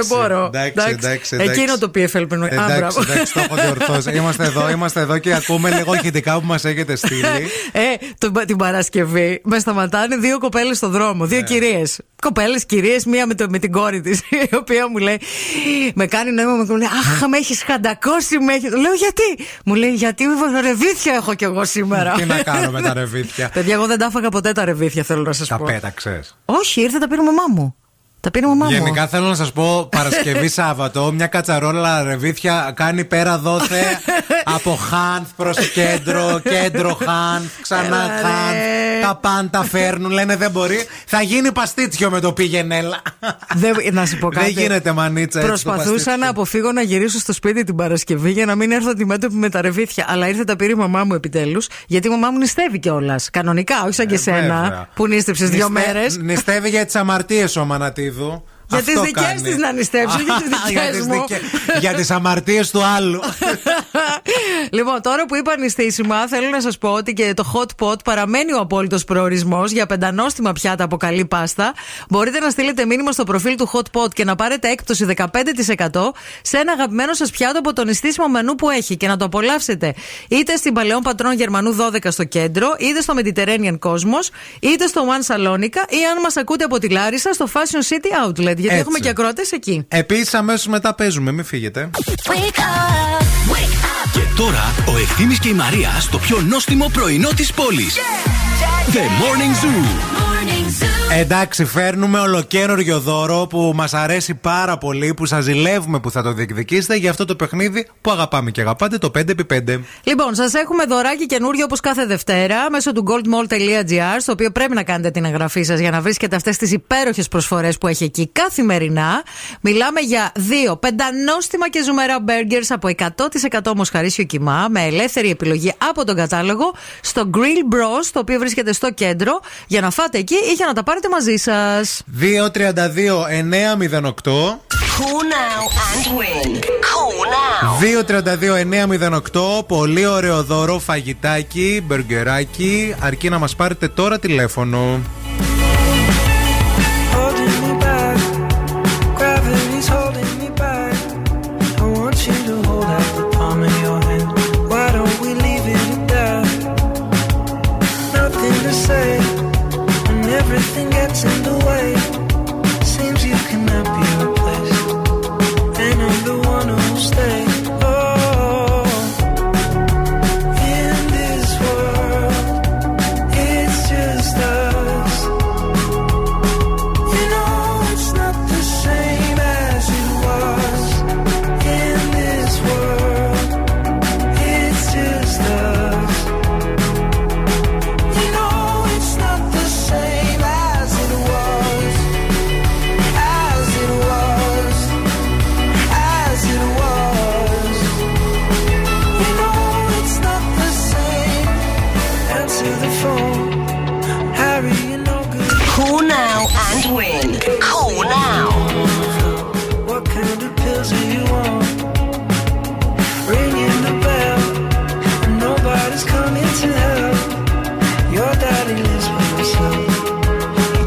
Speaker 22: μπορώ.
Speaker 1: Εντάξει, εντάξει, εντάξει.
Speaker 22: Εκείνο το PFL πρέπει να
Speaker 1: Εντάξει, εντάξει, το έχω διορθώσει. είμαστε εδώ, είμαστε εδώ και ακούμε λίγο ηχητικά που μας έχετε στείλει.
Speaker 22: Ε, το, την Παρασκευή με σταματάνε δύο κοπέλες στο δρόμο, δύο yeah. κυρίες. Κοπέλες, κυρίες, μία με, το, με την κόρη της, η οποία μου λέει, με κάνει νόημα, μου λέει, Αχ, με έχεις χαντακώσει, με έχει. Λέω γιατί; Μου λέει, Γιατί ρεβίθια έχω κι εγώ σήμερα.
Speaker 1: Τι να κάνω με τα ρεβίθια;
Speaker 22: Παιδιά, εγώ δεν τα έφαγα ποτέ τα ρεβίθια, θέλω να
Speaker 1: σας
Speaker 22: πω.
Speaker 1: Τα πέταξες.
Speaker 22: Όχι, ήρθε τα πήρε μαμά μου. Τα μαμά μου.
Speaker 1: Γενικά θέλω να σας πω Παρασκευή Σάββατο, μια κατσαρόλα ρεβίθια κάνει πέρα δόθε από Χάνθ προς κέντρο, κέντρο Χάνθ, ξανά Χάνθ. Τα πάντα φέρνουν, λένε δεν μπορεί. Θα γίνει παστίτσιο με το
Speaker 2: πήγαινε. Να σου πω κάτι.
Speaker 1: Δεν γίνεται μανίτσα.
Speaker 2: Προσπαθούσα να αποφύγω να γυρίσω στο σπίτι την Παρασκευή για να μην έρθω αντιμέτωπη με τα ρεβίθια. Αλλά ήρθε τα πήρε η μαμά μου επιτέλους, γιατί η μαμά μου νηστεύει κιόλας. Κανονικά, όχι σαν και
Speaker 1: ε, σένα
Speaker 2: που νήστεψε δύο μέρες.
Speaker 1: Νηστεύει για τις αμαρτίες ο Μανατίδης. Μανατίδου.
Speaker 2: Για
Speaker 1: Αυτό
Speaker 2: τις δικές
Speaker 1: κάνει.
Speaker 2: της να νηστέψει, για τις δικές
Speaker 1: Για τις
Speaker 2: μου.
Speaker 1: δικέ- Για τις αμαρτίες του άλλου.
Speaker 2: Λοιπόν, τώρα που είπα νηστήσιμα, θέλω να σας πω ότι και το hot pot παραμένει ο απόλυτος προορισμός για πεντανόστιμα πιάτα από καλή πάστα. Μπορείτε να στείλετε μήνυμα στο προφίλ του hot pot και να πάρετε έκπτωση 15% σε ένα αγαπημένο σας πιάτο από το νηστήσιμο μενού που έχει και να το απολαύσετε είτε στην Παλαιών Πατρών Γερμανού 12 στο κέντρο, είτε στο Mediterranean Cosmos, είτε στο One Salonica ή αν μας ακούτε από τη Λάρισα στο Fashion City Outlet. Γιατί
Speaker 1: Έτσι.
Speaker 2: έχουμε και ακροατές εκεί.
Speaker 1: Επίσης, αμέσως μετά παίζουμε, μην φύγετε.
Speaker 6: Και τώρα ο Ευθύμης και η Μαρία στο πιο νόστιμο πρωινό της πόλης. The Morning Zoo.
Speaker 1: Εντάξει, φέρνουμε ολοκαίριο δώρο που μας αρέσει πάρα πολύ, που σας ζηλεύουμε που θα το διεκδικήσετε για αυτό το παιχνίδι που αγαπάμε και αγαπάτε, το 5x5.
Speaker 2: Λοιπόν, σας έχουμε δωράκι καινούριο όπως κάθε Δευτέρα μέσω του goldmall.gr, στο οποίο πρέπει να κάνετε την εγγραφή σας για να βρίσκετε αυτές τις υπέροχες προσφορές που έχει εκεί καθημερινά. Μιλάμε για δύο πεντανόστιμα και ζουμερά μπέργκερς από 100% μοσχαρίσιο κοιμά, με ελεύθερη επιλογή από τον κατάλογο, στο Grill Bros, το οποίο βρίσκεται στο κέντρο, για να φάτε εκεί ή για να τα πάρετε μαζί σας.
Speaker 1: 232-908.
Speaker 15: Call now and win. Call now.
Speaker 1: 232-908. Πολύ ωραίο δώρο, φαγητάκι, μπεργκεράκι. Αρκεί να μας πάρετε τώρα τηλέφωνο.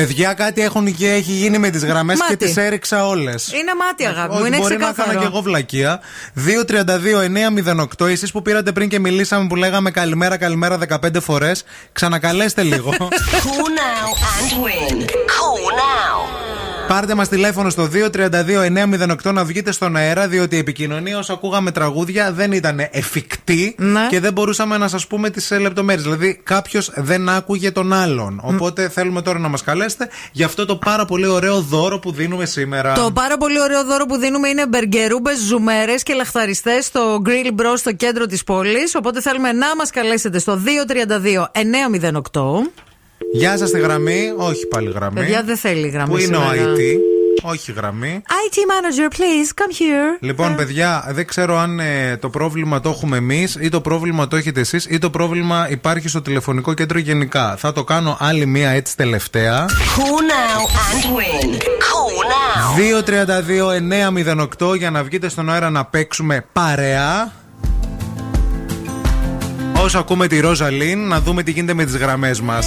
Speaker 1: Παιδιά, κάτι έχουν και έχει γίνει με τις γραμμές και
Speaker 2: Μάτι.
Speaker 1: τις έριξα όλες.
Speaker 2: Είναι μάτι, αγάπη μου,
Speaker 1: Όχι,
Speaker 2: είναι
Speaker 1: μπορεί να
Speaker 2: ξεκάθαρο.
Speaker 1: έκανα και εγώ βλακεία. 232-908. Εσείς που πήρατε πριν και μιλήσαμε που λέγαμε καλημέρα, καλημέρα 15 φορές. Ξανακαλέστε λίγο.
Speaker 15: Call now and win. Call now.
Speaker 1: Πάρτε μας τηλέφωνο στο 232-908 να βγείτε στον αέρα, διότι η επικοινωνία όσο ακούγαμε τραγούδια δεν ήταν εφικτή
Speaker 2: Ναι.
Speaker 1: και δεν μπορούσαμε να σας πούμε τις λεπτομέρειες. Δηλαδή, κάποιος δεν άκουγε τον άλλον. Οπότε θέλουμε τώρα να μας καλέσετε για αυτό το πάρα πολύ ωραίο δώρο που δίνουμε σήμερα.
Speaker 2: Το πάρα πολύ ωραίο δώρο που δίνουμε είναι μπεργκερούμπες, ζουμέρες και λαχταριστές στο Grill Bros στο κέντρο της πόλης. Οπότε θέλουμε να μας καλέσετε στο 232 908.
Speaker 1: Γεια σας στη γραμμή. Όχι πάλι γραμμή.
Speaker 2: Παιδιά δεν θέλει γραμμή.
Speaker 1: Πού είναι ο
Speaker 2: σήμερα.
Speaker 1: IT. Όχι γραμμή.
Speaker 2: IT manager, please, come here.
Speaker 1: Λοιπόν, παιδιά, δεν ξέρω αν ε, το πρόβλημα το έχουμε εμείς ή το πρόβλημα το έχετε εσείς ή το πρόβλημα υπάρχει στο τηλεφωνικό κέντρο γενικά. Θα το κάνω άλλη μία έτσι τελευταία.
Speaker 15: Call now and win. Call now.
Speaker 1: 232-908 για να βγείτε στον αέρα να παίξουμε παρέα. Όσο ακούμε τη Ρόζα Λίν, να δούμε τι γίνεται με τις γραμμές μας.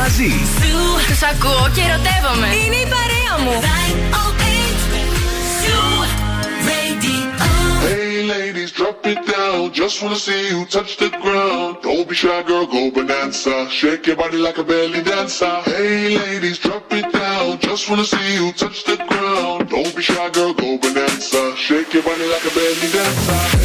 Speaker 12: μαζί.
Speaker 15: Τους ακούω και ερωτεύομαι. Είναι η παρέα μου.
Speaker 23: Hey ladies, drop it down. Just wanna see you touch the ground. Don't be shy, girl, go bonanza. Shake your body like a belly dancer. Hey ladies, drop it down. Just wanna see you touch the ground. Don't be shy, girl, go bonanza. Shake your body like a belly dancer.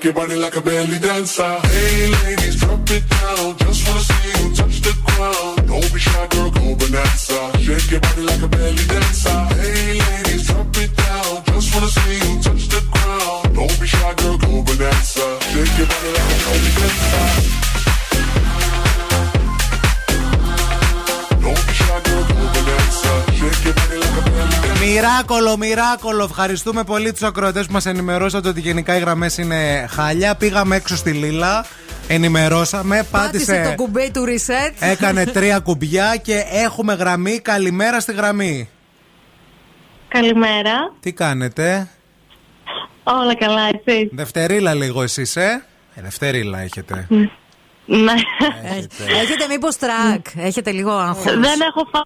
Speaker 23: que bailen like a belly dancer.
Speaker 1: Μοιράκολο, μοιράκολο. Ευχαριστούμε πολύ τους ακροατές που μας ενημερώσατε ότι γενικά οι γραμμές είναι χάλια. Πήγαμε έξω στη Λίλα. Ενημερώσαμε,
Speaker 2: Πάτησε
Speaker 1: πάτησε.
Speaker 2: το κουμπί του reset.
Speaker 1: Έκανε τρία κουμπιά και έχουμε γραμμή. Καλημέρα στη γραμμή.
Speaker 18: Καλημέρα.
Speaker 1: Τι κάνετε,
Speaker 18: Όλα καλά, εσύ;
Speaker 1: Δευτερίλα λίγο εσείς, ε; ε δευτερίλα έχετε.
Speaker 18: Ναι.
Speaker 2: Έχετε μήπως τρακ, έχετε λίγο άγχος.
Speaker 18: Δεν έχω φάει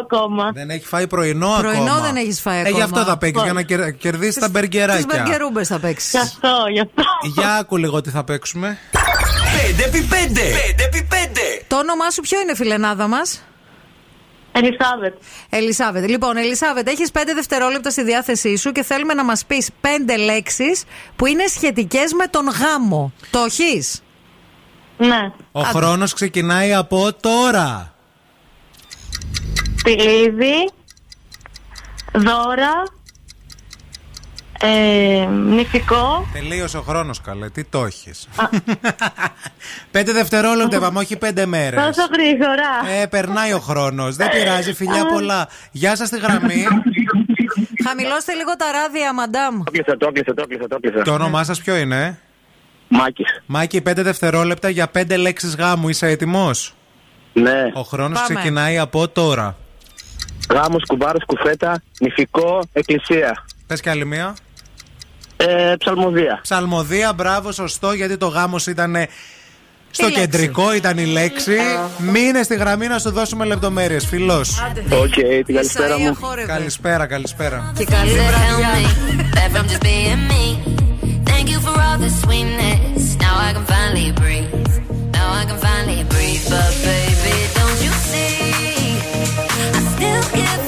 Speaker 18: ακόμα.
Speaker 1: Δεν έχει φάει πρωινό,
Speaker 2: Πρωινό
Speaker 1: ακόμα.
Speaker 2: δεν έχεις φάει
Speaker 1: Ε,
Speaker 2: ακόμα.
Speaker 1: γι' αυτό θα παίξεις, για να κερ- κερδίσεις τα
Speaker 2: Τις
Speaker 1: μπεργκεράκια.
Speaker 2: μπεργκερούμπες θα παίξεις.
Speaker 18: Γι' αυτό, γι' αυτό.
Speaker 1: Για άκου λίγο τι θα παίξουμε.
Speaker 6: 5x5. 5x5.
Speaker 2: Το όνομά σου ποιο είναι, φιλενάδα μας;
Speaker 18: Ελισάβετ.
Speaker 2: Ελισάβετ. Λοιπόν, Ελισάβετ, έχεις 5 δευτερόλεπτα στη διάθεσή σου και θέλουμε να μας πεις 5 λέξεις που είναι σχετικές με τον γάμο. Το έχεις;
Speaker 18: Ναι.
Speaker 1: Ο χρόνος ξεκινάει από τώρα.
Speaker 18: Τυλίδι. Δώρα. Ε, νηφικό.
Speaker 1: Τελείωσε ο χρόνος καλέ, τι το έχεις. πέντε δευτερόλεπτα, είπαμε, όχι πέντε μέρες.
Speaker 18: Τόσο γρήγορα.
Speaker 1: Ε, περνάει ο χρόνος, δεν πειράζει, φιλιά πολλά. Γεια σας στη γραμμή.
Speaker 2: Χαμηλώστε λίγο τα ράδια, μαντάμ.
Speaker 17: Το κλείσα, το κλείσα, το κλείσα, το κλείσα.
Speaker 1: Το όνομά σας ποιο είναι;
Speaker 17: Μάκης.
Speaker 1: Μάκη, πέντε δευτερόλεπτα για πέντε λέξεις γάμου, είσαι έτοιμος;
Speaker 17: Ναι.
Speaker 1: Ο χρόνος
Speaker 2: Πάμε.
Speaker 1: ξεκινάει από τώρα.
Speaker 17: Γάμος, κουμπάρος, κουφέτα, νυφικό, εκκλησία.
Speaker 1: Πες και άλλη μία.
Speaker 17: Ε, ψαλμοδία.
Speaker 1: Ψαλμοδία, μπράβο, σωστό, γιατί το γάμος ήταν στο
Speaker 2: Η λέξη.
Speaker 1: κεντρικό, ήταν η λέξη. Μείνε στη γραμμή να σου δώσουμε λεπτομέρειες, φιλός.
Speaker 17: Οκ, την καλησπέρα μου.
Speaker 1: Καλησπέρα, καλησπέρα.
Speaker 2: Και καλή βραδιά.
Speaker 8: Back from just being me. Thank you for all the sweetness. Now I can finally breathe. Now I can finally breathe. But baby, Yeah.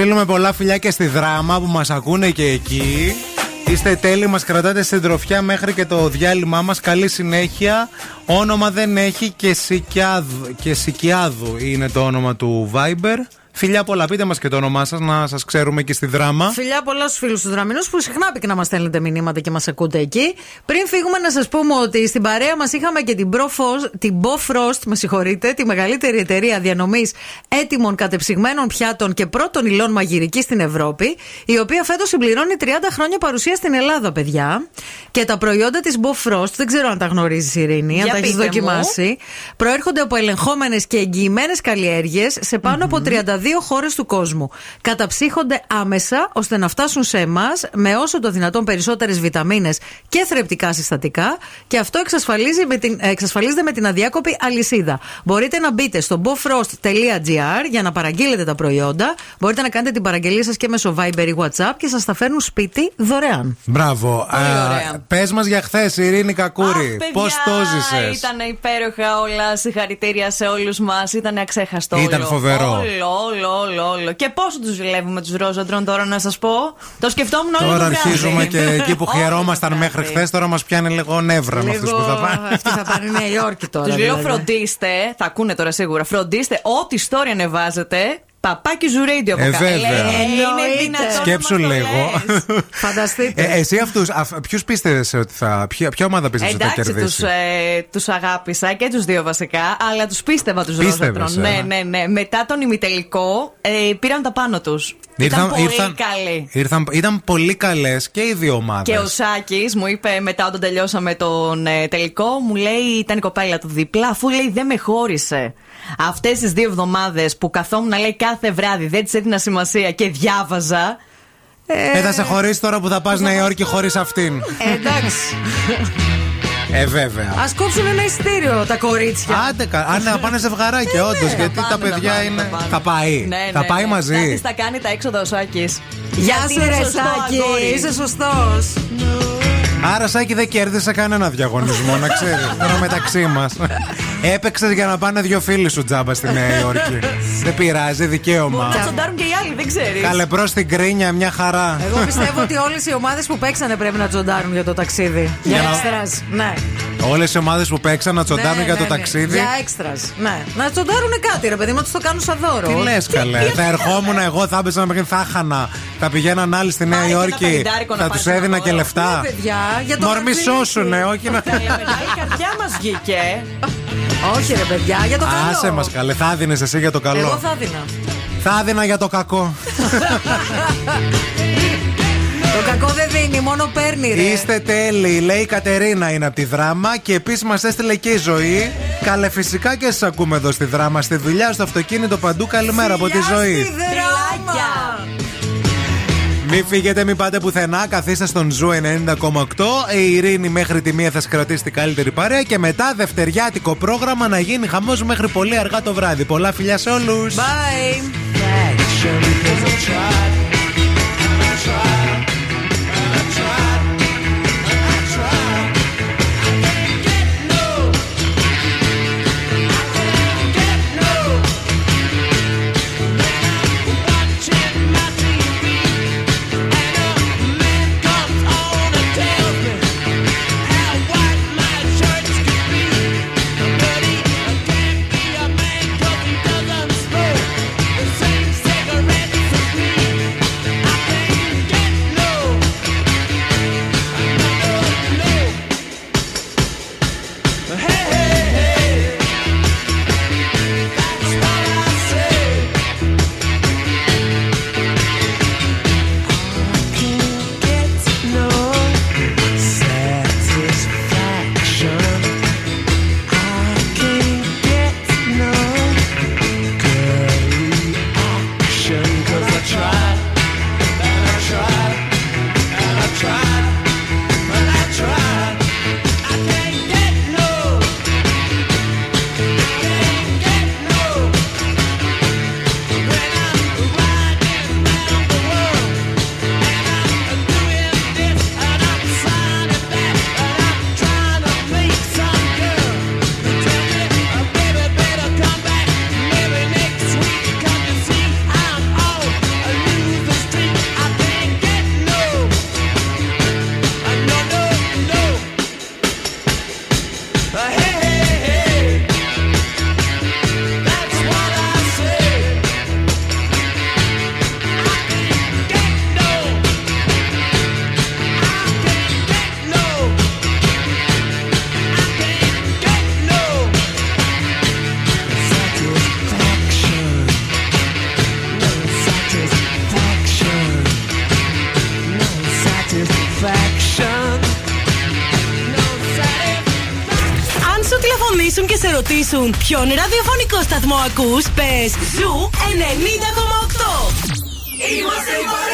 Speaker 1: Στείλουμε πολλά φιλιά και στη δράμα που μας ακούνε και εκεί. Είστε τέλειοι, μας κρατάτε στην τροφιά μέχρι και το διάλειμμά μας. Καλή συνέχεια. Όνομα δεν έχει και Σικιάδου, και Σικιάδου είναι το όνομα του Viber. Φιλιά πολλά, πείτε μας και το όνομά σας, να σας ξέρουμε και στη δράμα.
Speaker 2: Φιλιά πολλά στους φίλους τους Δραμινούς που συχνά πυκνά μας στέλνετε μηνύματα και μας ακούτε εκεί. Πριν φύγουμε, να σας πούμε ότι στην παρέα μας είχαμε και την, Profos, την Bofrost, με συγχωρείτε, τη μεγαλύτερη εταιρεία διανομής έτοιμων κατεψυγμένων πιάτων και πρώτων υλών μαγειρική στην Ευρώπη, η οποία φέτος συμπληρώνει 30 χρόνια παρουσία στην Ελλάδα, παιδιά. Και τα προϊόντα της Bofrost, δεν ξέρω αν τα γνωρίζεις η Ειρήνη, αν
Speaker 24: Για
Speaker 2: τα έχεις
Speaker 24: πείτε μου.
Speaker 2: δοκιμάσει, προέρχονται από ελεγχόμενες και εγγυημένες καλλιέργειες σε πάνω από 32 χώρες του κόσμου. Καταψύχονται άμεσα ώστε να φτάσουν σε εμάς με όσο το δυνατόν περισσότερες βιταμίνες και θρεπτικά συστατικά και αυτό εξασφαλίζει με την, εξασφαλίζεται με την αδιάκοπη αλυσίδα. Μπορείτε να μπείτε στο bofrost.gr για να παραγγείλετε τα προϊόντα. Μπορείτε να κάνετε την παραγγελία σας και μέσω Viber ή WhatsApp και σας τα φέρνουν σπίτι δωρεάν.
Speaker 1: Μπράβο. Πες μας για χθες, Ειρήνη Κακούρη. Πώς το ζησε.
Speaker 24: Ήταν υπέροχα όλα. Συγχαρητήρια σε όλους μας. Ήταν αξέχαστο.
Speaker 1: Ήταν
Speaker 24: όλο.
Speaker 1: φοβερό.
Speaker 24: Όλο, όλο, όλο, όλο. Και πόσο τους ζηλεύουμε τους ρόζοντρων τώρα, να σας πω; Το σκεφτόμουν όλο
Speaker 1: Τώρα
Speaker 24: το βράδυ.
Speaker 1: αρχίζουμε και εκεί που
Speaker 24: Όλο
Speaker 1: χαιρόμασταν
Speaker 24: το
Speaker 1: μέχρι
Speaker 24: βράδυ.
Speaker 1: χθες, τώρα μας πιάνει λίγο νεύρα με αυτούς που θα πάνε.
Speaker 2: Αυτή θα πάνε Νέα Υόρκη τώρα.
Speaker 24: Τους λέω
Speaker 2: δηλαδή.
Speaker 24: φροντίστε, θα ακούνε τώρα σίγουρα. Φροντίστε ό,τι story ανεβάζετε. Παπάκι Ζουρέντιο από
Speaker 1: Ε,
Speaker 24: κάτω.
Speaker 1: βέβαια.
Speaker 24: Λέει, Είναι
Speaker 2: Εννοείται.
Speaker 24: δυνατόν.
Speaker 1: Σκέψου λίγο.
Speaker 2: Φανταστείτε.
Speaker 1: Ε, εσύ αυτούς, ποιους πίστευε ότι θα. Ποια, ποια ομάδα πίστευε ότι θα
Speaker 24: Εντάξει,
Speaker 1: κερδίσει;
Speaker 24: τους ε, τους αγάπησα και τους δύο βασικά, αλλά τους πίστευα τους
Speaker 1: Πίστευες,
Speaker 24: Ρόζατρον.
Speaker 1: ε.
Speaker 24: Ναι, ναι, ναι. Μετά τον ημιτελικό ε, πήραν τα πάνω τους. Ήταν πολύ καλή.
Speaker 1: ήρθαν, ήταν πολύ καλές και οι δύο ομάδες.
Speaker 24: Και ο Σάκης μου είπε μετά όταν τελειώσαμε τον ε, τελικό, μου λέει ήταν η κοπέλα του δίπλα, αφού λέει δεν με χώρισε. Αυτές τις δύο εβδομάδες που καθόμουν να λέει κάθε βράδυ, δεν της έδινα σημασία και διάβαζα.
Speaker 1: Ε, θα σε χωρίσει τώρα που θα πας Νέα Υόρκη χωρίς αυτήν.
Speaker 2: Ε, εντάξει.
Speaker 1: Ε, βέβαια.
Speaker 2: Α κόψουν ένα ειστήριο τα κορίτσια.
Speaker 1: Άντε, κα- αν να πάνε ζευγαράκι, όντως.
Speaker 24: Ε,
Speaker 1: γιατί τα παιδιά είναι. Θα πάει.
Speaker 24: Ναι,
Speaker 1: Θα
Speaker 24: ναι,
Speaker 1: πάει
Speaker 24: ναι.
Speaker 1: μαζί.
Speaker 24: Κάτι θα κάνει τα έξοδα ο Σάκης.
Speaker 2: Γεια σου, ρε Σάκη. Είσαι σωστός.
Speaker 1: Άρα, Σάκη, δεν κέρδισε κανένα διαγωνισμό, να ξέρεις. Τώρα μεταξύ μας. Έπαιξες για να πάνε δύο φίλοι σου τζάμπα στη Νέα Υόρκη. δεν πειράζει, δικαίωμα.
Speaker 24: Να τσοντάρουν και οι άλλοι, δεν ξέρεις.
Speaker 1: Καλεπρό στην κρίνια, μια χαρά.
Speaker 2: Εγώ πιστεύω ότι όλες οι ομάδες που παίξανε πρέπει να τζοντάρουν για το ταξίδι. Για
Speaker 1: να-
Speaker 2: έξτρα. Ναι.
Speaker 1: Όλες οι ομάδες που παίξαν να τσοντάρουν
Speaker 2: Ναι,
Speaker 1: για
Speaker 2: ναι,
Speaker 1: το
Speaker 2: ναι.
Speaker 1: ταξίδι.
Speaker 2: Για έξτρα. Ναι. Να τσοντάρουν κάτι, ρε παιδί μου, να τους το κάνουν σαν δώρο.
Speaker 1: Τι λες, καλέ. Θα ερχόμουν εγώ, θα έπαιζα να θα χάνα. Θα πηγαίναν άλλοι στη Νέα
Speaker 24: Πάρε και ένα
Speaker 1: Υόρκη.
Speaker 24: πενηντάρικο να
Speaker 1: Θα
Speaker 24: πάρεις
Speaker 1: τους
Speaker 24: ένα
Speaker 1: έδινα και
Speaker 24: δώρο.
Speaker 1: λεφτά.
Speaker 2: Ναι, παιδιά, για το
Speaker 1: Μωρ, μη
Speaker 2: ταξίδι.
Speaker 1: σώσουνε, όχι να.
Speaker 24: Καλέ, μετά η καρδιά μας βγήκε.
Speaker 2: Όχι, ρε παιδιά, για το καλό.
Speaker 1: Άσε μας καλέ, θα έδινες εσύ για το καλό.
Speaker 2: Εγώ θα έδινα.
Speaker 1: Θα έδινα για το κακό.
Speaker 25: Το κακό δεν δίνει, μόνο παίρνει, ρε.
Speaker 1: Είστε τέλειοι, λέει η Κατερίνα είναι από τη Δράμα και επίσης μας έστειλε και η Ζωή. Καλέ, φυσικά και σας ακούμε εδώ στη Δράμα, στη δουλειά, στο αυτοκίνητο παντού. Καλημέρα από τη Ζωή.
Speaker 25: Δράμα.
Speaker 1: Μην φύγετε, μην πάτε πουθενά. Καθίστε στον Zoo 90,8. Η Ειρήνη μέχρι τη μία θα σα κρατήσει την καλύτερη παρέα. Και μετά δευτεριάτικο πρόγραμμα να γίνει χαμός μέχρι πολύ αργά το βράδυ. Πολλά φιλιά σε όλους.
Speaker 25: Bye.
Speaker 4: Και σε ρωτήσουν ποιον ραδιοφωνικό σταθμό ακούς, πες Zoo 90,8. Είμαστε η παρέα.